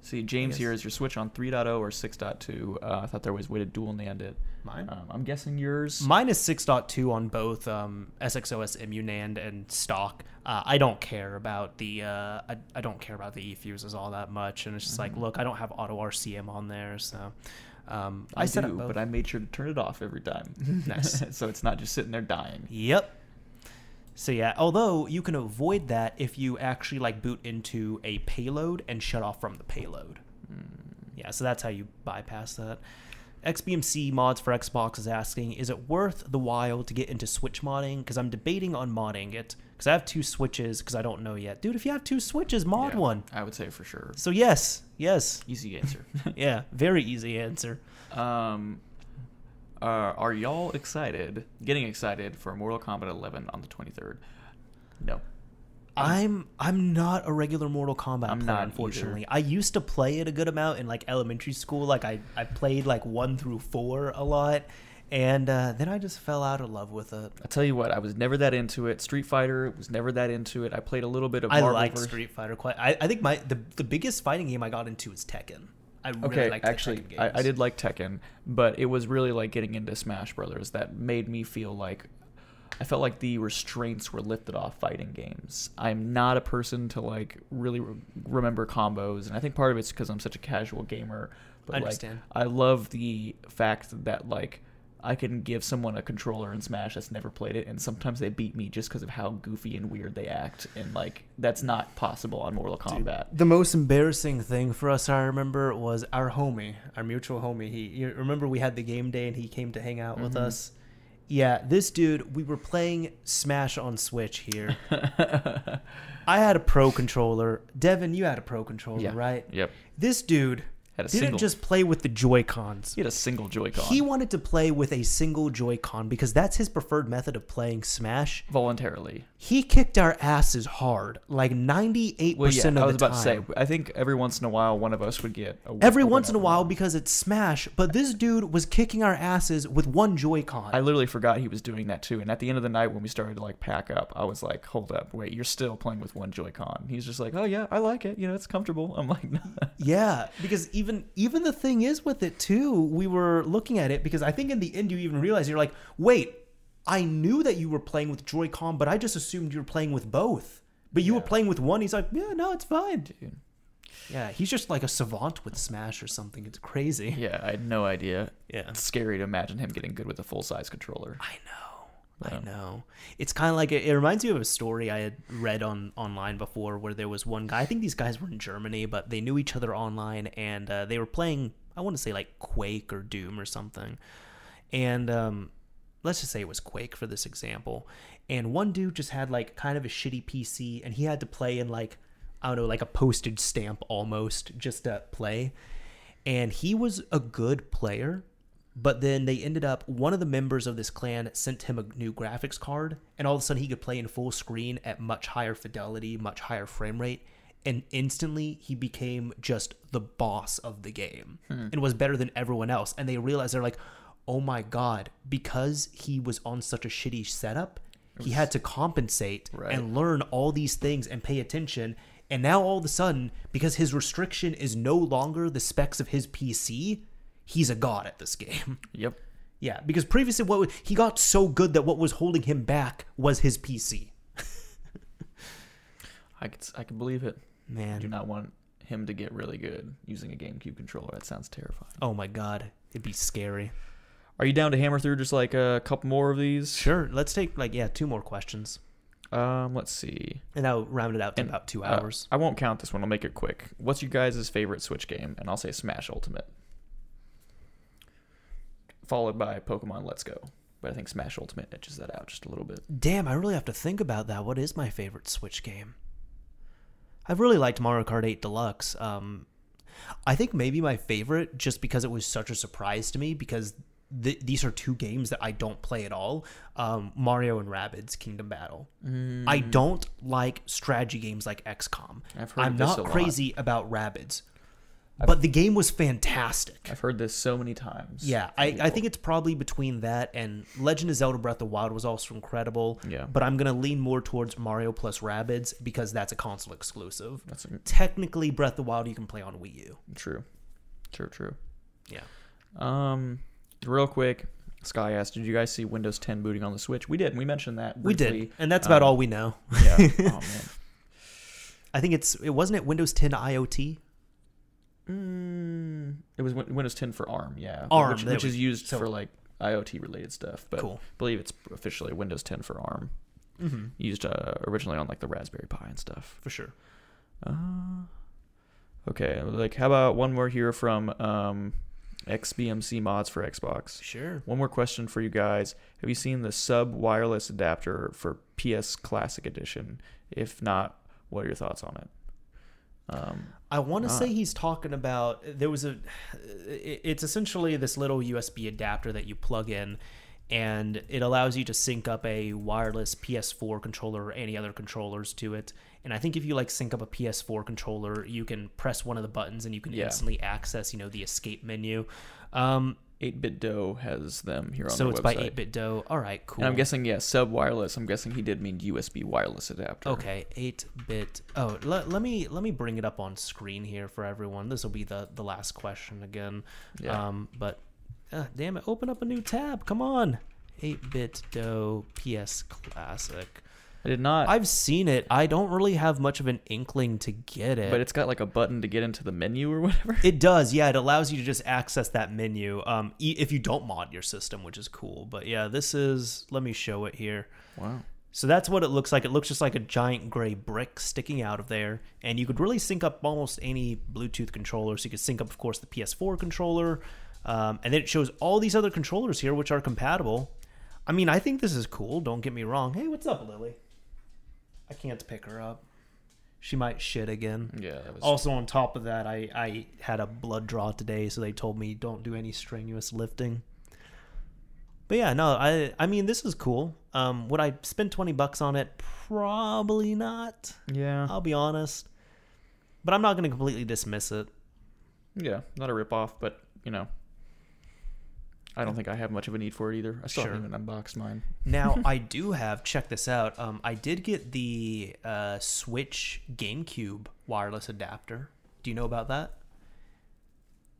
see, James here is your switch on 3.0 or 6.2. Uh, I thought there was a way to dual NAND it. Mine? Um, I'm guessing yours. Mine is 6.2 on both um, SXOS emuNAND and stock. Uh, I don't care about the uh, I, I don't care about the E fuses all that much, and it's just like, Mhm. look, I don't have auto RCM on there, so um, I, I, do, but I made sure to turn it off every time. Nice. so it's not just sitting there dying. Yep. So yeah, although you can avoid that if you actually like boot into a payload and shut off from the payload. Mm. Yeah, so that's how you bypass that. XBMC mods for Xbox is asking, is it worth the while to get into Switch modding? Because I'm debating on modding it. Because I have two Switches, because I don't know yet. Dude, if you have two Switches, mod Yeah, one. I would say for sure. So yes, yes. Easy answer. Yeah, very easy answer. um, uh, are y'all excited? Getting excited for Mortal Kombat 11 on the 23rd? No. I'm I'm not a regular Mortal Kombat I'm player, unfortunately. I used to play it a good amount in like elementary school. Like I, I played like one through four a lot, and uh, then I just fell out of love with it. I tell you what, I was never that into it. Street Fighter was never that into it. I played a little bit of I Marvel like. Street Fighter quite. I, I think my the the biggest fighting game I got into is Tekken. I really Okay, like actually, Tekken I, games. I did like Tekken, but it was really like getting into Smash Brothers that made me feel like I felt like the restraints were lifted off fighting games. I'm not a person to like really re- remember combos, and I think part of it's because I'm such a casual gamer. But I like, understand. I love the fact that like I can give someone a controller in Smash that's never played it, and sometimes they beat me just because of how goofy and weird they act, and like that's not possible on Mortal Kombat. The most embarrassing thing for us, I remember, was our homie, our mutual homie. He, you remember, we had the game day and he came to hang out with mm-hmm. us. Yeah, this dude, we were playing Smash on Switch here. I had a pro controller. Devin, you had a pro controller, Yeah. right? Yep. This dude Had a didn't single. just play with the Joy Cons. he had a single Joy-Con. He wanted to play with a single Joy-Con because that's his preferred method of playing Smash. voluntarily. He kicked our asses hard, like 98% Well, yeah, of I was about time. to say. I think every once in a while, one of us would get a Every once in a while because it's Smash, but this dude was kicking our asses with one Joy-Con. I literally forgot he was doing that too. And at the end of the night, when we started to like pack up, I was like, "Hold up, wait, you're still playing with one Joy-Con." He's just like, "Oh yeah, I like it. You know, it's comfortable." I'm like, "No." Yeah, because even even the thing is with it too, we were looking at it because I think in the end you even realize you're like, wait, I knew that you were playing with Joy-Con, but I just assumed you were playing with both. But you were playing with one. He's like, yeah, no, it's fine. Dude. Yeah, he's just like a savant with Smash or something. It's crazy. Yeah, I had no idea. Yeah. It's scary to imagine him getting good with a full size controller. I know. I know. It's kind of like it, it reminds me of a story I had read on online before, where there was one guy. I think these guys were in Germany, but they knew each other online, and uh, they were playing. I want to say like Quake or Doom or something, and um, let's just say it was Quake for this example. And one dude just had like kind of a shitty PC, and he had to play in like I don't know, like a postage stamp almost just to play. And he was a good player, but then they ended up one of the members of this clan sent him a new graphics card, and all of a sudden he could play in full screen at much higher fidelity, much higher frame rate, and instantly he became just the boss of the game hmm. and was better than everyone else. And they realized they're like, oh my god, because he was on such a shitty setup, he had to compensate Right. and learn all these things and pay attention. And now all of a sudden, because his restriction is no longer the specs of his PC, he's a god at this game. Yep. yeah, because previously what was- he got so good that what was holding him back was his PC. I could I could believe it. Man, I do not want him to get really good using a GameCube controller. That sounds terrifying. oh my god, it'd be scary. Are you down to hammer through just like a couple more of these? Sure, let's take like yeah, two more questions. Um, let's see. And I'll round it out to And, about two Uh, hours. I won't count this one. I'll make it quick. What's your guys' favorite Switch game? And I'll say Smash Ultimate. Followed by Pokemon Let's Go. But I think Smash Ultimate edges that out just a little bit. Damn, I really have to think about that. What is my favorite Switch game? I've really liked Mario Kart 8 Deluxe. Um, I think maybe my favorite, just because it was such a surprise to me, because th- these are two games that I don't play at all. Um, Mario and Rabbids Kingdom Battle. I don't like strategy games like XCOM. I've heard I'm this not crazy about Rabbids, but the game was fantastic. I've heard this so many times. Yeah, I, I think it's probably between that and Legend of Zelda Breath of the Wild was also incredible. Yeah. But I'm going to lean more towards Mario plus Rabbids because that's a console exclusive. that's Technically, Breath of the Wild you can play on Wii U. true. True, true. Yeah. Um, real quick, Sky asked, "Did you guys see Windows 10 booting on the Switch?" We did. We mentioned that. We did. And that's about Um, all we know. Yeah. oh man. I think it's, it wasn't it Windows 10 IoT? Mm, it was Windows 10 for ARM, yeah. ARM, which, which is used so- for like IoT related stuff. But Cool. I believe it's officially Windows 10 for ARM. Mm-hmm. Used uh, originally on like the Raspberry Pi and stuff. For sure. Uh, okay, like how about one more here from um, XBMC mods for Xbox. Sure. One more question for you guys. Have you seen the sub wireless adapter for PS Classic Edition? If not, what are your thoughts on it? Um, I want to say he's talking about there was a it's essentially this little USB adapter that you plug in and it allows you to sync up a wireless PS4 controller or any other controllers to it. And I think if you like sync up a PS4 controller, you can press one of the buttons and you can Yeah. instantly access, you know, the escape menu. Um, 8-Bit Do has them here on so their it's by 8BitDo. All right, cool. And I'm guessing, yeah, sub wireless. I'm guessing he did mean USB wireless adapter. Okay, eight bit. Oh, let, let me let me bring it up on screen here for everyone. This will be the the last question again. Yeah. Um, but uh, damn it, open up a new tab. Come on, eight bit do PS Classic. I did not. I've seen it. I don't really have much of an inkling to get it. but it's got like a button to get into the menu or whatever. It does, yeah. It allows you to just access that menu um, e- if you don't mod your system, which is cool. But yeah, this is. Let me show it here. Wow. So that's what it looks like. It looks just like a giant gray brick sticking out of there, and you could really sync up almost any Bluetooth controller. So you could sync up, of course, the PS4 controller, um, and then it shows all these other controllers here which are compatible. I mean, I think this is cool. Don't get me wrong. Hey, what's up, Lily? I can't pick her up. She might shit again. Yeah, that was. Also, on top of that, I, I had a blood draw today, so they told me don't do any strenuous lifting. But yeah, no, I I mean this is cool. Um, would I spend twenty bucks on it? Probably not. yeah. I'll be honest. But I'm not going to completely dismiss it. Yeah, not a rip off, but you know, I don't think I have much of a need for it either. I still Sure. haven't unboxed mine. Now I do have. Check this out. Um, I did get the uh, Switch GameCube wireless adapter. Do you know about that?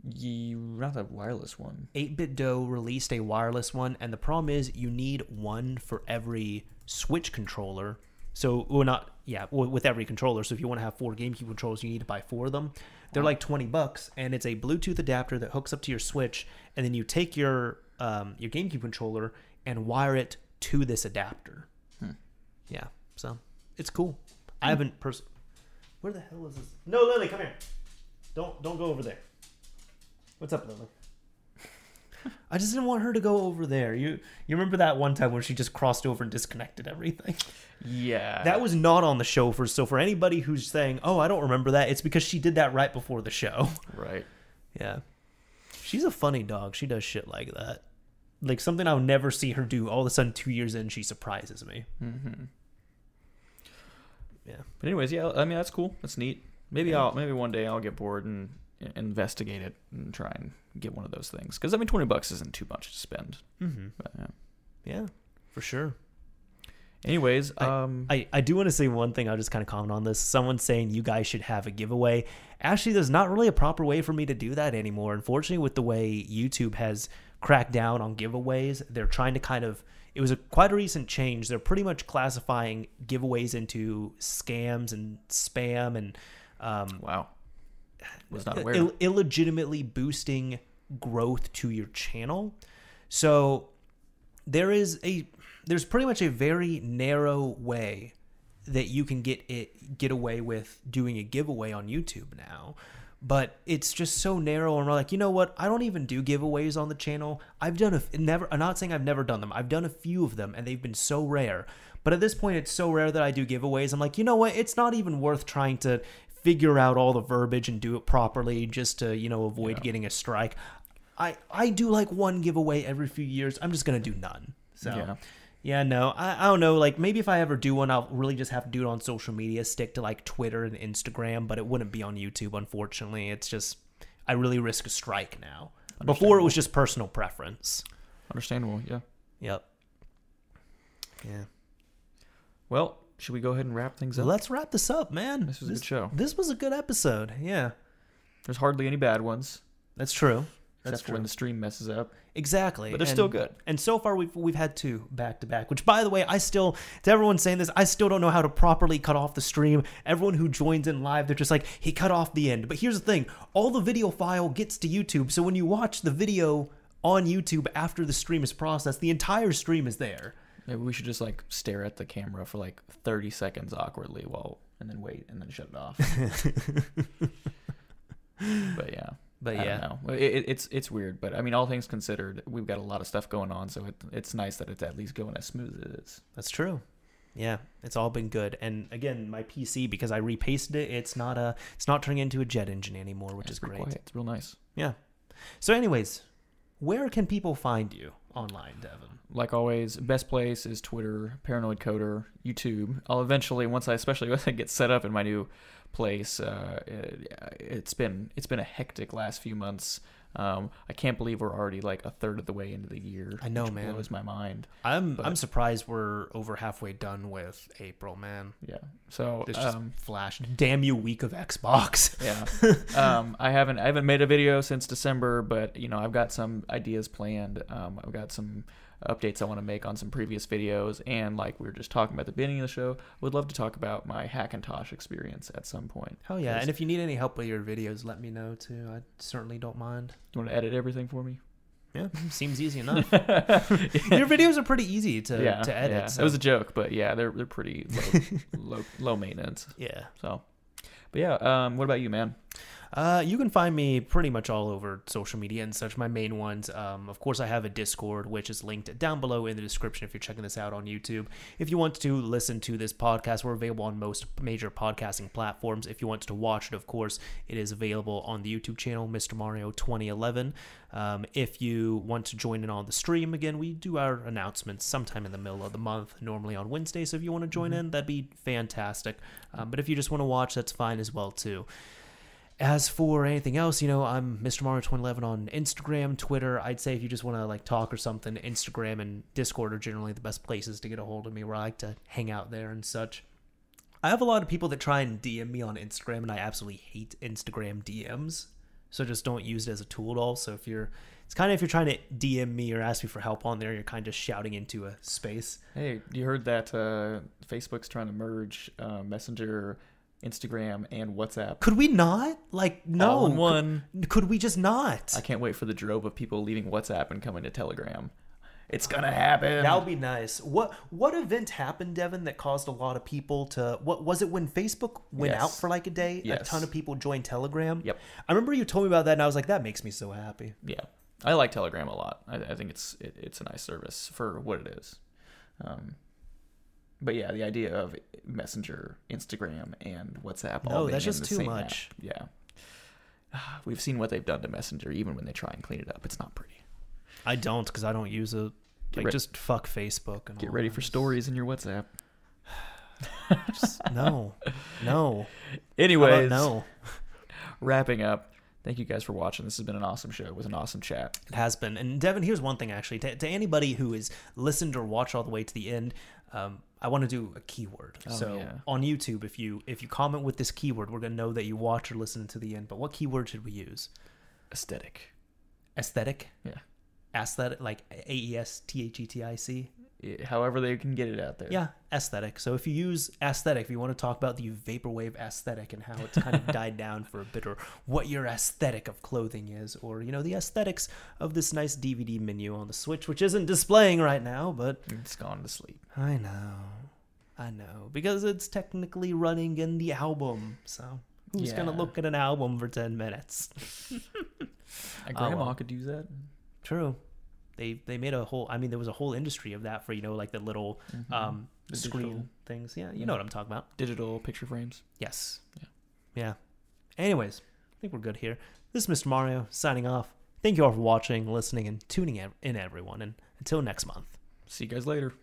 You not the wireless one. 8-Bit Do released a wireless one, and the problem is you need one for every Switch controller. So, well, not yeah, with every controller. So, if you want to have four GameCube controllers, you need to buy four of them. They're Wow. like twenty bucks, and it's a Bluetooth adapter that hooks up to your Switch, and then you take your um, your GameCube controller and wire it to this adapter. Hmm. Yeah, so it's cool. I haven't pers- Where the hell is this? No, Lily, come here. Don't don't go over there. What's up, Lily? I just didn't want her to go over there. You you remember that one time when she just crossed over and disconnected everything? Yeah. That was not on the show for so for anybody who's saying, "Oh, I don't remember that," it's because she did that right before the show. right. Yeah. She's a funny dog. She does shit like that. Like something I'll never see her do. All of a sudden 2 years in she surprises me. hmm Yeah. But anyways, yeah. I mean, that's cool. That's neat. Maybe Yeah. I'll maybe one day I'll get bored and investigate it and try and get one of those things. Because I mean, twenty bucks isn't too much to spend. Mhm. But, yeah. Yeah. For sure. Anyways, I- um, I, I do want to say one thing. I'll just kind of comment on this. Someone saying you guys should have a giveaway. Actually, there's not really a proper way for me to do that anymore. Unfortunately, with the way YouTube has cracked down on giveaways, they're trying to kind of. It was a quite a recent change. They're pretty much classifying giveaways into scams and spam and um, wow, was not aware. Ill- illegitimately boosting growth to your channel. So there is a there's pretty much a very narrow way that you can get it get away with doing a giveaway on YouTube now. But it's just so narrow, and we're like, you know what? I don't even do giveaways on the channel. I've done a never. I'm not saying I've never done them. I've done a few of them, and they've been so rare. But at this point, it's so rare that I do giveaways. I'm like, you know what? It's not even worth trying to figure out all the verbiage and do it properly just to you know avoid Yeah. getting a strike. I I do like one giveaway every few years. I'm just gonna do none. So Yeah. yeah, no, I, I don't know. Like maybe if I ever do one, I'll really just have to do it on social media, stick to like Twitter and Instagram, but it wouldn't be on YouTube. Unfortunately, it's just I really risk a strike now. Before it was just personal preference. Understandable. Yeah. Yep. Yeah. Well, should we go ahead and wrap things up? Let's wrap this up, man. This was a good show. This was a good episode. Yeah, There's hardly any bad ones, that's true. That's except true. when the stream messes up. Exactly. But they're And- still good. And so far, we've we've had two back to back. Which, by the way, I still to everyone saying this, I still don't know how to properly cut off the stream. Everyone who joins in live, they're just like, he cut off the end. But here's the thing: all the video file gets to YouTube. So when you watch the video on YouTube after the stream is processed, the entire stream is there. Maybe we should just like stare at the camera for like 30 seconds awkwardly while and then wait and then shut it off. but yeah. But I yeah, don't know. It, it- it's it's weird, but I mean, all things considered, we've got a lot of stuff going on, so it, it's nice that it's at least going as smooth as it is. that's true. Yeah, it's all been good. And again, my PC because I repasted it, it's not a it's not turning into a jet engine anymore, which It's is great. quiet. It's real nice. Yeah. So, anyways, where can people find you online, Devin? Like always, best place is Twitter, Paranoid Coder, YouTube. I'll eventually, once I, especially once I get set up in my new place, uh, it, it's been it's been a hectic last few months. Um, I can't believe we're already like a third of the way into the year. I know, man. Blows my mind. I'm But- I'm surprised we're over halfway done with April, man. Yeah. So This just um, flashed. Damn you, week of Xbox. yeah. um, I haven't I haven't made a video since December, but you know I've got some ideas planned. Um, I've got some updates I want to make on some previous videos, and like we were just talking about at the beginning of the show, would love to talk about my Hackintosh experience at some point. Hell yeah! And if you need any help with your videos, let me know too. I certainly don't mind. You want to edit everything for me? Yeah, seems easy enough. Your videos are pretty easy to yeah, to edit. yeah. so- It was a joke, but yeah, they're they're pretty low, low, low maintenance. yeah. So, but yeah, um, what about you, man? Uh, you can find me pretty much all over social media and such. My main ones, um, of course, I have a Discord, which is linked down below in the description if you're checking this out on YouTube. If you want to listen to this podcast, we're available on most major podcasting platforms. If you want to watch it, of course, it is available on the YouTube channel, Mr. Mario 2011. Um, if you want to join in on the stream, again, we do our announcements sometime in the middle of the month, normally on Wednesday. So if you want to join in, that'd be fantastic. Um, but if you just want to watch, that's fine as well too. As for anything else, you know, I'm Mr. Mario 2011 on Instagram, Twitter. I'd say if you just want to like talk or something, Instagram and Discord are generally the best places to get a hold of me where I like to hang out there and such. I have a lot of people that try and DM me on Instagram and I absolutely hate Instagram DMs. So just don't use it as a tool at all. So if you're it's kind of if you're trying to DM me or ask me for help on there, you're kind of shouting into a space. Hey, you heard that uh, Facebook's trying to merge uh, Messenger, Instagram, and WhatsApp Could we not? Like no. all in one. Could, we just not? I can't wait for the drove of people leaving WhatsApp and coming to Telegram. It's gonna happen. That would be nice. What what event happened, Devin, that caused a lot of people to? What was it when Facebook went Yes. out for like a day? A ton of people joined Telegram. Yep. I remember you told me about that, and I was like, that makes me so happy. Yeah, I like Telegram a lot. I, I think it's it, it's a nice service for what it is. Um, but yeah, the idea of Messenger, Instagram, and WhatsApp all No, being that's just too much. app. Yeah, we've seen what they've done to Messenger. Even when they try and clean it up, it's not pretty. I don't because I don't use it. Like re- just fuck Facebook and Get all ready for stories in your WhatsApp. Just- no, no. Anyways, no. wrapping up. Thank you guys for watching. This has been an awesome show. It was an awesome chat. It has been. And Devin, here's one thing actually. To, to anybody who has listened or watched all the way to the end, um, I want to do a keyword. Oh, so yeah. on YouTube, if you if you comment with this keyword, we're gonna know that you watch or listen to the end. But what keyword should we use? Aesthetic. Aesthetic. Yeah. Aesthetic, like A E S T H E T I C. Eh, However they can get it out there. Yeah, aesthetic. So if you use aesthetic, if you want to talk about the vaporwave aesthetic and how it's kind of died down for a bit, or what your aesthetic of clothing is, or you know the aesthetics of this nice DVD menu on the Switch, which isn't displaying right now, but It's gone to sleep. I know, I know, because it's technically running in the album. So who's gonna look at an album for ten minutes? Oh, grandma well. could use that. True. They they made a whole. I mean, there was a whole industry of that for you know like the little Mhm. um The screen digital- things. Yeah, you know what I'm talking about. digital picture frames. Yes. Yeah. Yeah. Anyways, I think we're good here. This is Mr. Mario signing off. Thank you all for watching, listening, and tuning in, everyone. And until next month. See you guys later.